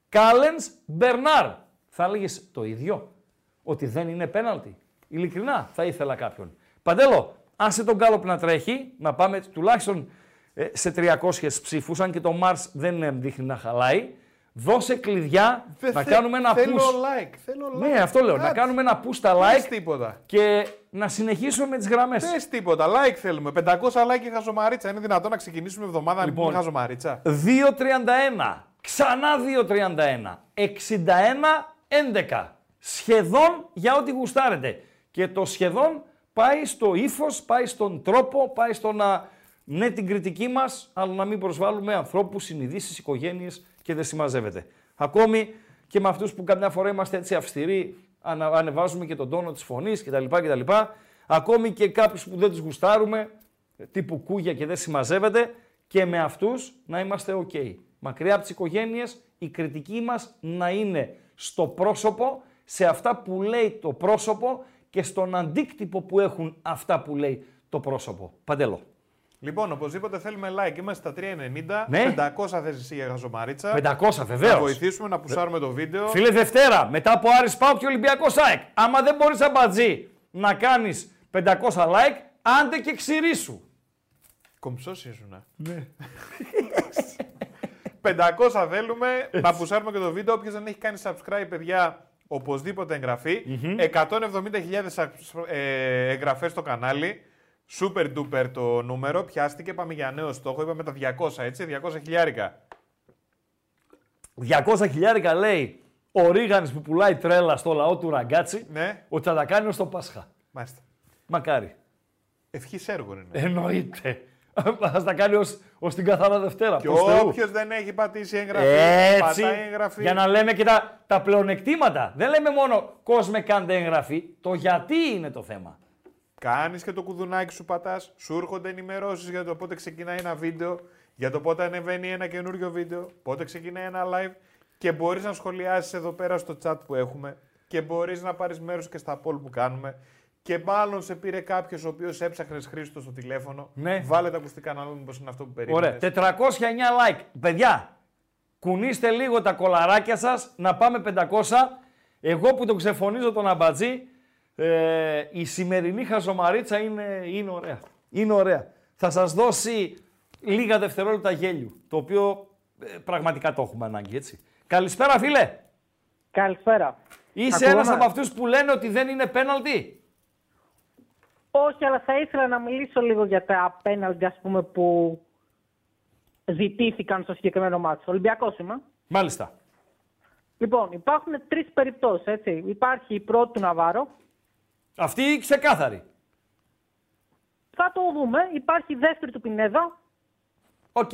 Κάλενς Μπερνάρ, θα έλεγες το ίδιο. Ότι δεν είναι πέναλτι. Ειλικρινά θα ήθελα κάποιον. Παντέλο, άσε τον Γκάλοπ να τρέχει, να πάμε τουλάχιστον ε, σε 300 ψήφους, αν και το Mars δεν ε, δείχνει να χαλάει. Δώσε κλειδιά, Δεν να θε- κάνουμε ένα θέλω push. like, θέλω Ναι, like. αυτό λέω, να Κάτσε. κάνουμε ένα push στα Πες like τίποτα. και να συνεχίσουμε με τις γραμμές. Πες τίποτα. Like θέλουμε. 500 like και χαζομαρίτσα. Είναι δυνατόν να ξεκινήσουμε εβδομάδα να Λοιπόν. λοιπόν, χαζομαρίτσα. 2.31, ξανά 2.31, 61-11. Σχεδόν για ό,τι γουστάρετε. Και το σχεδόν πάει στο ύφος, πάει στον τρόπο, πάει στο να ναι την κριτική μας, αλλά να μην προσβάλλουμε ανθρώπους, συνειδήσεις, οικογένειες και δεν συμμαζεύεται. Ακόμη και με αυτούς που καμιά φορά είμαστε έτσι αυστηροί, ανα, ανεβάζουμε και τον τόνο της φωνής κτλ. κτλ. Ακόμη και κάποιους που δεν τους γουστάρουμε, τύπου κούγια και δεν συμμαζεύεται, και με αυτούς να είμαστε ok. Μακριά από τις οικογένειες, η κριτική μας να είναι στο πρόσωπο, σε αυτά που λέει το πρόσωπο και στον αντίκτυπο που έχουν αυτά που λέει το πρόσωπο. Παντέλο. Λοιπόν, οπωσδήποτε θέλουμε like. Είμαστε στα 390. Ναι. 500 θέσεις για γαζομαρίτσα. 500 βεβαίως. Να βοηθήσουμε να πουσάρουμε το βίντεο. Φίλε Δευτέρα, μετά από Άρης Πάου και Ολυμπιακός ΑΕΚ. Άμα δεν μπορείς αμπατζή να κάνεις 500 like, άντε και ξηρίσου. Κομψό ήσουν. Ναι. 500 θέλουμε να πουσάρουμε και το βίντεο. Όποιος δεν έχει κάνει subscribe, παιδιά, οπωσδήποτε εγγραφή. 170.000 ε, εγγραφές στο κανάλι. Super duper το νούμερο. Πιάστηκε. Πάμε για νέο στόχο. Είπαμε τα 200, έτσι. 200 χιλιάρικα. 200 χιλιάρικα λέει ο Ρίγανης που πουλάει τρέλα στο λαό του Ραγκάτσι Ναι. ότι θα τα κάνει ως το Πάσχα. Μάλιστα. Μακάρι. Ευχής έργο είναι. Εννοείται. Θα τα κάνει ως, ως την καθαρά Δευτέρα. Και προς Θεού. όποιος δεν έχει πατήσει εγγραφή, Έτσι, πατάει εγγραφή. για να λέμε και τα, τα πλεονεκτήματα. Δεν λέμε μόνο κόσμε κάντε εγγραφή, το γιατί είναι το θέμα. Κάνεις και το κουδουνάκι σου πατάς, σου έρχονται ενημερώσεις για το πότε ξεκινάει ένα βίντεο, για το πότε ανεβαίνει ένα καινούριο βίντεο, πότε ξεκινάει ένα live και μπορείς να σχολιάσεις εδώ πέρα στο chat που έχουμε και μπορείς να πάρεις μέρος και στα poll που κάνουμε. Και μάλλον σε πήρε κάποιος ο οποίος έψαχνες Χρήστο στο τηλέφωνο. Ναι. Βάλε τα ακουστικά να δούμε πώς είναι αυτό που περίμενες. Ωραία. 409 like. Παιδιά, κουνήστε λίγο τα κολαράκια σας, να πάμε 500. Εγώ που τον ξεφωνίζω τον αμπατζή, ε, η σημερινή χαζομαρίτσα είναι, είναι ωραία. Είναι ωραία. Θα σας δώσει λίγα δευτερόλεπτα γέλιου, το οποίο ε, πραγματικά το έχουμε ανάγκη, έτσι. Καλησπέρα, φίλε. Καλησπέρα. Είσαι Ακούγομαι; ένας από αυτούς που λένε ότι δεν είναι πέναλτι; Όχι, αλλά θα ήθελα να μιλήσω λίγο για τα πέναλτι, ας πούμε, που ζητήθηκαν στο συγκεκριμένο ματς. Ολυμπιακός είμαι. Μάλιστα. Λοιπόν, υπάρχουν τρεις περιπτώσεις, έτσι. Υπάρχει η πρώτη του Ναβάρο. Αυτή ξεκάθαρη. Θα το δούμε. Υπάρχει η δεύτερη του Πινέδα. Οκ.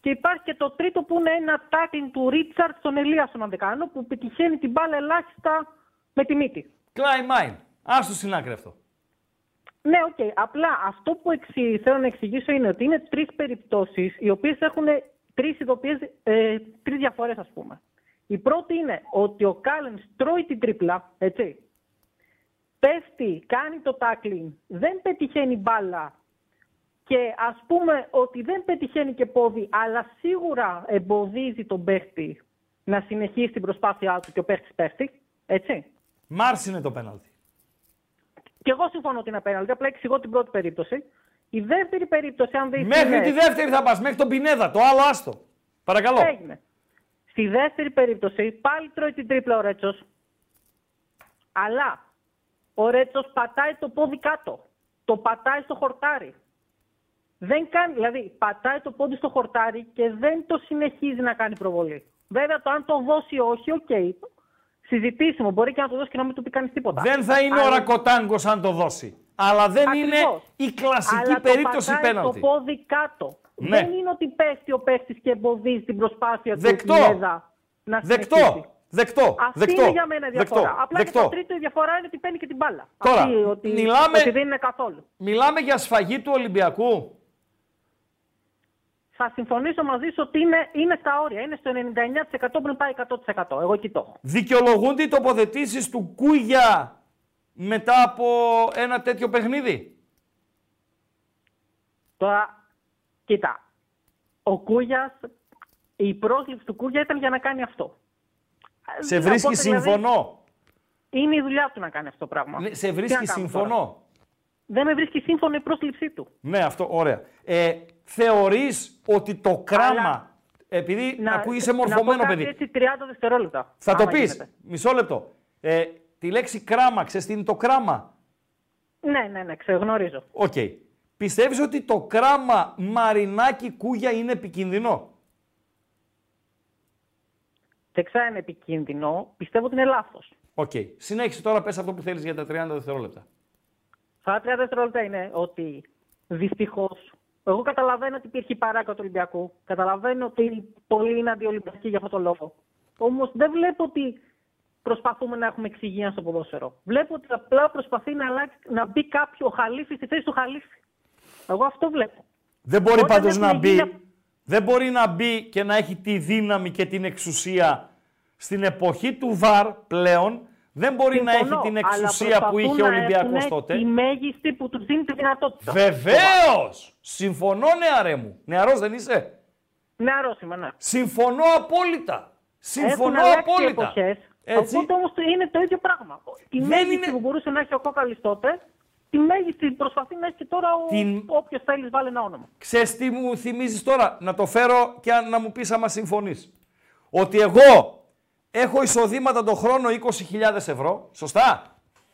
Και υπάρχει και το τρίτο που είναι ένα tackling του Ρίτσαρντς στον Ελίασον, αν δεν κάνω, που πετυχαίνει την μπάλα ελάχιστα με τη μύτη. Κλάι Μάιν. Άστο στην άκρη αυτό. Ναι, οκ. Απλά αυτό που εξη... θέλω να εξηγήσω είναι ότι είναι τρεις περιπτώσεις οι οποίες έχουν τρεις ειδοποιίε, ε, τρεις διαφορές, ας πούμε. Η πρώτη είναι ότι ο Κάλεν τρώει την τρίπλα, έτσι. Πέφτει, κάνει το tackling, δεν πετυχαίνει μπάλα και ας πούμε ότι δεν πετυχαίνει και πόδι, αλλά σίγουρα εμποδίζει τον παίχτη να συνεχίσει την προσπάθειά του και ο παίχτης πέφτει, έτσι. Μάρς είναι το πέναλτι. Και εγώ συμφωνώ ότι είναι πέναλτι, απλά εξηγώ την πρώτη περίπτωση. Η δεύτερη περίπτωση, αν δεις... Μέχρι είναι- τη δεύτερη θα πας, μέχρι τον Πινέδα. Το άλλο άστο. Παρακαλώ. Έγινε. Στη δεύτερη περίπτωση πάλι τρώει την τρίπλα ο Ρέτσος. Αλλά ο Ρέτσος πατάει το πόδι κάτω. Το πατάει στο χορτάρι. Δεν κάνει, δηλαδή πατάει το πόδι στο χορτάρι και δεν το συνεχίζει να κάνει προβολή. Βέβαια το αν το δώσει ή όχι, οκ. Συζητήσιμο. Μπορεί και να το δώσει και να μην του πει κανείς τίποτα. Δεν θα είναι ο Αλλά- Ρακοτάγκος αν το δώσει. Αλλά δεν είναι Ακριβώς. η κλασική Αλλά περίπτωση το πατάει πέναλτι. το πόδι κάτω. Ναι. Δεν είναι ότι πέφτει ο παίχτη και εμποδίζει την προσπάθεια Δεκτό. του Πινέδα να Δεκτό. συνεχίσει. Δεκτό. Αυτή Δεκτό. είναι για μένα η διαφορά. Δεκτό. Απλά και Δεκτό. το τρίτο η διαφορά είναι ότι παίρνει και την μπάλα. Τώρα, Αυτή, ότι, μιλάμε- ότι δεν είναι καθόλου. Μιλάμε για σφαγή του Ολυμπιακού. Θα συμφωνήσω μαζί σου ότι είναι, είναι στα όρια. Είναι στο 99% πριν πάει 100%. Εγώ εκεί το έχω. Δικαιολογούνται οι τοποθετήσεις του Κούγια μετά από ένα τέτοιο παιχνίδι; Τώρα, κοίτα. Ο Κούγια, η πρόσληψη του Κούγια ήταν για να κάνει αυτό. Σε βρίσκει Οπότε, δηλαδή, συμφωνώ. είναι η δουλειά του να κάνει αυτό το πράγμα. Ναι, Σε Τι βρίσκει να κάνουμε συμφωνώ. τώρα. Δεν με βρίσκει σύμφωνο η πρόσληψή του. Ναι, αυτό, ωραία. Ε, θεωρείς ότι το κράμα, επειδή ακούγεσαι μορφωμένο να πω παιδί, κάτι έτσι 30 δευτερόλεπτα. θα το άμα πεις, γίνεται. μισό λεπτό. Ε, τη λέξη κράμα, ξέρεις τι είναι το κράμα; Ναι, ναι, ναι, γνωρίζω. Οκ. Πιστεύεις ότι το κράμα Μαρινάκι Κούγια είναι επικίνδυνο; Δεν ξέρω αν είναι επικίνδυνο. Πιστεύω ότι είναι λάθος. Οκ. Συνέχισε τώρα, πες αυτό που θέλεις για τα 30 δευτερόλεπτα. Στα 30 δευτερόλεπτα είναι ότι δυστυχώς. Εγώ καταλαβαίνω ότι υπήρχε η παράκα του Ολυμπιακού. Καταλαβαίνω ότι πολλοί είναι αντιολυμπιακοί για αυτό το λόγο. Όμως δεν βλέπω ότι προσπαθούμε να έχουμε εξυγεία στο ποδόσφαιρο. Βλέπω ότι απλά προσπαθεί να, αλλάξει, να μπει κάποιο ο Χαλίφη στη θέση του Χαλίφη. Εγώ αυτό βλέπω. Δεν μπορεί Όταν πάντως να έχουν μπει, γίνει- δεν μπορεί να μπει και να έχει τη δύναμη και την εξουσία στην εποχή του ΒΑΡ πλέον. Δεν μπορεί να έχει Συμφωνώ, την αλλά εξουσία που προσπαθούν είχε ο να Ολυμπιακός έχουν τότε. Τη μέγιστη που τους δίνει τη δυνατότητα. Βεβαίως! Συμφωνώ, νεαρέ μου. Νεαρός δεν είσαι; Νεαρός είμαι, ναι. Συμφωνώ απόλυτα. Συμφωνώ Έχουν αλλάξει απόλυτα. εποχές, Έτσι. Οπότε όμως είναι το ίδιο πράγμα. Τη Δεν μέγιστη είναι- που μπορούσε να έχει ο Κόκαλης τότε, τη μέγιστη προσπαθεί να έχει και τώρα ο... Την- όποιος θέλει βάλει ένα όνομα. Ξέρεις τι μου θυμίζεις τώρα, να το φέρω και αν- να μου πεις άμα συμφωνείς. Ότι εγώ έχω εισοδήματα το χρόνο 20.000 ευρώ, σωστά;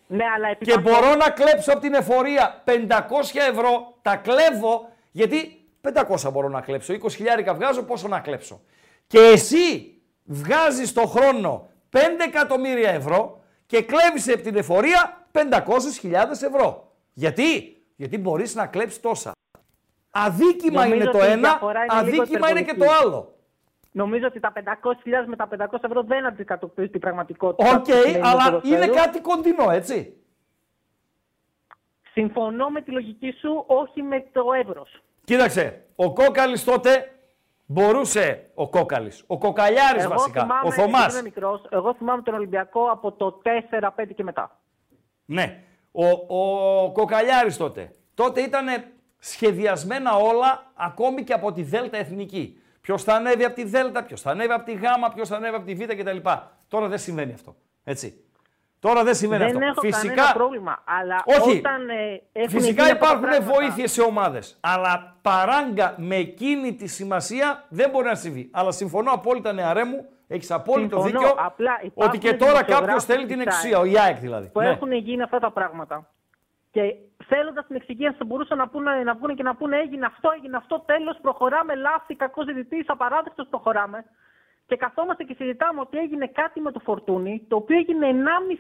Ναι, αλλά επί Και παντός- μπορώ να κλέψω από την εφορία 500 ευρώ, τα κλέβω, γιατί 500 μπορώ να κλέψω, 20.000 βγάζω, πόσο να κλέψω. Και εσύ βγάζεις το χρόνο 5 εκατομμύρια ευρώ και κλέβεις από την εφορία 500.000 ευρώ. Γιατί; Γιατί μπορείς να κλέψεις τόσα. Αδίκημα Νομίζω είναι το ότι η ένα, διαφορά είναι λίγο αδίκημα είναι και το υπερβολική. άλλο. Νομίζω ότι τα 500.000 με τα 500 ευρώ δεν αντικατοπτρίζουν την πραγματικότητα. Οκ, που σημαίνει το αλλά ποδοσφαίρο. είναι κάτι κοντινό, έτσι. Συμφωνώ με τη λογική σου, όχι με το εύρος. Κοίταξε, ο Κόκαλης τότε μπορούσε, ο Κόκαλης, ο Κοκαλιάρης Εγώ βασικά, θυμάμαι, ο Θωμάς. επειδή είμαι μικρός, εγώ θυμάμαι τον Ολυμπιακό από το 4-5 και μετά. Ναι, ο, ο Κοκαλιάρης τότε. Τότε ήταν σχεδιασμένα όλα, ακόμη και από τη Δέλτα Εθνική. Ποιος θα ανέβει από τη Δέλτα, ποιος θα ανέβει από τη Γάμα, ποιος θα ανέβει από τη Β κτλ. Τώρα δεν συμβαίνει αυτό. Έτσι. Τώρα δεν συμβαίνει δεν αυτό. έχω Φυσικά, κανένα πρόβλημα, αλλά Όχι. όταν ε, έχουν Φυσικά γίνει αυτά τα υπάρχουν πράγματα- βοήθειες σε ομάδες. Αλλά παράγκα με εκείνη τη σημασία δεν μπορεί να συμβεί. Αλλά συμφωνώ απόλυτα, νεαρέ μου, έχεις απόλυτο Συμφωνώ, δίκιο απλά ότι υπάρχουν και τώρα κάποιος δημοσιογράφοι θέλει την της εξουσία. ΑΕΚ Ο Ιάεκ δηλαδή. Που Ναι. έχουν γίνει αυτά τα πράγματα. Και θέλοντας την εξυγίανση θα μπορούσαν να, πούνε, να βγουν και να πούνε έγινε αυτό, έγινε αυτό, τέλος, προχωράμε, λάθη, κακός διαιτητής, απαράδεκτος, προχωράμε. Και καθόμαστε και συζητάμε ότι έγινε κάτι με το φορτούνι, το οποίο έγινε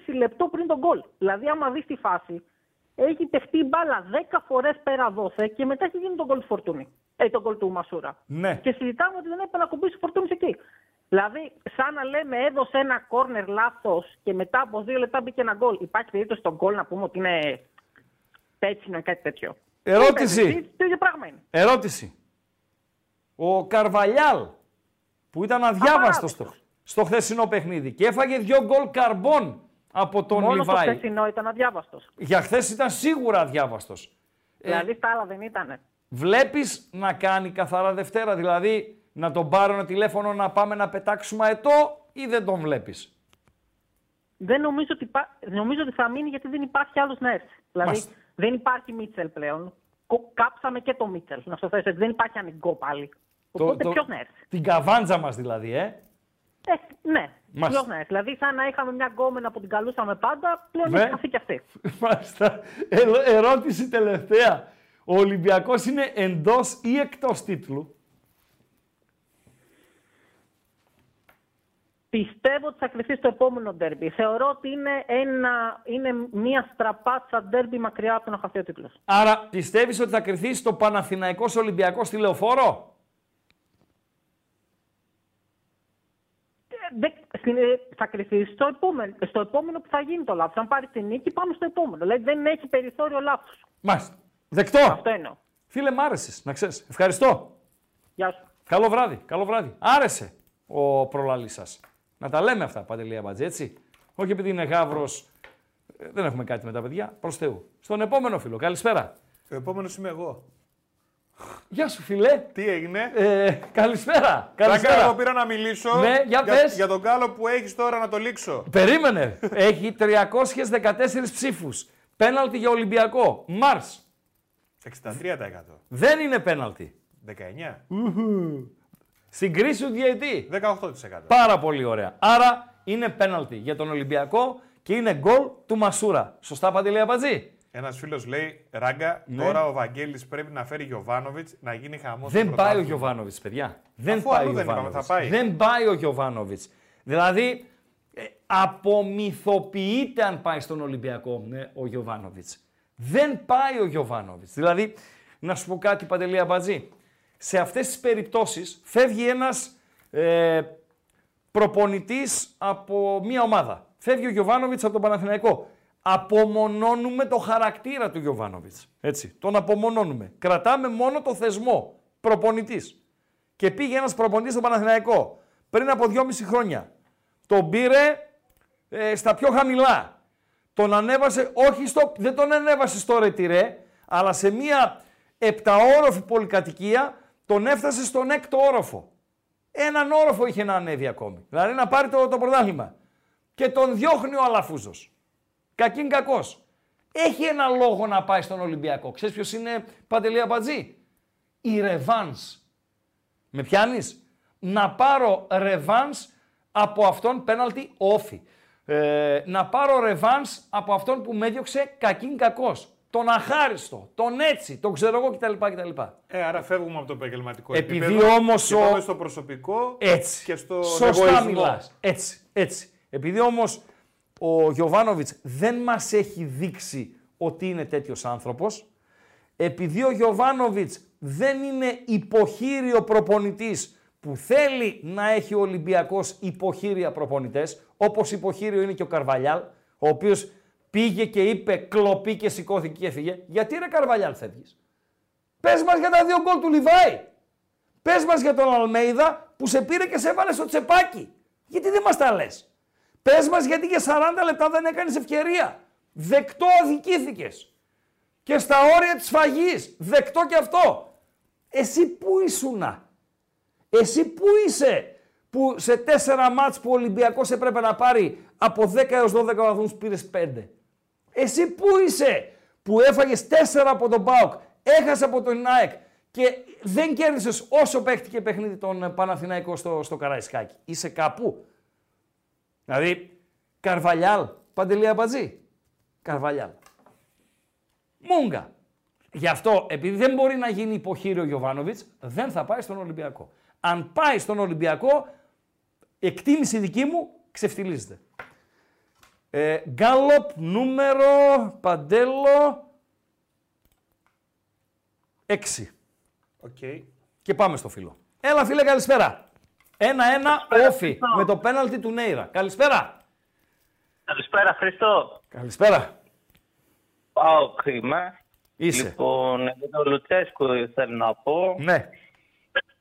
1,5 λεπτό πριν τον γκολ. Δηλαδή, άμα δεις τη φάση, έχει παιχτεί η μπάλα 10 φορές πέρα δόθε και μετά έχει γίνει τον γκολ του φορτούνι. Ε, τον γκολ του Μασούρα. Ναι. Και συζητάμε ότι δεν έπρεπε να κουμπίσει ο φορτούνις εκεί. Δηλαδή, σαν να λέμε, έδωσε ένα κόρνερ λάθος και μετά από δύο λεπτά μπήκε ένα γκολ. Υπάρχει περίπτωση στον γκολ να πούμε ότι είναι πέτσινο ή κάτι τέτοιο. Ερώτηση. Δεν παίζει, Το ίδιο πράγμα είναι. Ερώτηση. Ο Καρβαλιάλ που ήταν αδιάβαστος στο, στο χθεσινό παιχνίδι και έφαγε δύο γκολ καρμπών από τον Μόνο στο Λιβάη. χθεσινό ήταν αδιάβαστος. Για χθες ήταν σίγουρα αδιάβαστος. Δηλαδή, στα άλλα δεν ήταν. Βλέπεις να κάνει καθαρά Δευτέρα, δηλαδή να τον πάρω ένα τηλέφωνο να πάμε να πετάξουμε αετό ή δεν τον βλέπεις; Δεν νομίζω ότι, υπά- νομίζω ότι θα μείνει γιατί δεν υπάρχει άλλος να έρθει. Δηλαδή, Μάλιστα. δεν υπάρχει Μίτσελ πλέον. Κο- Κάψαμε και το Μίτσελ. Να στο θέσω έτσι. Δεν υπάρχει ανοιγκό πάλι. Οπότε ποιο να έρθει. Την καβάντζα μας δηλαδή, ε. Ε, ναι, Μάλιστα. ποιο να έρθει. Δηλαδή, σαν να είχαμε μια γκόμενα που την καλούσαμε πάντα, πλέον Ναι. έχει χαθεί και αυτή. Μάλιστα. Ε, ερώτηση τελευταία. Ο Ολυμπιακός είναι εντός ή εκτός τίτλου; Πιστεύω ότι θα κρυφτεί στο επόμενο ντέρμπι. Θεωρώ ότι είναι, ένα, είναι μια στραπάτσα ντέρμπι μακριά από το να χαθεί ο τίτλος. Άρα πιστεύεις ότι θα κρυθεί στο Παναθηναϊκός Ολυμπιακός στη Λεωφόρο. Δεν- στην- ε, θα κρυφτεί στο επόμενο, στο επόμενο που θα γίνει το λάθος. Αν πάρει τη νίκη, πάμε στο επόμενο. Δηλαδή δεν έχει περιθώριο λάθος. Μάλιστα. Δεκτό. Αυτό εννοώ. Φίλε, μ' άρεσες, να ξέρεις. Ευχαριστώ. Γεια σου. Καλό βράδυ, καλό βράδυ. Άρεσε ο προλαλής σας. Να τα λέμε αυτά, Παντελία Μπατζή, έτσι. Όχι επειδή είναι γάβρος, ε, δεν έχουμε κάτι με τα παιδιά, προς Θεού. Στον επόμενο φίλο, καλησπέρα. Ο επόμενος είμαι εγώ. Γεια σου φίλε. Τι έγινε; Ε, καλησπέρα. καλησπέρα. Καλησπέρα. Εγώ πήρα να μιλήσω Ναι, για πες. για τον κάλο που έχεις τώρα να το λήξω. Περίμενε. Έχει 314 ψήφους. Πέναλτι για Ολυμπιακό. Μάρς. 63%. Δεν είναι πέναλτι. 19%. Στην κρίση του διαιτή. 18%. Πάρα πολύ ωραία. Άρα είναι πέναλτι για τον Ολυμπιακό και είναι γκολ του Μασούρα. Σωστά, Παντελή Αμπατζή. Ένας φίλος λέει: Ράγκα, Ναι. τώρα ο Βαγγέλης πρέπει να φέρει Γιωβάνοβιτς να γίνει χαμός. Δεν πάει ο Γιωβάνοβιτς, παιδιά. Δεν Αφού πάει αλλού ο δεν είπαμε, Γιωβάνοβιτς. θα πάει. Δεν πάει ο Γιωβάνοβιτς. Δηλαδή, ε, απομυθοποιείται αν πάει στον Ολυμπιακό ναι, ο Γιωβάνοβιτς. Δεν πάει ο Γιωβάνοβιτς. Δηλαδή, να σου πω κάτι, Παντελή Αμπατζή. Σε αυτές τις περιπτώσεις φεύγει ένας ε, προπονητής από μια ομάδα. Φεύγει ο Γιωβάνοβιτς από τον Παναθηναϊκό. Απομονώνουμε το χαρακτήρα του Γιωβάνοβιτς. Έτσι. Τον απομονώνουμε. Κρατάμε μόνο το θεσμό. Προπονητής. Και πήγε ένας προπονητής στον Παναθηναϊκό πριν από 2,5 χρόνια. Τον πήρε ε, στα πιο χαμηλά. Τον ανέβασε, όχι στο, δεν τον ανέβασε στο ρετυρέ, αλλά σε μία επταόροφη πολυκατοικία τον έφτασε στον έκτο όροφο. Έναν όροφο είχε να ανέβει ακόμη. Δηλαδή να πάρει το, το πρωτάθλημα. Και τον διώχνει ο Αλαφούζος. Κακήν κακός. Έχει ένα λόγο να πάει στον Ολυμπιακό. Ξέρεις ποιος είναι Παντελή Αμπατζή; Η Ρεβάνς. Με πιάνεις; Να πάρω Ρεβάνς από αυτόν πέναλτι όφη. Ε, να πάρω ρεβάνς από αυτόν που με έδιωξε κακήν κακός. Τον αχάριστο, τον έτσι, τον ξέρω εγώ κτλ. κτλ. Ε, άρα φεύγουμε από το επαγγελματικό Επειδή επίπεδο όμως και ο- πάμε στο προσωπικό Έτσι. και στο Σωστά εγωισμό. μιλάς. Έτσι, έτσι. Επειδή όμως ο Γιωβάνοβιτς δεν μας έχει δείξει ότι είναι τέτοιος άνθρωπος, επειδή ο Γιωβάνοβιτς δεν είναι υποχείριο προπονητής που θέλει να έχει ο Ολυμπιακός υποχείρια προπονητές, όπως υποχείριο είναι και ο Καρβαλιάλ, ο οποίος πήγε και είπε κλοπή και σηκώθηκε και έφυγε. Γιατί ρε Καρβαλιάλ φεύγεις; Πες μας για τα δύο γκολ του Λιβάη. Πες μας για τον Αλμέιδα που σε πήρε και σε έβαλε στο τσεπάκι. Γιατί δεν μας τα λες; Πες μας γιατί για 40 λεπτά δεν έκανες ευκαιρία. Δεκτό αδικήθηκες. Και στα όρια της φαγής. Δεκτό και αυτό. Εσύ πού ήσουνα; Εσύ πού είσαι που σε τέσσερα μάτς που ο Ολυμπιακός έπρεπε να πάρει από 10 έως 12 βαθμούς πήρες 5. Εσύ πού είσαι που έφαγες 4 από τον ΠΑΟΚ, έχασε από τον ΑΕΚ και δεν κέρδισες όσο παίχτηκε παιχνίδι τον Παναθηναϊκό στο, στο Καραϊσκάκι; Είσαι κάπου; Δηλαδή, Καρβαλιάλ, Παντελή Αμπατζή. Καρβαλιάλ. Μούγκα. Γι' αυτό, επειδή δεν μπορεί να γίνει υποχείριο ο Γιωβάνοβιτς, δεν θα πάει στον Ολυμπιακό. Αν πάει στον Ολυμπιακό, εκτίμηση δική μου, ξεφτιλίζεται. Ε, Γκάλοπ, νούμερο, Παντέλο, 6. Οκ. Και πάμε στο φίλο. Έλα φίλε, καλησπέρα. Ένα-ένα, ΟΦΗ, με το πέναλτι του Νέιρα. Καλησπέρα. Καλησπέρα, Χρήστο. Καλησπέρα. Πάω είμαι. Είσαι. Λοιπόν, για τον Λουτσέσκο θέλω να πω. Ναι.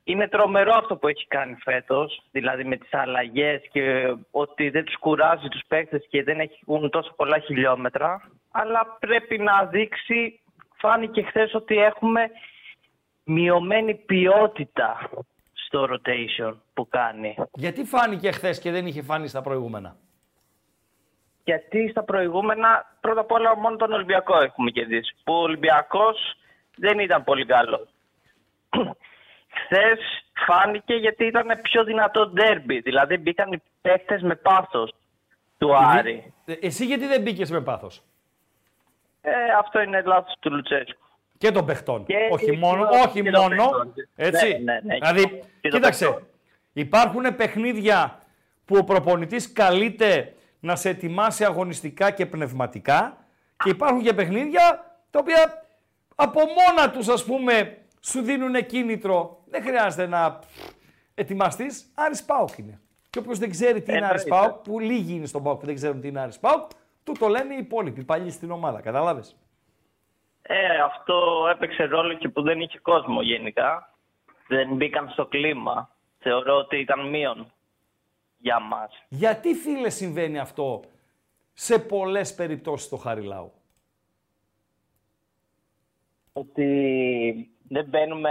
Είναι τρομερό αυτό που έχει κάνει φέτος, δηλαδή με τις αλλαγές και ότι δεν τους κουράζει τους παίκτες και δεν έχουν τόσο πολλά χιλιόμετρα. Αλλά πρέπει να δείξει, φάνηκε χθες ότι έχουμε μειωμένη ποιότητα στο rotation που κάνει. Γιατί φάνηκε χθες και δεν είχε φάνει στα προηγούμενα; Γιατί στα προηγούμενα, πρώτα απ' όλα μόνο τον Ολυμπιακό έχουμε κερδίσει. Που ο Ολυμπιακός δεν ήταν πολύ καλό. Χθες φάνηκε γιατί ήταν πιο δυνατό ντέρμπι. Δηλαδή μπήκαν οι παίχτες με πάθος του Άρη. Ε, Εσύ γιατί δεν μπήκες με πάθος; Ε, αυτό είναι λάθος του Λουτσέσκου. Και των παιχτών. Και όχι και μόνο, το- όχι και το μόνο. παιχτών. Έτσι. Ναι, ναι, ναι. δηλαδή, Και το κοίταξε. παιχτών. Υπάρχουν παιχνίδια που ο προπονητής καλείται να σε ετοιμάσει αγωνιστικά και πνευματικά και υπάρχουν και παιχνίδια τα οποία από μόνα τους ας πούμε σου δίνουν κίνητρο. Δεν χρειάζεται να ετοιμαστείς. Άρης Πάοκ είναι. Και όποιος δεν ξέρει τι είναι Άρης Εννοείται. Πάοκ, που λίγοι είναι στον Πάοκ που δεν ξέρουν τι είναι Άρης Πάοκ, του το λένε οι υπόλοιποι, οι παλιοί στην ομάδα. Κατάλαβες. Ε, αυτό έπαιξε ρόλο και που δεν είχε κόσμο γενικά. Δεν μπήκαν στο κλίμα. Θεωρώ ότι ήταν μείον για μας. Γιατί φίλε συμβαίνει αυτό σε πολλές περιπτώσεις στο Χαριλάου. Ότι δεν μπαίνουμε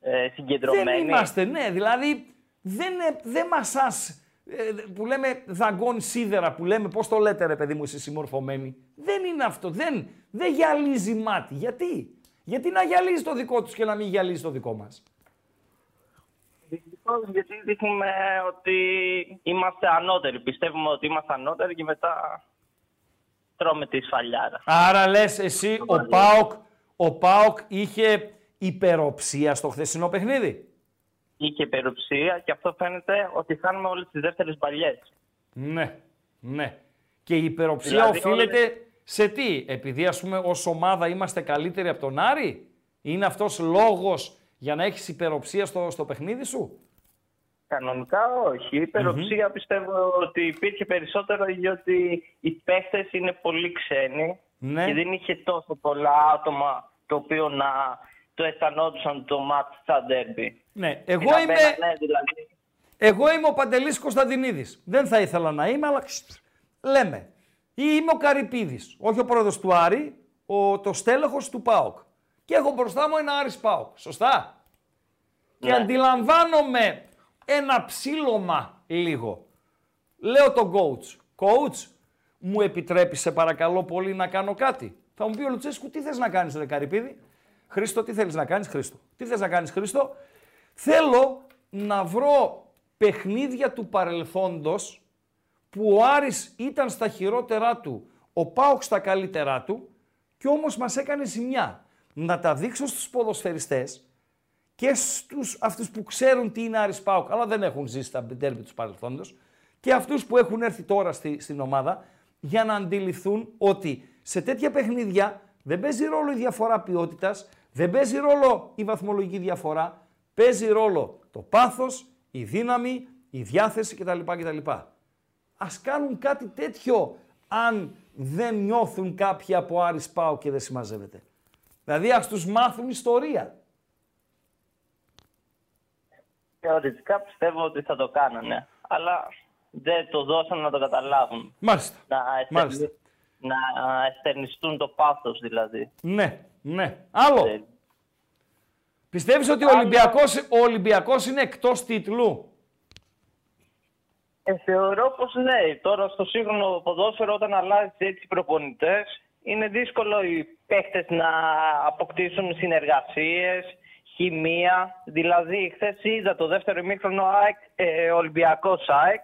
ε, συγκεντρωμένοι. Δεν είμαστε, ναι, δηλαδή δεν, ε, δεν μασάς, ε, που λέμε δαγκών σίδερα, που λέμε πώς το λέτε ρε παιδί μου εσείς συμμορφωμένοι. Δεν είναι αυτό, δεν, δεν γυαλίζει μάτι. Γιατί, γιατί να γυαλίζει το δικό τους και να μην γυαλίζει το δικό μας; Δυστυχώς, γιατί δείχνουμε ότι είμαστε ανώτεροι. Πιστεύουμε ότι είμαστε ανώτεροι και μετά τρώμε τη σφαλιάρα. Άρα λες εσύ ο ΠΑΟΚ, ο ΠΑΟΚ είχε υπεροψία στο χθεσινό παιχνίδι; Είχε υπεροψία και αυτό φαίνεται ότι χάνουμε όλες τις δεύτερες παλιές. Ναι, ναι. Και η υπεροψία Δηλαδή, οφείλεται σε τι, επειδή ας πούμε ως ομάδα είμαστε καλύτεροι από τον Άρη, είναι αυτός λόγος για να έχεις υπεροψία στο, στο παιχνίδι σου; Κανονικά όχι. Η υπεροψία πιστεύω ότι υπήρχε περισσότερο γιατί οι παίχτες είναι πολύ ξένοι Ναι. και δεν είχε τόσο πολλά άτομα το οποίο να το αισθανόντουσαν το μάτς στα ντέρμπι. Ναι, εγώ Και να είμαι, μπαίνανε, δηλαδή, εγώ είμαι ο Παντελής Κωνσταντινίδης. Δεν θα ήθελα να είμαι, αλλά ξ, λέμε. Ή είμαι ο Καρυπίδης, όχι ο πρόεδρος του Άρη, ο, το στέλεχος του ΠΑΟΚ. Και έχω μπροστά μου ένα Άρης ΠΑΟΚ. Σωστά; Και αντιλαμβάνομαι ένα ψήλωμα λίγο. Λέω τον coach. Coach, μου επιτρέπει σε παρακαλώ πολύ να κάνω κάτι. Θα μου πει ο Λουτσέσκου, τι θες να κάνεις ρε Καρυπίδη; Χρήστο, τι θέλεις να κάνεις Χρήστο; Τι θες να κάνεις Χρήστο; Θέλω να βρω παιχνίδια του παρελθόντος που ο Άρης ήταν στα χειρότερά του, ο Πάοκ στα καλύτερά του και όμως μας έκανε ζημιά. Να τα δείξω στους ποδοσφαιριστές και στους αυτούς που ξέρουν τι είναι Άρης Πάοκ, αλλά δεν έχουν ζήσει τα ντέρμπι τους παρελθόντος, και αυτούς που έχουν έρθει τώρα στη, στην ομάδα, για να αντιληφθούν ότι σε τέτοια παιχνίδια δεν παίζει ρόλο η διαφορά ποιότητας, δεν παίζει ρόλο η βαθμολογική διαφορά, παίζει ρόλο το πάθος, η δύναμη, η διάθεση κτλ. κτλ. Ας κάνουν κάτι τέτοιο αν δεν νιώθουν κάποιοι από Άρης Πάο και δεν συμμαζεύεται. Δηλαδή ας τους μάθουν ιστορία. Θεωρητικά πιστεύω ότι θα το κάνανε. Αλλά δεν το δώσαν να το καταλάβουν. Μάλιστα. Να, Μάλιστα. Εστερνι- να εστερνιστούν το πάθος δηλαδή. Ναι, ναι. Άλλο. Πιστεύεις ότι ο Ολυμπιακός, ο Ολυμπιακός είναι εκτός τίτλου; Ε, θεωρώ πως ναι. Τώρα στο σύγχρονο ποδόσφαιρο όταν αλλάζει έτσι προπονητές είναι δύσκολο οι παίχτες να αποκτήσουν συνεργασίες, χημεία. Δηλαδή χθες είδα το δεύτερο ημίχρονο ΑΕΚ, ε, Ολυμπιακός ΑΕΚ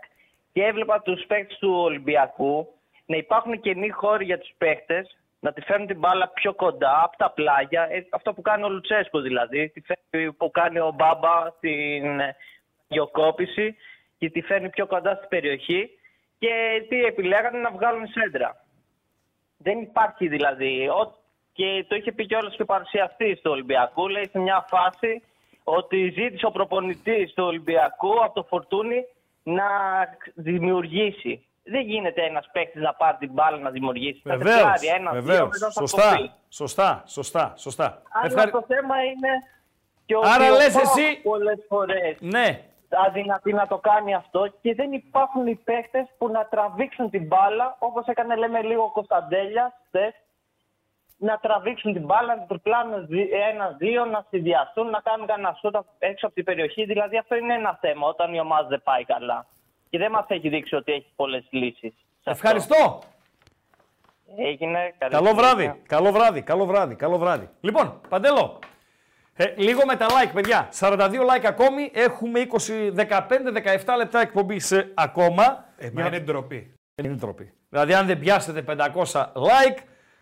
και έβλεπα τους παίχτες του Ολυμπιακού να υπάρχουν καινοί χώροι για τους παίχτες, να τη φέρνουν την μπάλα πιο κοντά από τα πλάγια, ε, αυτό που κάνει ο Λουτσέσκο δηλαδή, τη φέρνει- που κάνει ο Μπάμπα στην ε, γεωκόπηση και τη φέρνει πιο κοντά στην περιοχή και τι επιλέγανε να βγάλουν σέντρα. Δεν υπάρχει δηλαδή. Ο- Και το είχε πει κιόλας και ο παρουσιαστής του Ολυμπιακού. Λέει σε μια φάση ότι ζήτησε ο προπονητής του Ολυμπιακού από το Φορτούνι να δημιουργήσει. Δεν γίνεται ένας παίκτης να πάρει την μπάλα να δημιουργήσει. Θα Βεβαίως, τεκλάρει ένα, δύο, βεβαίως. μετά θα Σωστά, κοπεί. σωστά, σωστά, σωστά. Αλλά Ευχαρι- το θέμα είναι και ότι Άρα ο λες Πάοκ εσύ- πολλές φορές Ναι, αδυνατεί να το κάνει αυτό και δεν υπάρχουν οι παίχτες που να τραβήξουν την μπάλα όπως έκανε λέμε λίγο ο Κωνσταντέλιας χθες, να τραβήξουν την μπάλα, να τριπλάνουν ένα-δύο, να συνδυαστούν, να κάνουν κανένα σούτ έξω από την περιοχή. Δηλαδή αυτό είναι ένα θέμα όταν η ομάδα δεν πάει καλά. Και δεν μας έχει δείξει ότι έχει πολλές λύσεις. σε αυτό. ευχαριστώ. Έγινε. καλή Καλό συνέχεια. βράδυ, καλό βράδυ, καλό βράδυ, καλό βράδυ. Λοιπόν, Παντέλο, ε, λίγο με τα like, παιδιά. 42 like ακόμη, έχουμε 20, 15-17 λεπτά εκπομπή ακόμα. Ε, Για- μα είναι ντροπή. Είναι ντροπή. Δηλαδή, αν δεν πιάσετε 500 like,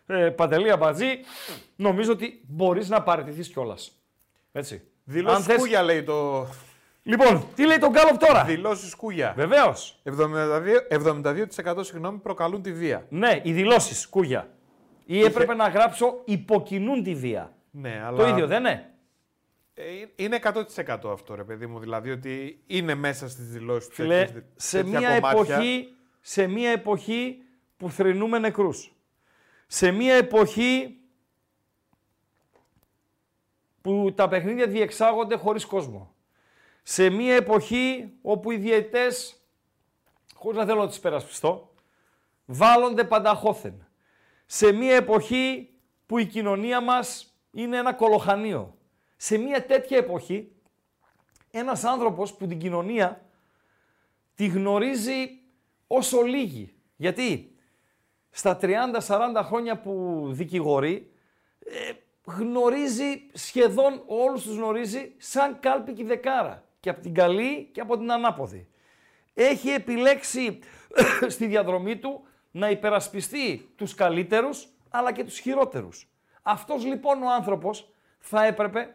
ε, Παντελή Αμπατζή, νομίζω ότι μπορείς να παραιτηθείς κιόλας. Έτσι. Δηλώσεις Αν θες- σκούγια λέει το. Λοιπόν, τι λέει τον Γκάλοπ τώρα; Δηλώσεις σκούγια. Βεβαίως. 72%, 72% συγγνώμη, προκαλούν τη βία. Ναι, οι δηλώσεις κούγια. Ή έπρεπε να γράψω υποκινούν τη βία. Ναι, αλλά... Το ίδιο δεν είναι; Ε, Είναι 100% αυτό, ρε παιδί μου. Δηλαδή ότι είναι μέσα στις δηλώσεις του. Φίλε, σε μια, εποχή, σε μια εποχή που θρυνούμε νεκρούς. Σε μια εποχή που τα παιχνίδια διεξάγονται χωρίς κόσμο. Σε μια εποχή όπου οι διαιτές, χωρίς να θέλω να τις περασπιστώ, βάλλονται πανταχώθεν. Σε μια εποχή που η κοινωνία μας είναι ένα κολοχανίο. Σε μια τέτοια εποχή, ένας άνθρωπος που την κοινωνία τη γνωρίζει όσο λίγοι. Γιατί στα 30-40 χρόνια που δικηγορεί, ε, γνωρίζει σχεδόν όλους τους γνωρίζει σαν κάλπικη δεκάρα. Και από την καλή και από την ανάποδη. Έχει επιλέξει στη διαδρομή του να υπερασπιστεί τους καλύτερους αλλά και τους χειρότερους. Αυτός λοιπόν ο άνθρωπος θα έπρεπε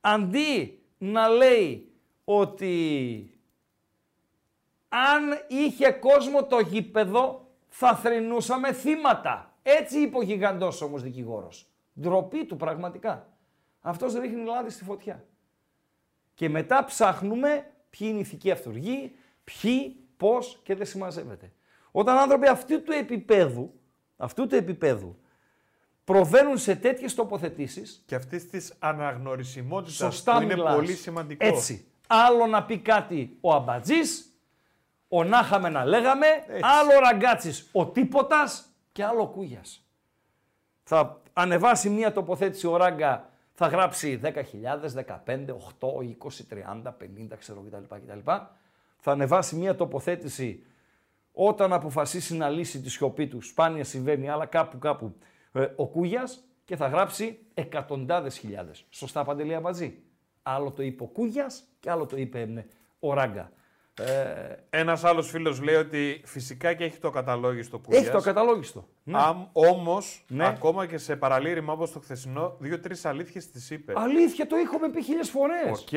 αντί να λέει ότι αν είχε κόσμο το γήπεδο θα θρυνούσαμε θύματα. Έτσι είπε ο γιγαντός όμως δικηγόρος. Ντροπή του πραγματικά. Αυτός ρίχνει λάδι στη φωτιά. Και μετά ψάχνουμε ποιοι είναι οι ηθικοί αυτούργοι, ποιοι, πώς και δεν συμμαζεύεται. Όταν άνθρωποι αυτού του επίπεδου, αυτού του επίπεδου προβαίνουν σε τέτοιες τοποθετήσεις. Και αυτής της αναγνωρισιμότητας Σωστά που είναι μιλάς. πολύ σημαντικό. Έτσι. Άλλο να πει κάτι ο Αμπατζής, ο να είχαμε να λέγαμε, άλλο ο Ραγκάτσι ο τίποτας και άλλο ο Κούγιας. Θα ανεβάσει μία τοποθέτηση ο Ράγκα, θα γράψει 10.000, 15, 8, 20, 30, 50, ξέρω κτλ. κτλ. Θα ανεβάσει μία τοποθέτηση όταν αποφασίσει να λύσει τη σιωπή του. Σπάνια συμβαίνει, αλλά κάπου κάπου ε, ο Κούγιας και θα γράψει εκατοντάδες χιλιάδες. Σωστά Παντελία μαζί. Άλλο το είπε ο Κούγιας και άλλο το είπε ε, ο Ράγκα. Ε, Ένας άλλος φίλος λέει ότι φυσικά και έχει το καταλόγιστο Κούγιας. έχει το καταλόγιστο. Ναι. Αμ, όμως, Ναι. ακόμα και σε παραλήρημα όπως το χθεσινό, δύο-τρεις αλήθειες τις είπε. Αλήθεια, το έχουμε πει χίλιες φορές. Οκ,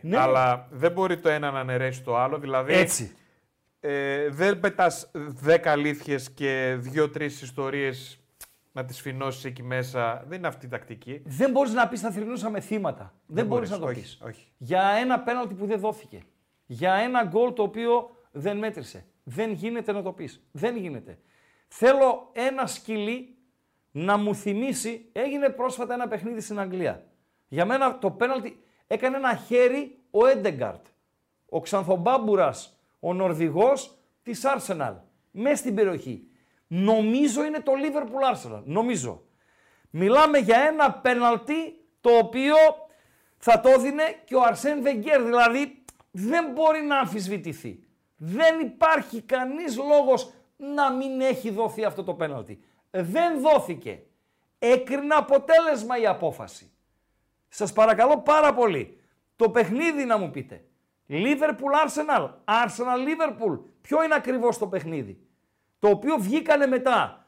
Ναι. αλλά δεν μπορεί το ένα να αναιρέσει το άλλο. Δηλαδή, Έτσι. Ε, δεν πετάς δέκα αλήθειες και δύο-τρεις ιστορίες να τις φινώσεις εκεί μέσα. Δεν είναι αυτή η τακτική. Δεν μπορείς να πεις θα θρυνούσαμε θύματα. Δεν, μπορείς μπορείς, να το όχι, πεις. όχι. Για ένα πέναλτι που δεν δόθηκε. Για ένα γκολ το οποίο δεν μέτρησε. Δεν γίνεται να το πεις. Δεν γίνεται. Θέλω ένα σκυλί να μου θυμίσει, έγινε πρόσφατα ένα παιχνίδι στην Αγγλία. Για μένα το πέναλτι έκανε ένα χέρι ο Έντεγκαρτ. Ο Ξανθομπάμπουρας, ο Νορβηγός της Arsenal. Μέσα στην περιοχή. Νομίζω είναι το Liverpool Arsenal. Νομίζω. Μιλάμε για ένα πέναλτι το οποίο θα το έδινε και ο Αρσέν Βεγγέρ. Δηλαδή δεν μπορεί να αμφισβητηθεί. Δεν υπάρχει κανείς λόγος να μην έχει δοθεί αυτό το πέναλτι. Δεν δόθηκε. Έκρινα αποτέλεσμα η απόφαση. Σας παρακαλώ πάρα πολύ. Το παιχνίδι να μου πείτε. Liverpool Arsenal. Arsenal Liverpool. Ποιο είναι ακριβώς το παιχνίδι; Το οποίο βγήκανε μετά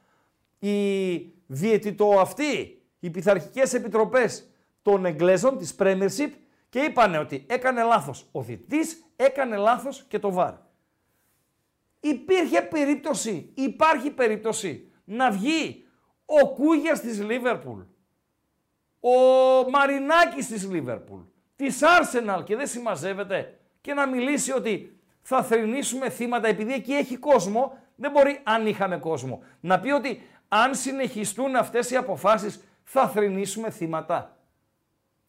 οι διαιτητό αυτοί, οι πειθαρχικές επιτροπές των Εγγλέζων της Premiership και είπανε ότι έκανε λάθος ο διαιτητής, έκανε λάθος και το VAR. Υπήρχε περίπτωση, υπάρχει περίπτωση να βγει ο Κούγιας της Λίβερπουλ, ο Μαρινάκης της Λίβερπουλ, της Arsenal και δεν συμμαζεύεται και να μιλήσει ότι θα θρυνήσουμε θύματα επειδή εκεί έχει κόσμο, δεν μπορεί αν είχαμε κόσμο. Να πει ότι αν συνεχιστούν αυτές οι αποφάσεις θα θρυνήσουμε θύματα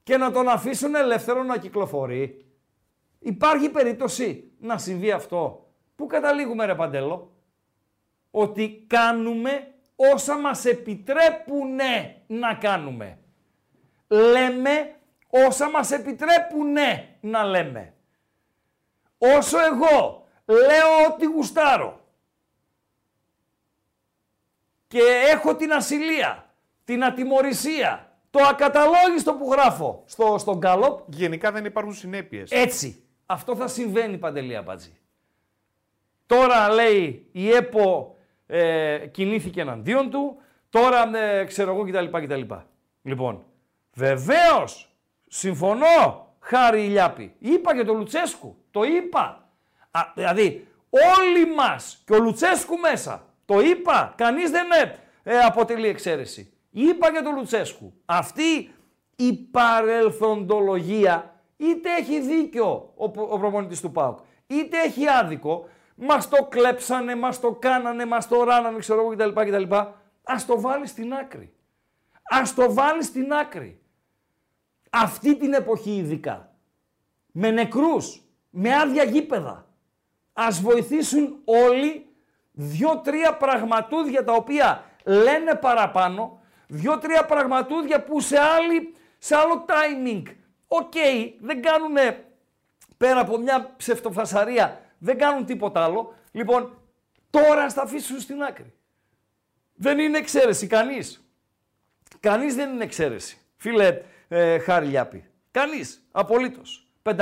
και να τον αφήσουν ελεύθερο να κυκλοφορεί. Υπάρχει περίπτωση να συμβεί αυτό. Πού καταλήγουμε ρε Παντέλο; Ότι κάνουμε όσα μας επιτρέπουνε να κάνουμε. Λέμε όσα μας επιτρέπουνε να λέμε. Όσο εγώ λέω ότι γουστάρω και έχω την ασυλία, την ατιμορρησία, το ακαταλόγιστο που γράφω στο, στον Γκάλοπ. Γενικά δεν υπάρχουν συνέπειες. Έτσι. Αυτό θα συμβαίνει, Παντελή Αμπατζή. Τώρα λέει η ΕΠΟ ε, κινήθηκε εναντίον του, τώρα ε, ξέρω εγώ κτλ. κτλ. Λοιπόν, βεβαίως συμφωνώ, χάρη Ηλιάπη. Είπα και το Λουτσέσκου. Το είπα. Α, δηλαδή, όλοι μας και ο Λουτσέσκου μέσα. Το είπα. Κανείς δεν ε, ε, αποτελεί εξαίρεση. Είπα και το Λουτσέσκου. Αυτή η παρελθοντολογία είτε έχει δίκιο ο, ο προπονητής του ΠΑΟΚ, είτε έχει άδικο, μας το κλέψανε, μας το κάνανε, μας το ράνανε, ξέρω εγώ κτλ. κτλ. Ας το βάλει στην άκρη. Ας το βάλει στην άκρη. Αυτή την εποχή ειδικά. Με νεκρούς, με άδεια γήπεδα. Ας βοηθήσουν όλοι δύο-τρία πραγματούδια τα οποία λένε παραπάνω, δύο-τρία πραγματούδια που σε, άλλη, σε άλλο timing, οκ, δεν κάνουν πέρα από μια ψευτοφασαρία, δεν κάνουν τίποτα άλλο. Λοιπόν, τώρα θα αφήσουν στην άκρη. Δεν είναι εξαίρεση κανείς. Κανείς δεν είναι εξαίρεση. Φίλε ε, Χάρη Λιάπη. Κανείς. Απολύτως. 501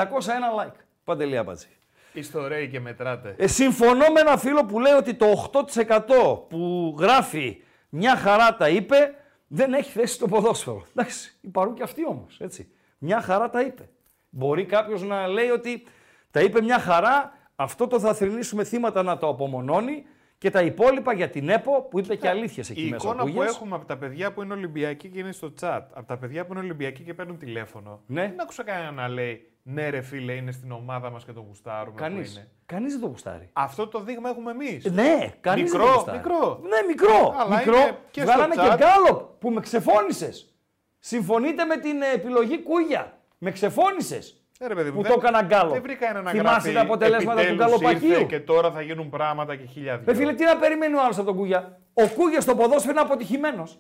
like. Παντελή Αμπατζή. Ιστορέοι και μετράτε. Ε, συμφωνώ με ένα φίλο που λέει ότι το 8% που γράφει μια χαρά τα είπε, δεν έχει θέση στο ποδόσφαιρο. Εντάξει, υπάρχουν και αυτοί όμως, έτσι. Μια χαρά τα είπε. Μπορεί κάποιος να λέει ότι τα είπε μια χαρά, αυτό το θα θρυνήσουμε θύματα να το απομονώνει και τα υπόλοιπα για την ΕΠΟ που είπε και αλήθειες εκεί Η μέσα. ο εικόνα που Κούγιας. έχουμε από τα παιδιά που είναι Ολυμπιακοί και είναι στο chat, από τα παιδιά που είναι Ολυμπιακοί και παίρνουν τηλέφωνο, Ναι. δεν άκουσα κανένα να λέει ναι, ρε φίλε, είναι στην ομάδα μας και τον γουστάρουμε. Κανείς. Που είναι. Κανείς δεν το γουστάρει. Αυτό το δείγμα έχουμε εμείς. Ναι, κανείς δεν το Μικρό, γουστάρει. μικρό. Ναι, μικρό. Αλλά μικρό. είναι και στο Βγάλανε και chat. γκάλοπ που με ξεφώνησες. Συμφωνείτε με την ε, επιλογή Κούγια. Με ξεφώνησες. Ε, ρε, παιδί μου, που δεν- το έκανα γκάλοπ. Δεν βρήκα ένα να Θυμάσαι γράφει, τα αποτελέσματα του «Επιτέλους γκαλοπακίου. ήρθε Και τώρα θα γίνουν πράγματα και χίλια δυο. Ρε φίλε, τι να περιμένει ο άλλος από τον Κούγια; Ο Κούγια στο ποδόσφαιρο είναι αποτυχημένος.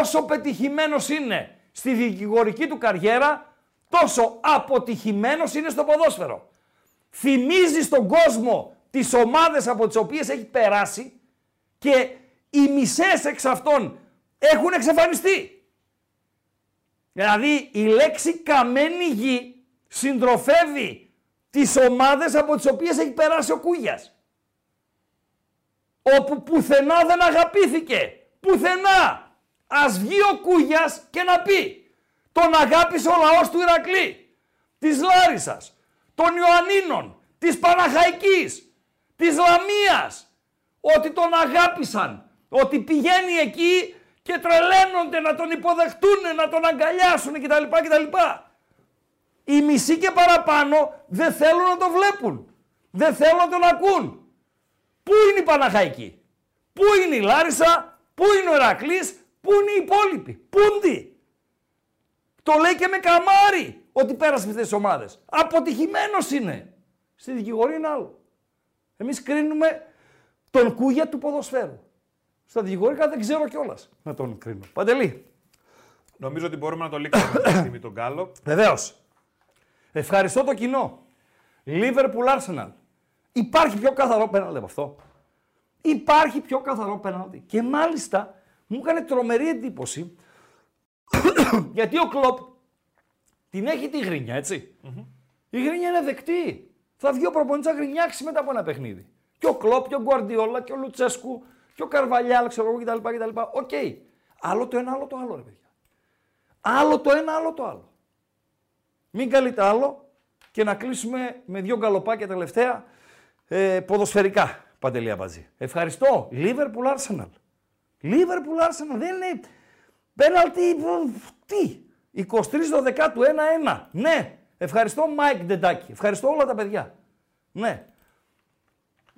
Όσο πετυχημένος είναι στη δικηγορική του καριέρα, τόσο αποτυχημένος είναι στο ποδόσφαιρο. Θυμίζει στον κόσμο τις ομάδες από τις οποίες έχει περάσει και οι μισές εξ αυτών έχουν εξαφανιστεί. Δηλαδή η λέξη καμένη γη συντροφεύει τις ομάδες από τις οποίες έχει περάσει ο Κούγιας. Όπου πουθενά δεν αγαπήθηκε. Πουθενά. Ας βγει ο Κούγιας και να πει τον αγάπησε ο λαός του Ηρακλή, της Λάρισας, των Ιωαννίνων, της Παναχαϊκής, της Λαμίας. Ότι τον αγάπησαν. Ότι πηγαίνει εκεί και τρελαίνονται να τον υποδεχτούν, να τον αγκαλιάσουν κτλ. κτλ. Οι μισοί και παραπάνω δεν θέλουν να το βλέπουν. Δεν θέλουν να τον ακούν. Πού είναι η Παναχαϊκή; Πού είναι η Λάρισα; Πού είναι ο Ερακλής; Πού είναι οι υπόλοιποι; Πούντι. Το λέει και με καμάρι ότι πέρασε με αυτές τις ομάδες. Αποτυχημένος είναι. Στη δικηγορία είναι άλλο. Εμείς κρίνουμε τον κούγια του ποδοσφαίρου. Στα δικηγορικά δεν ξέρω κιόλας να τον κρίνω. Παντελή. Νομίζω ότι μπορούμε να το λήξουμε αυτή τη στιγμή τον Γκάλο. Βεβαίως. Ευχαριστώ το κοινό. Liverpool Arsenal. Υπάρχει πιο καθαρό πέναλτι από αυτό. Υπάρχει πιο καθαρό πέναλτι. Και μάλιστα μου έκανε τρομερή εντύπωση γιατί ο Κλοπ την έχει τη γρίνια, έτσι. Η γρίνια είναι δεκτή. Θα βγει ο προπονητής να γρινιάξει μετά από ένα παιχνίδι. Και ο Κλοπ και ο Γκουαρντιόλα και ο Λουτσέσκου και ο Καρβαλιάλ, ξέρω εγώ κτλ. κτλ. Οκ. Άλλο το ένα, άλλο το άλλο, ρε παιδιά. Άλλο το ένα, άλλο το άλλο. Μην καλείτε άλλο και να κλείσουμε με δύο γκαλοπάκια τελευταία ε, ποδοσφαιρικά, Παντελή Αμπατζή. Ευχαριστώ. Liverpool Arsenal. Liverpool Arsenal δεν είναι πέναλτι. ε, Τι. 23 το δεκάτου 1-1. Ναι. Ευχαριστώ Μάικ Ντεντάκη. Ευχαριστώ όλα τα παιδιά. Ναι.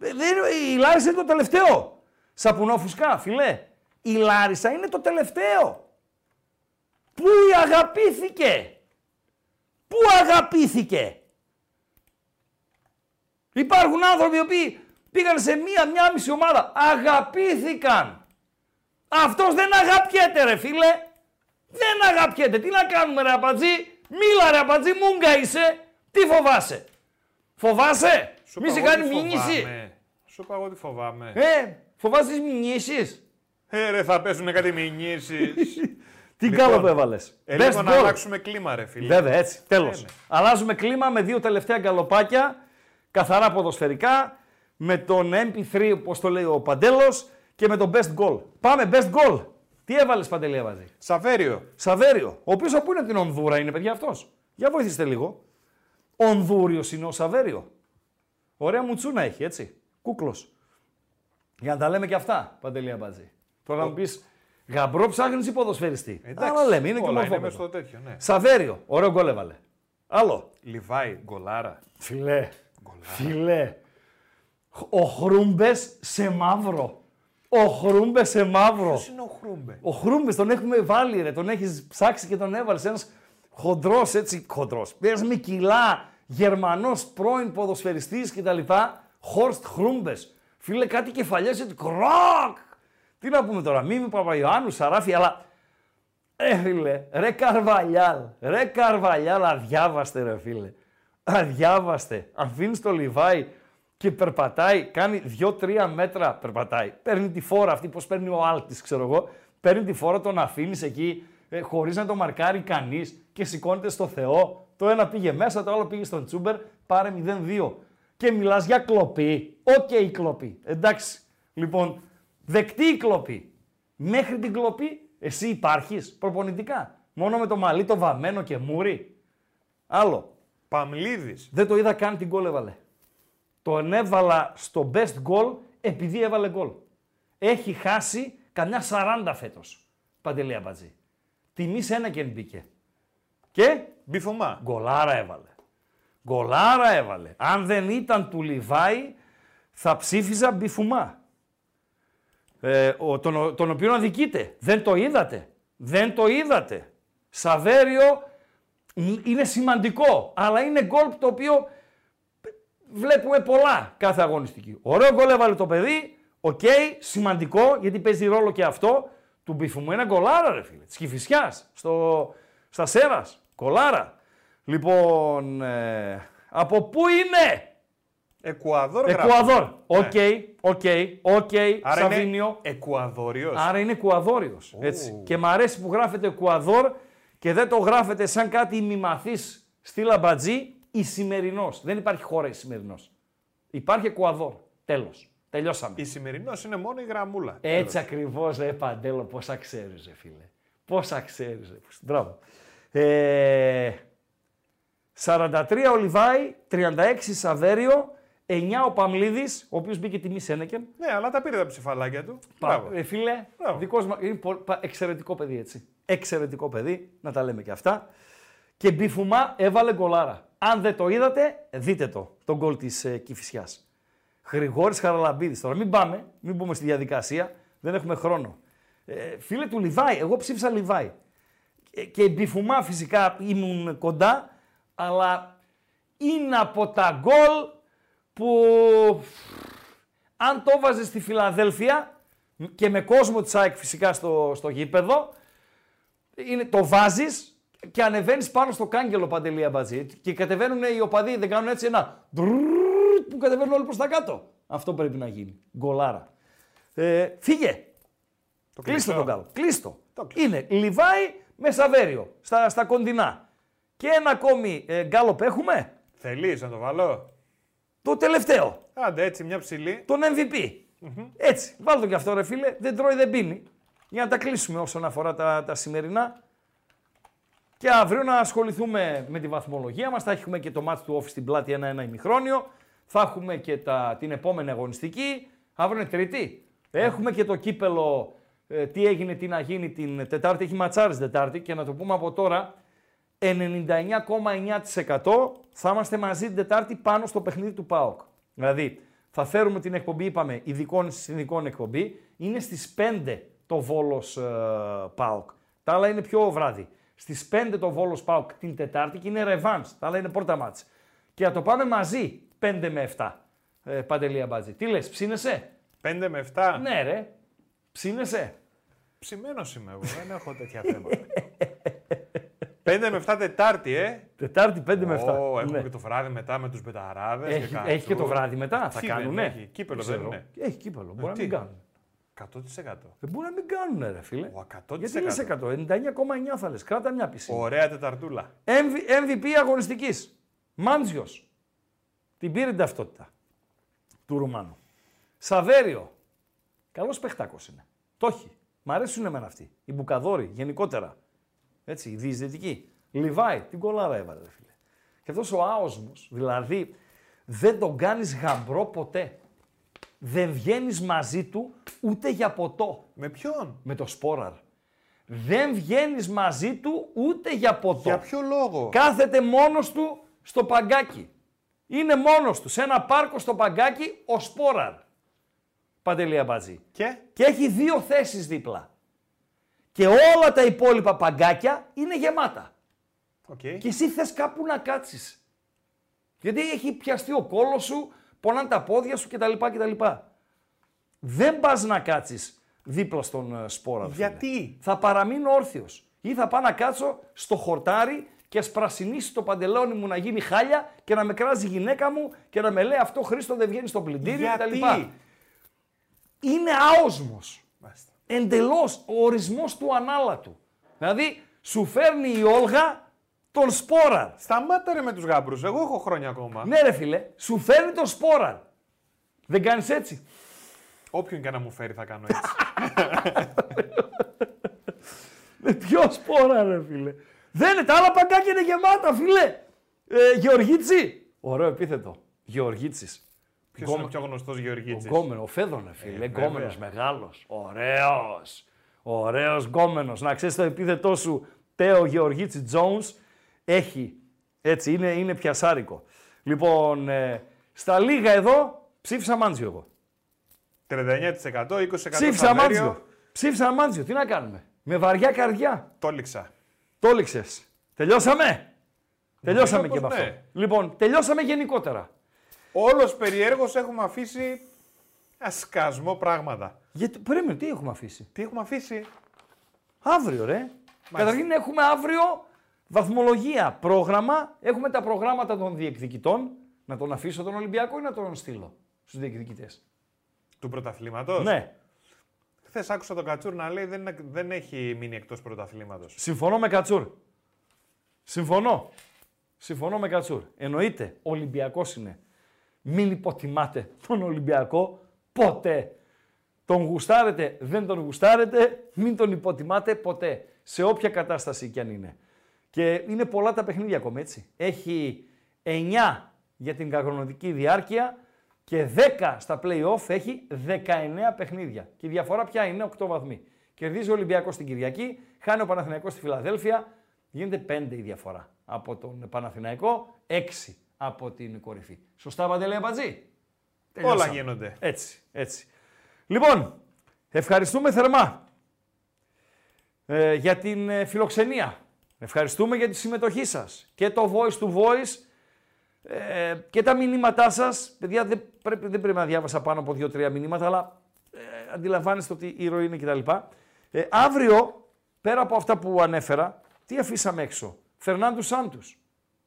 Ε, δεν, η Λάρισα είναι το τελευταίο. Σαπουνόφουσκα, φίλε. Η Λάρισα είναι το τελευταίο. Πού αγαπήθηκε; Πού αγαπήθηκε; Υπάρχουν άνθρωποι οι οποίοι πήγαν σε μία, μία μισή ομάδα. Αγαπήθηκαν. Αυτός δεν αγαπιέται ρε φίλε. Δεν αγαπιέται. Τι να κάνουμε ρε απατζή; Μίλα ρε απατζή, μούγκα είσαι. Τι φοβάσαι; Φοβάσαι; Σου Μη σε είπα εγώ κάνει τι μήνυση. φοβάμαι. Σου είπα εγώ τι φοβάμαι. Ε, φοβάσαι τις μηνύσεις. Ε, ρε, θα πέσουν κάτι μηνύσεις. Τι Λοιπόν, γκάλο που έβαλες. Ε, λίγο να αλλάξουμε κλίμα, ρε φίλε. Βέβαια, έτσι. Τέλος. Ε, ναι. Αλλάζουμε κλίμα με δύο τελευταία γκαλοπάκια. Καθαρά ποδοσφαιρικά. Με τον MP3, όπως το λέει ο Παντέλος. Και με τον best goal. Πάμε, best goal. Τι έβαλες, Παντελή, έβαζε; Σαβέριο. Σαβέριο. Ο οποίος από πού είναι την Ονδούρα, είναι παιδιά αυτός. Για βοηθήστε λίγο. Ονδούριος είναι ο Σαβέριο. Ωραία μουτσούνα έχει, έτσι. Κούκλος. Για να τα λέμε και αυτά, Παντελή Αμπατζή. Τώρα να μου πεις γαμπρό ψάχνεις ή ποδοσφαιριστή; Εντάξει, Αλλά λέμε, είναι και όλα είναι μορφόπεδο. μες στο τέτοιο, ναι. Σαβέριο. Ωραίο γκολ έβαλε. Άλλο. Λιβάη, γκολάρα. Φιλέ. Φιλέ. Ο Χρούμπε σε μαύρο. Ο Χρούμπες σε μαύρο. Ποιος είναι ο Χρούμπε; Ο Χρούμπες τον έχουμε βάλει, ρε. Τον έχεις ψάξει και τον έβαλες. Ένας χοντρός έτσι. Χοντρός. Πέρα με κιλά. Γερμανός πρώην ποδοσφαιριστής κτλ. Χόρστ Χρούμπες. Φίλε, κάτι κεφαλιές έτσι. Κροκ! Τι να πούμε τώρα, Μίμη Παπαϊωάννου, Σαράφη, αλλά. Ε, φίλε, ρε Καρβαλιάλ, ρε Καρβαλιάλ, αδιάβαστε, ρε φίλε. Αδιάβαστε. Αφήνεις το Λιβάη και περπατάει, κάνει 2-3 μέτρα περπατάει. Παίρνει τη φόρα αυτή, πώς παίρνει ο Άλτης, ξέρω εγώ. Παίρνει τη φόρα, τον αφήνεις εκεί, ε, χωρίς να το μαρκάρει κανείς και σηκώνεται στο Θεό. Το ένα πήγε μέσα, το άλλο πήγε στον Τσούμπερ, πάρε 0-2. Και μιλάς για κλοπή. Οκ, κλοπή. Εντάξει. Λοιπόν, δεκτή η κλοπή. Μέχρι την κλοπή, εσύ υπάρχεις προπονητικά. Μόνο με το μαλλί το βαμμένο και μούσι. Άλλο. Παυλίδης. Δεν το είδα καν την γκολ έβαλε. Τον έβαλα στο best goal επειδή έβαλε γκολ. Έχει χάσει καμιά 40 φέτος. Παντελή Αμπατζή. Τιμής σε ένα και μπήκε. Και Μπιφωμά. γκολάρα έβαλε. Γκολάρα έβαλε. Αν δεν ήταν του Λιβάη, θα ψήφιζα Μπιφουμά. Ε, ο, τον, τον οποίο αδικείται. Δεν το είδατε. Δεν το είδατε. Σαβέριο μ, είναι σημαντικό, αλλά είναι γκολ το οποίο βλέπουμε πολλά κάθε αγωνιστική. Ωραίο γκολ έβαλε το παιδί, οκ, σημαντικό, γιατί παίζει ρόλο και αυτό, του Μπιφουμά. Είναι γκολάρα ρε φίλε, της Κηφισιάς, στο, στα Σέρρας, γκολάρα. Λοιπόν, ε, από πού είναι; Εκουαδόρ. Εκουαδόρ. γράφει. Οκ, οκ, οκ, Άρα Σαβίνιο. είναι Εκουαδόριος. Άρα είναι Εκουαδόριος. Έτσι. Και μ' αρέσει που γράφετε Εκουαδόρ και δεν το γράφετε σαν κάτι ημιμαθής Παντελή Αμπατζή Ισημερινός. Δεν υπάρχει χώρα Ισημερινός. Υπάρχει Εκουαδόρ. Τέλος. Τελειώσαμε. Η σημερινός είναι μόνο η γραμμούλα. Έτσι ακριβώς, ρε Παντέλο, πόσα ξέρεις, ρε φίλε. Πόσα ξέρεις, ρε. Μπράβο. Ε, 43 ο Λιβάη, 36 Σαβέριο, 9 ο Παμλίδης, ο οποίος μπήκε τιμή Σένεκεν. Ναι, αλλά τα πήρε τα ψηφαλάκια του. Πα, Μπράβο. ε, φίλε, δικός μα, είναι πο- πα- εξαιρετικό παιδί έτσι. Εξαιρετικό παιδί, να τα λέμε και αυτά. Και Μπιφουμά έβαλε γκολάρα. Αν δεν το είδατε, δείτε το, τον γκολ της ε, Κηφισιάς. Γρηγόρης Χαραλαμπίδης. Τώρα μην πάμε, μην μπούμε στη διαδικασία, δεν έχουμε χρόνο. Ε, φίλε του Λιβάη, εγώ ψήφισα Λιβάη. Ε, και Μπιφουμά φυσικά ήμουν κοντά, αλλά είναι από τα γκολ που αν το βάζε στη Φιλαδέλφια και με κόσμο της ΑΕΚ φυσικά στο, στο γήπεδο, είναι, το βάζεις και ανεβαίνεις πάνω στο κάγκελο Παντελία Μπατζή και κατεβαίνουν οι οπαδοί, δεν κάνουν έτσι ένα ντρρρρρ που κατεβαίνουν όλοι προς τα κάτω. Αυτό πρέπει να γίνει. Γκολάρα. Ε, φύγε. Το Κλείστο κλειστό. τον κάλο. Κλείστο. Είναι Λιβάη με Σαβέριο στα, στα κοντινά. Και ένα ακόμη ε, γκάλοπ έχουμε. Θέλεις να το βάλω. Το τελευταίο. Άντε έτσι μια ψηλή. Τον MVP. Έτσι. Βάλτε το κι αυτό ρε φίλε. Δεν τρώει, δεν πίνει. Για να τα κλείσουμε όσον αφορά τα, τα σημερινά. Και αύριο να ασχοληθούμε με τη βαθμολογία μας. Θα έχουμε και το μάτς του Office στην πλάτη ένα-ένα ημιχρόνιο. Θα έχουμε και τα, την επόμενη αγωνιστική. Αύριο είναι Τρίτη. Έχουμε και το κύπελο ε, τι έγινε, τι να γίνει την Τετάρτη. Έχει ματσάρες Τετάρτη και να το πούμε από τώρα. 99,9% θα είμαστε μαζί την Τετάρτη πάνω στο παιχνίδι του ΠΑΟΚ. Δηλαδή, θα φέρουμε την εκπομπή, είπαμε, ειδικών συνδικών εκπομπή. Είναι στις 5 το Βόλος ε, ΠΑΟΚ. Τα άλλα είναι πιο βράδυ. Στις 5 το Βόλος ΠΑΟΚ την Τετάρτη και είναι ρεβάνς. Τα άλλα είναι πρώτα μάτς. Και θα το πάμε μαζί 5 με 7. Ε, Παντελία Μπάτζη. Τι λες, ψήνεσαι; 5 με 7. Ναι ρε. Ψήνεσαι; Ψημένος είμαι εγώ, δεν έχω τέτοια θέματα. 5 με 7 Τετάρτη, ε. Τετάρτη 5 με 7. Ω, έχουμε Ναι. και το βράδυ μετά με τους μπεταράδες. Έχει, έχει και το βράδυ μετά. Θα Τι κάνουνε; δεν έχει, Κύπελο Δεν δεν ξέρω. είναι. Έχει κύπελο. Μπορεί να τι; μην κάνουν. 100%. Δεν μπορεί να μην κάνουν, ρε φίλε. Ο 100%. Γιατί λες 100, 99,9 θα λες. Κράτα μια πισίνα. Ωραία Τεταρτούλα. MV- MVP αγωνιστικής. Μάντζιος. Την πήρε την ταυτότητα του Ρουμάνου. Σαβέριο. Καλός παιχτάκος είναι. Το έχει. Μ' αρέσουν εμένα αυτοί. Οι Μπουκαδόροι γενικότερα. Έτσι, οι διεισδυτικοί. Λιβάη, την κολάρα έβαλε, ρε φίλε. Και αυτός ο άοσμος, δηλαδή, δεν τον κάνεις γαμπρό ποτέ. Δεν βγαίνεις μαζί του ούτε για ποτό. Με ποιον; Με το Σπόραρ. Δεν βγαίνεις μαζί του ούτε για ποτό. Για ποιο λόγο; Κάθεται μόνος του στο παγκάκι. Είναι μόνος του. Σε ένα πάρκο στο παγκάκι ο Σπόραρ. Παντελή Αμπατζή. Και; Και έχει δύο θέσεις δίπλα. Και όλα τα υπόλοιπα παγκάκια είναι γεμάτα. Okay. Και εσύ θες κάπου να κάτσεις. Γιατί έχει πιαστεί ο κόλος σου, πονάνε τα πόδια σου κτλ. κτλ. Δεν πας να κάτσεις δίπλα στον ε, Σπόρα. φίλε. Γιατί; Θα παραμείνω όρθιος. Ή θα πάω να κάτσω στο χορτάρι και σπρασινίσει το παντελόνι μου να γίνει χάλια και να με κράζει η γυναίκα μου και να με λέει αυτό Χρήστο δεν βγαίνει στο πλυντήριο Γιατί; κτλ. Είναι άοσμος. Εντελώς ο ορισμός του ανάλατου. Δηλαδή σου φέρνει η Όλγα τον Σπόρα. Σταμάτα ρε με τους γάμπρους. Εγώ έχω χρόνια ακόμα. Ναι ρε φίλε, σου φέρνει τον Σπόρα. Δεν κάνεις έτσι. Όποιον και να μου φέρει θα κάνω έτσι. Με ποιο Σπόρα ρε φίλε. Δεν είναι, τα άλλα παγκάκια είναι γεμάτα φίλε. Ε, Γεωργίτσι. Ωραίο επίθετο. Γεωργίτσης. Ποιος είναι ο πιο γνωστός Γεωργίτσης; Ο Γκόμενο, ο Φέδωνε φίλε. Ε, Γκόμενο βέβαια. μεγάλος. Ωραίος. Ωραίος Γκόμενος. Να ξέρεις το επίθετό σου, Τέο Γεωργίτσι Jones, έχει Έτσι, είναι, είναι πιασάρικο. Λοιπόν, ε, στα λίγα εδώ ψήφισα Μάντζιο εγώ. 39%, 20% Ψήφισα Σαβέριο. Μάντζιο. Ψήφισα Μάντζιο. Τι να κάνουμε. Με βαριά καρδιά. Το έληξα. Το έληξες. Τελειώσαμε. Τελειώσαμε και πως με αυτό. ναι. Λοιπόν, τελειώσαμε γενικότερα. Όλος περιέργως έχουμε αφήσει ένα σκασμό πράγματα. Γιατί, περίμενε, τι έχουμε αφήσει; Τι έχουμε αφήσει; Αύριο, ρε. Καταρχήν έχουμε αύριο βαθμολογία, πρόγραμμα. Έχουμε τα προγράμματα των διεκδικητών. Να τον αφήσω τον Ολυμπιακό ή να τον στείλω στους διεκδικητές; Του πρωταθλήματος; Ναι. Χθες άκουσα τον Κατσούρ να λέει δεν, δεν έχει μείνει εκτός πρωταθλήματος. Συμφωνώ με Κατσούρ. Συμφωνώ. Συμφωνώ με Κατσούρ. Εννοείται, ο Ολυμπιακός είναι. Μην υποτιμάτε τον Ολυμπιακό ποτέ. Τον γουστάρετε, δεν τον γουστάρετε, μην τον υποτιμάτε ποτέ. Σε όποια κατάσταση κι αν είναι. Και είναι πολλά τα παιχνίδια ακόμα έτσι. Έχει 9 για την κανονική διάρκεια και 10 στα play-off έχει 19 παιχνίδια. Και η διαφορά πια είναι 8 βαθμοί. Κερδίζει ο Ολυμπιακός στην Κυριακή, χάνει ο Παναθηναϊκός στη Φιλαδέλφια, γίνεται 5 η διαφορά από τον Παναθηναϊκό, 6 από την κορυφή. Σωστά, Παντελέα Μπατζή; Όλα γίνονται. Έτσι, έτσι. Λοιπόν, ευχαριστούμε θερμά ε, για την ε, φιλοξενία. Ευχαριστούμε για τη συμμετοχή σας. Και το voice to voice ε, και τα μηνύματά σας. Παιδιά, δεν πρέπει, δεν πρέπει να διάβασα πάνω από δύο-τρία μηνύματα, αλλά ε, αντιλαμβάνεστε ότι η ροή είναι κτλ. Ε, αύριο, πέρα από αυτά που ανέφερα, τι αφήσαμε έξω; Φερνάντου Σάντους.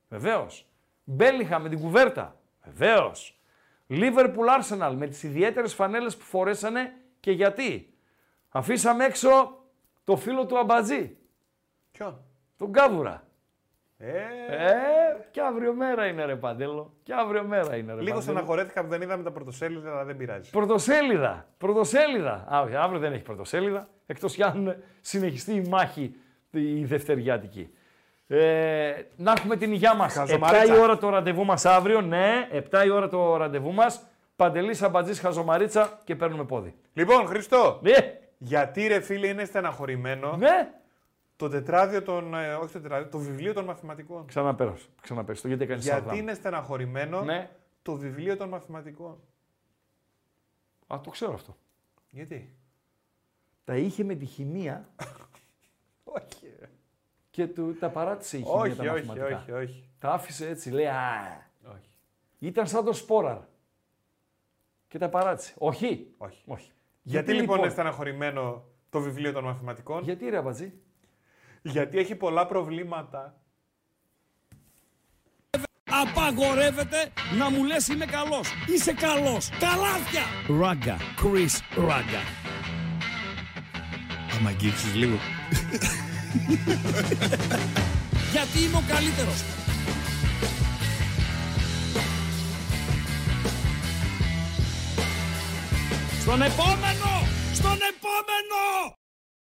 Βεβαίως. Μπέλιχα με την κουβέρτα. Βεβαίως. Liverpool Arsenal με τις ιδιαίτερες φανέλες που φορέσανε και γιατί; Αφήσαμε έξω το φίλο του Αμπατζή. Ποιον; Τον Κάβουρα. Ε, Ε, και αύριο μέρα είναι ρε Παντέλο. Και αύριο μέρα είναι ρε λίγο Παντέλο. στεναχωρέθηκα που δεν είδαμε τα πρωτοσέλιδα, αλλά δεν πειράζει. Πρωτοσέλιδα. Πρωτοσέλιδα. Α, όχι, αύριο δεν έχει πρωτοσέλιδα. Εκτός κι αν συνεχιστεί η μάχη η δευτεριάτικη. Ε, να έχουμε την υγειά μας. 7 Χαζομαρίτσα. η ώρα το ραντεβού μας αύριο. Ναι, 7 η ώρα το ραντεβού μας. Παντελής Αμπατζής Χαζομαρίτσα και παίρνουμε πόδι. Λοιπόν, Χριστό. Ναι. Γιατί ρε φίλε είναι στεναχωρημένο; Ναι. Το τετράδιο των. ε, όχι το τετράδιο, το βιβλίο των μαθηματικών. Ξαναπέρασε. Ξαναπέρασε. Το γιατί έκανε Γιατί είναι στεναχωρημένο Ναι. το βιβλίο των μαθηματικών. Α, το ξέρω αυτό. Γιατί; Τα είχε με τη χημεία Όχι. και του, τα παράτησε η χημεία Όχι, τα όχι, μαθηματικά. όχι, όχι. Τα άφησε έτσι, λέει, α, όχι. ήταν σαν το σπόραρ. Και τα παράτησε. Όχι. όχι. όχι. Γιατί, λοιπόν είναι στεναχωρημένο το βιβλίο των μαθηματικών; Γιατί ρε Αμπατζή. Γιατί έχει πολλά προβλήματα. Απαγορεύεται να μου λες είμαι καλός. Είσαι καλός. Καλάθια. Ράγκα. Chris Ράγκα. Άμα αγγίξεις λίγο. Γιατί είμαι ο καλύτερος. Στον επόμενο! Στον επόμενο!